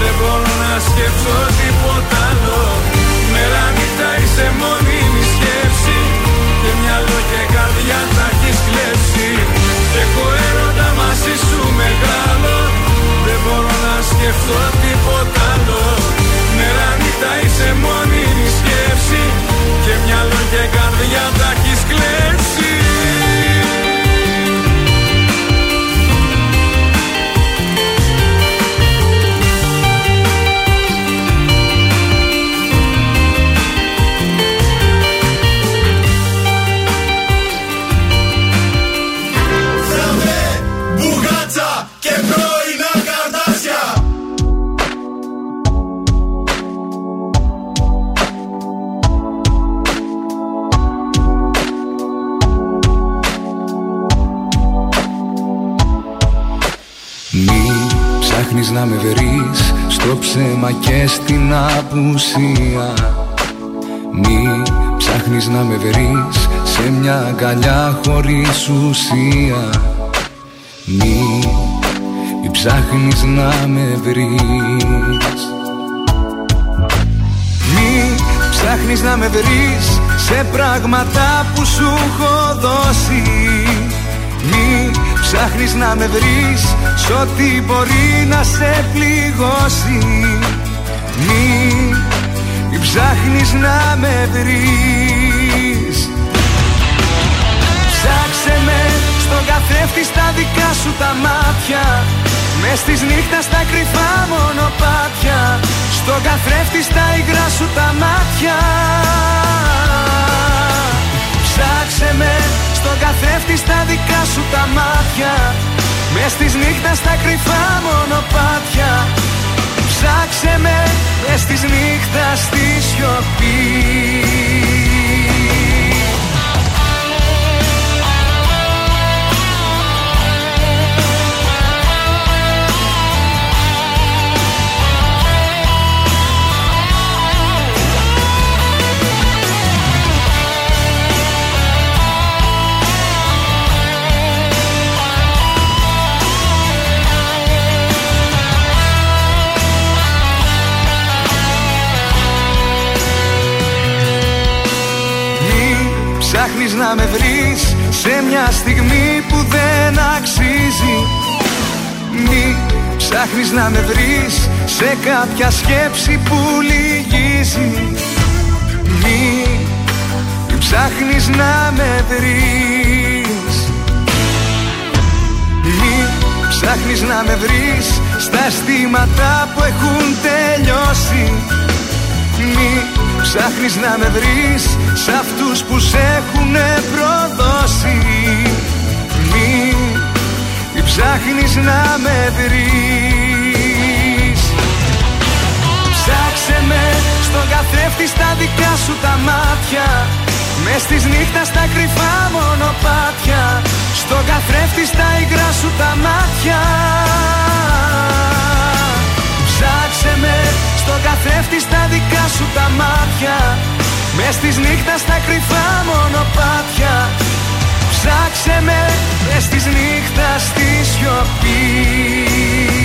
Δεν μπορώ να σκεφτώ τίποτα άλλο. Μέρα νύχτα είσαι μόνιμη σκέψη. Και μυαλό και καρδιά τα να σκεφτώ στο ψέμα και στην απουσία. Μη ψάχνεις να με βρεις σε μια αγκαλιά χωρίς ουσία. Μη μη ψάχνεις να με βρεις. Μη ψάχνεις να με βρεις σε πράγματα που σου έχω δώσει. Μη ψάχνεις να με βρεις σ' ό,τι μπορεί να σε πληγώσει. Μη, μη ψάχνεις να με βρεις. Ψάξε με στον καθρέφτη στα δικά σου τα μάτια. Μες της νύχτας στα κρυφά μονοπάτια. Στον καθρέφτη στα υγρά σου τα μάτια. Ψάξε με στον καθρέφτη στα δικά σου τα μάτια. Μες της νύχτας στα κρυφά μονοπάτια. Ψάξε με μες της νύχτας στη σιωπή ψάχνεις να με βρεις σε μια στιγμή που δεν αξίζει. Μη ψάχνεις να με βρεις σε κάποια σκέψη που λυγίζει. Μη, μη ψάχνεις να με βρεις. Μη ψάχνεις να με βρεις στα αισθήματα που έχουν τελειώσει Μη ψάχνεις να με βρεις Σ' αυτούς που σε έχουνε προδώσει. Μη, μη ψάχνεις να με βρεις. Ψάξε με στον καθρέφτη στα δικά σου τα μάτια. Μες της νύχτας στα κρυφά μονοπάτια. Στον καθρέφτη στα υγρά σου τα μάτια. Ψάξε με στον καθρέφτη καθρέφτη στα δικά σου τα μάτια. Μες της νύχτας στα κρυφά μονοπάτια. Ψάξε με μες της νύχτας στη σιωπή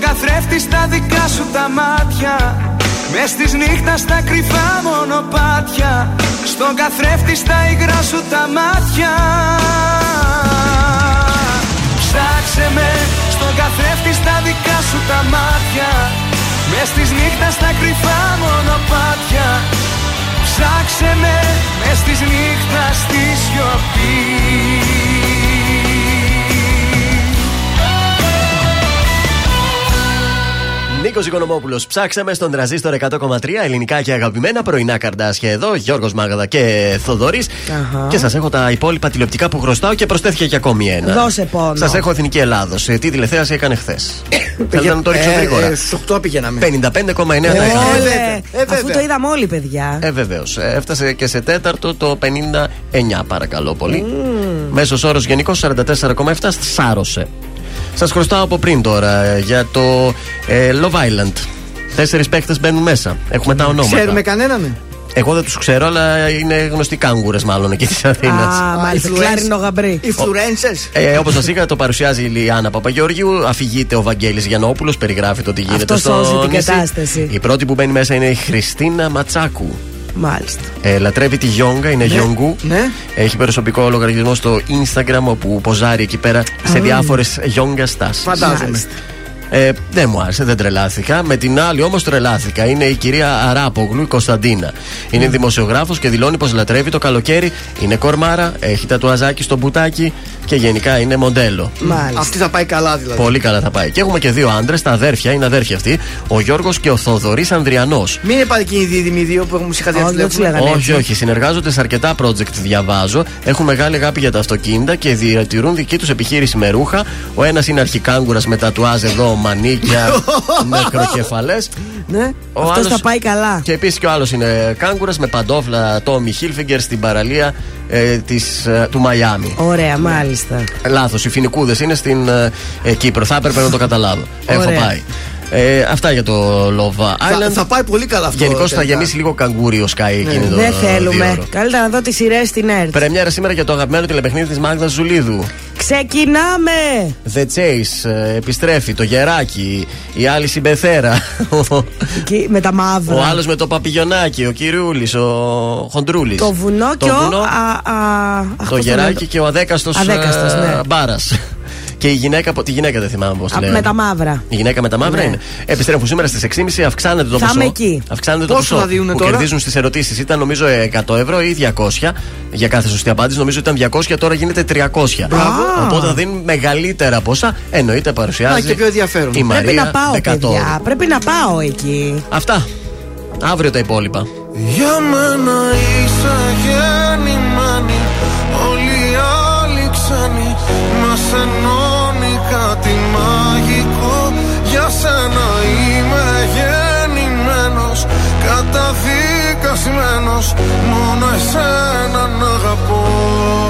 στον καθρέφτη στα δικά σου τα μάτια. Μες της νύχτας στα κρυφά μονοπάτια Στον καθρέφτη στα υγρά σου τα μάτια. Ψάξε με στον καθρέφτη στα δικά σου τα μάτια. Μες της νύχτας στα κρυφά μονοπάτια. Ψάξε με μες της νύχτας στη σιωπή Νίκος Οικονομόπουλος, ψάξαμε στον τραζίστορ 100,3 ελληνικά και αγαπημένα πρωινά καρδάσια εδώ. Γιώργος Μάγδα και Θοδωρής. Και σας έχω τα υπόλοιπα τηλεοπτικά που χρωστάω και προσθέθηκε και ακόμη ένα. Δώσε πόνο. Σας έχω Εθνική Ελλάδος. Ε, Τι τηλεθέαση έκανε χθες; Θέλετε να το ρίξω Ε, γρήγορα; ε, Στου 8 πηγαίναμε. 55,9%. Όλε. ε, Αφού βέβαια. το είδαμε όλοι, παιδιά. Ε, βεβαίως. Έφτασε και σε τέταρτο το 59, παρακαλώ πολύ. Μέσος όρος γενικός 44,7 σάρωσε. Σας χρωστάω από πριν τώρα ε, για το ε, Love Island. Τέσσερις παίχτες μπαίνουν μέσα. Έχουμε τα ονόματα. Ξέρουμε κανέναν. Εγώ δεν τους ξέρω, αλλά είναι γνωστοί κάγκουρες μάλλον εκεί της Αθήνας. Α, μάλιστα. influence- Κλάρινο γαμπρί. Influencers. Ε, Όπως σας είπα, το παρουσιάζει η Λιάννα Παπαγεωργίου. Αφηγείται ο Βαγγέλης Γιαννόπουλος, περιγράφει το τι γίνεται Αυτό στο σώζει την νησί. κατάσταση. Η πρώτη που μπαίνει μέσα είναι η Χριστίνα Ματσάκου. Μάλιστα. Ε, λατρεύει τη γιόγκα, είναι γιόγκου. ναι. Έχει προσωπικό λογαριασμό στο Instagram όπου ποζάρει εκεί πέρα σε διάφορες γιόγκα στάσεις. Φαντάζομαι. Ε, δεν μου άρεσε, δεν τρελάθηκα. Με την άλλη όμως τρελάθηκα. Είναι η κυρία Αράπογλου, η Κωνσταντίνα. Είναι δημοσιογράφος και δηλώνει πως λατρεύει το καλοκαίρι. Είναι κορμάρα, έχει τα τουαζάκι στο μπουτάκι και γενικά είναι μοντέλο. Μάλιστα. Αυτή θα πάει καλά δηλαδή. Πολύ καλά θα πάει. Και έχουμε και δύο άντρες, τα αδέρφια, είναι αδέρφια αυτοί. Ο Γιώργος και ο Θοδωρής Ανδριανός. Μην είναι πάλι εκείνοι οι δίδυμοι δύο που μου είχατε Όχι, δεν τους λέγανε. Όχι, έτσι. όχι. Συνεργάζονται σε αρκετά project, διαβάζω. Έχουν μεγάλη αγάπη για τα αυτοκίνητα και διατηρούν δική τους επιχείρηση με ρούχα. Ο ένας είναι αρχικάγκουρας με τατουάζ εδώ, μανίκια, νεκροκεφαλές. Ναι. Ο Αυτός άλλος- θα πάει καλά. Και επίσης και ο άλλος είναι κάγκουρας με παντόφλα Τόμι Χίλφιγκερ στην παραλία ε, της, ε, του Μαϊάμι. Ωραία, μάλιστα. Λάθος, οι φοινικούδε είναι στην ε, ε, Κύπρο. Θα έπρεπε να το καταλάβω. Έχω Ωραία. πάει. Ε, αυτά για το Love Island. Θα, θα πάει πολύ καλά αυτό. Γενικώς θα τελικά. γεμίσει λίγο καγκούρι ο Sky εκείνη το Δεν θέλουμε. διώρο. Καλύτερα να δω τις σειρές στην ΕΡΤ. Πρεμιέρα σήμερα για το αγαπημένο τηλεπαιχνίδι της Μάγδας Ζουλίδου. Ξεκινάμε! The Chase, ε, επιστρέφει, το γεράκι, η άλλη συμπεθέρα. Εκεί με τα μαύρα. Ο άλλος με το παπηγιονάκι, ο Κυριούλη, ο Χοντρούλης. Το βουνό Το και ο. βουνό, α, α, αχ, το πώς γεράκι λένε. και ο αδέκαστος Αδέκαστος, ναι. Μπάρας. Και η γυναίκα, τη γυναίκα δεν θυμάμαι πώς τη Α, λέει. με τα μαύρα. Η γυναίκα με τα μαύρα Ναι. είναι. Επιστρέφουν σήμερα στις 6.30, αυξάνεται το Θα ποσό. είμαι εκεί. Αυξάνεται το Πόσο ποσό θα δίνουνε που τώρα; κερδίζουν στις ερωτήσεις. Ήταν νομίζω 100 ευρώ ή 200 για κάθε σωστή απάντηση. Νομίζω ήταν 200, τώρα γίνεται 300. Μπράβο. Οπότε θα δίνουν μεγαλύτερα ποσά. Εννοείται παρουσιάζει. Να, και πιο ενδιαφέρον. Η Πρέπει Μαρία να πάω, Δεκατόρου. παιδιά. Πρέπει να πάω εκεί. Αυτά. Αύριο τα υπόλοιπα. Για μένα είσαι γεννημένη Όλοι οι άλλοι ξένοι Μας ενώνει κάτι μαγικό. Για σένα είμαι γεννημένος Καταδικασμένος. Μόνο εσένα να αγαπώ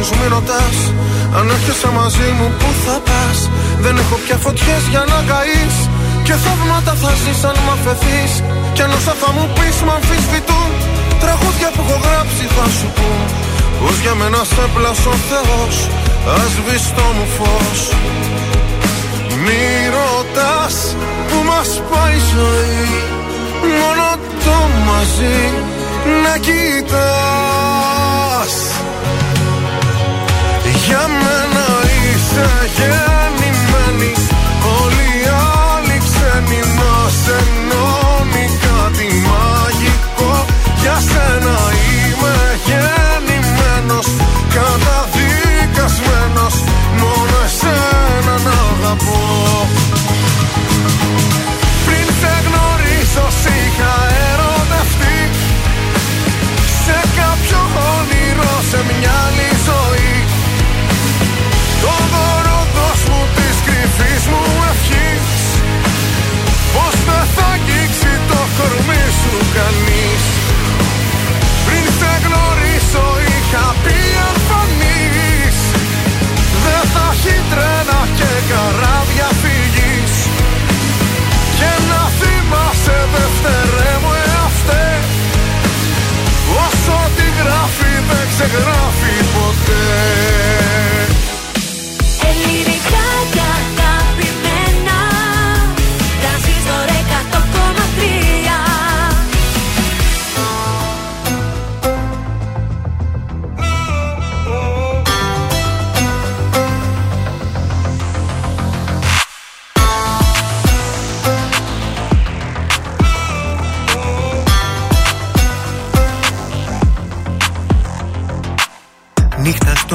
τους άλλους μη ρωτάς Αν έρχεσαι μαζί μου που θα πας; Δεν έχω πια φωτιές για να καείς Και θαύματα θα ζεις αν μ' αφαιθείς. Κι αν όσα θα μου πεις μ' αμφισβητούν Τραγούδια που έχω γράψει θα σου πούν. Πως για μένα σε πλάσω ο Θεός Ας το μου φως. Μη ρωτάς που μας πάει η ζωή Μόνο το μαζί να κοιτάς Για μένα είσαι γεννημένη. Όλοι οι άλλοι ξένοι μας ενώνει. Κάτι μαγικό Για σένα είμαι γεννημένος. Καταδικασμένος. Μόνο εσένα να αγαπώ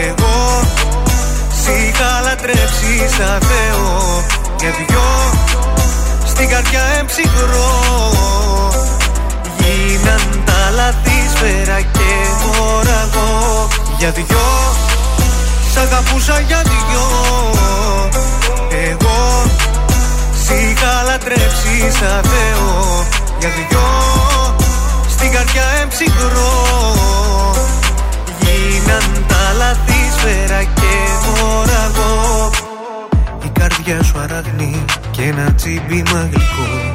Εγώ. Σ' είχα λατρέψει σαν Θεό Για δυο. Στην καρδιά εμψυχρό Γίναν τα λάθη σφαίρα και μοραγό Για δυο. Σ' αγαπούσα για δυο. Εγώ. Σ' είχα λατρέψει σαν Θεό Για δυο. Στην καρδιά εμψυχρό Γίναν τα λάθη σφαίρα και μοραγό. Η καρδιά σου αραγνή και ένα τσίμπημα γλυκό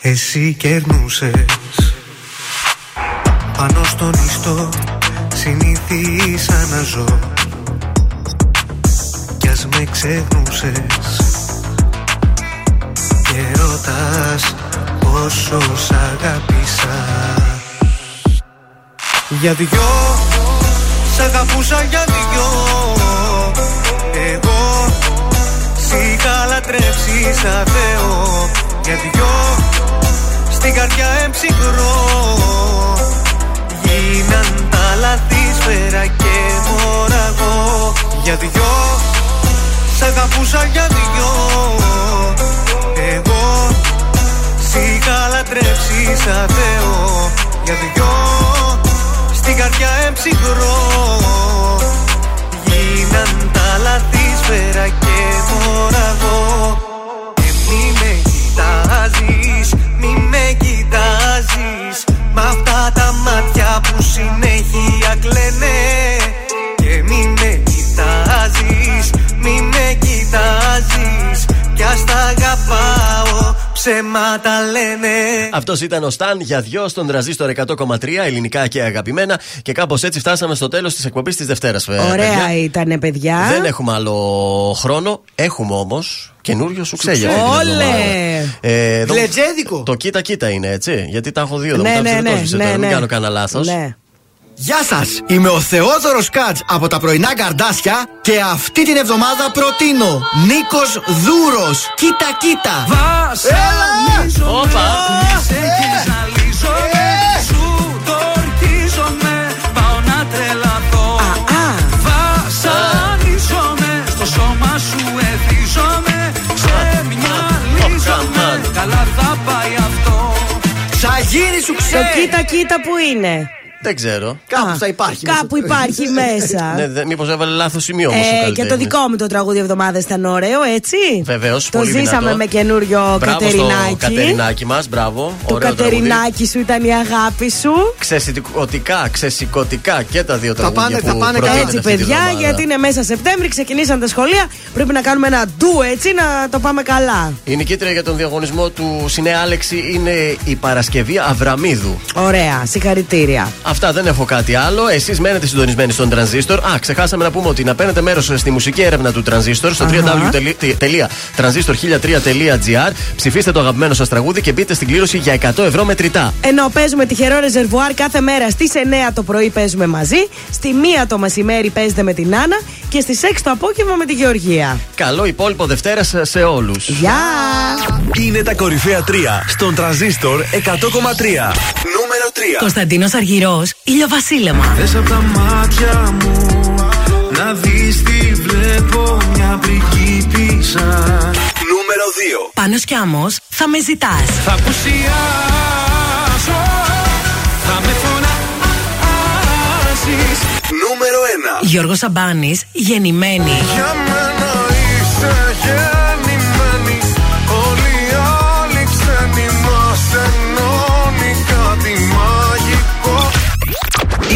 Εσύ κερνούσες. Πάνω στον ιστό συνήθισα να ζω. Κι ας με ξεχνούσες. Και ρωτάς πόσο σ' αγάπησα Για δυο Σ' αγαπούσα για δυο Εγώ Σ' είχα λατρέψει σαν Θεό. Για δυο Στην καρδιά εμψυχρό Γίναν τα λάθη σφαίρα και μοραγό. Για δυο Σ' αγαπούσα για δυο Εγώ Σ' είχα λατρέψει σαν Θεό. Για δυο Στην καρδιά εμψυχρό. Γίναν τα λάθη σφαίρα και μοραγό. Και μη με κοιτάζεις, μη με κοιτάζεις. Μ' αυτά τα μάτια που συνέχεια κλαίνε. Και μη με κοιτάζεις, μη με κοιτάζεις. Κι ας τα αγαπάω, ψέματα λένε Αυτός ήταν ο Σταν για δυο στον τραζίστορ 100,3 ελληνικά και αγαπημένα. Και κάπως έτσι φτάσαμε στο τέλος της εκπομπής της Δευτέρας. Ωραία ήταν, παιδιά. Δεν έχουμε άλλο χρόνο. Έχουμε όμως καινούριο σου ξέλιο. Όλε! Ε, εδώ- Γλετζέδικο. Το κοίτα κοίτα είναι έτσι. Γιατί τα έχω δύο εδώ. Ναι, μου τα ναι, ψευδός ναι, είσαι ναι, τώρα, Μην ναι. κάνω κανένα λάθος. Ναι. Γεια σας! Είμαι ο Θεόδωρος Κάτς από τα πρωινά καρδάσια και αυτή την εβδομάδα προτείνω Νίκος Δούρος. Κοίτα, κοίτα! Έλα! Ε! Όπα! Καλά θα πάει αυτό. Θα σου ξέρει. Το κοίτα, κοίτα που είναι. Δεν ξέρω. Κάπου θα υπάρχει. Κάπου υπάρχει μέσα. Ναι, Μήπως έβαλε λάθος σημείο όμως. Ε, και το δικό μου το τραγούδι εβδομάδα ήταν ωραίο, έτσι. Βεβαίως. Το ζήσαμε με καινούριο Κατερινάκι. Το Κατερινάκι μας, μπράβο. Το Κατερινάκι σου ήταν η αγάπη σου. Ξεσηκωτικά, ξεσηκωτικά και τα δύο τραγούδια. Θα πάνε, θα πάνε έτσι, παιδιά, γιατί είναι μέσα Σεπτέμβρη, ξεκινήσαν τα σχολεία. Πρέπει να κάνουμε ένα ντου έτσι να το πάμε καλά. Η νικήτρια για τον διαγωνισμό του Σινέ Άλεξη είναι η Παρασκευή Αβραμίδου. Ωραία, συγχαρητήρια. Αυτά δεν έχω κάτι άλλο. Εσείς μένετε συντονισμένοι στον Τρανζίστορ. Α, ξεχάσαμε να πούμε ότι να παίρνετε μέρος στη μουσική έρευνα του Τρανζίστορ στο www.transistor1003.gr. Ψηφίστε το αγαπημένο σας τραγούδι και μπείτε στην κλήρωση για 100 ευρώ μετρητά. Ενώ παίζουμε τυχερό ρεζερβουάρ κάθε μέρα στις 9 το πρωί παίζουμε μαζί, στη 1 το μεσημέρι παίζετε με την Άννα και στις 6 το απόγευμα με τη Γεωργία. Καλό υπόλοιπο Δευτέρα σε όλους. Γεια! Είναι τα κορυφαία 3 στον Τρανζίστορ 100,3. Νούμερο 3. Κωνσταντίνος Αργυρός, ηλιοβασίλεμα. Θες από τα μάτια μου να δεις τι βλέπω μια πριγκίπισσα. Νούμερο 2. Πάνω κι άμμο, θα με ζητάς. Θα απουσιάσω, θα με φωνάζεις Νούμερο 1. Γιώργος Σαμπάνης, γεννημένη. Για μένα είσαι γεννημένη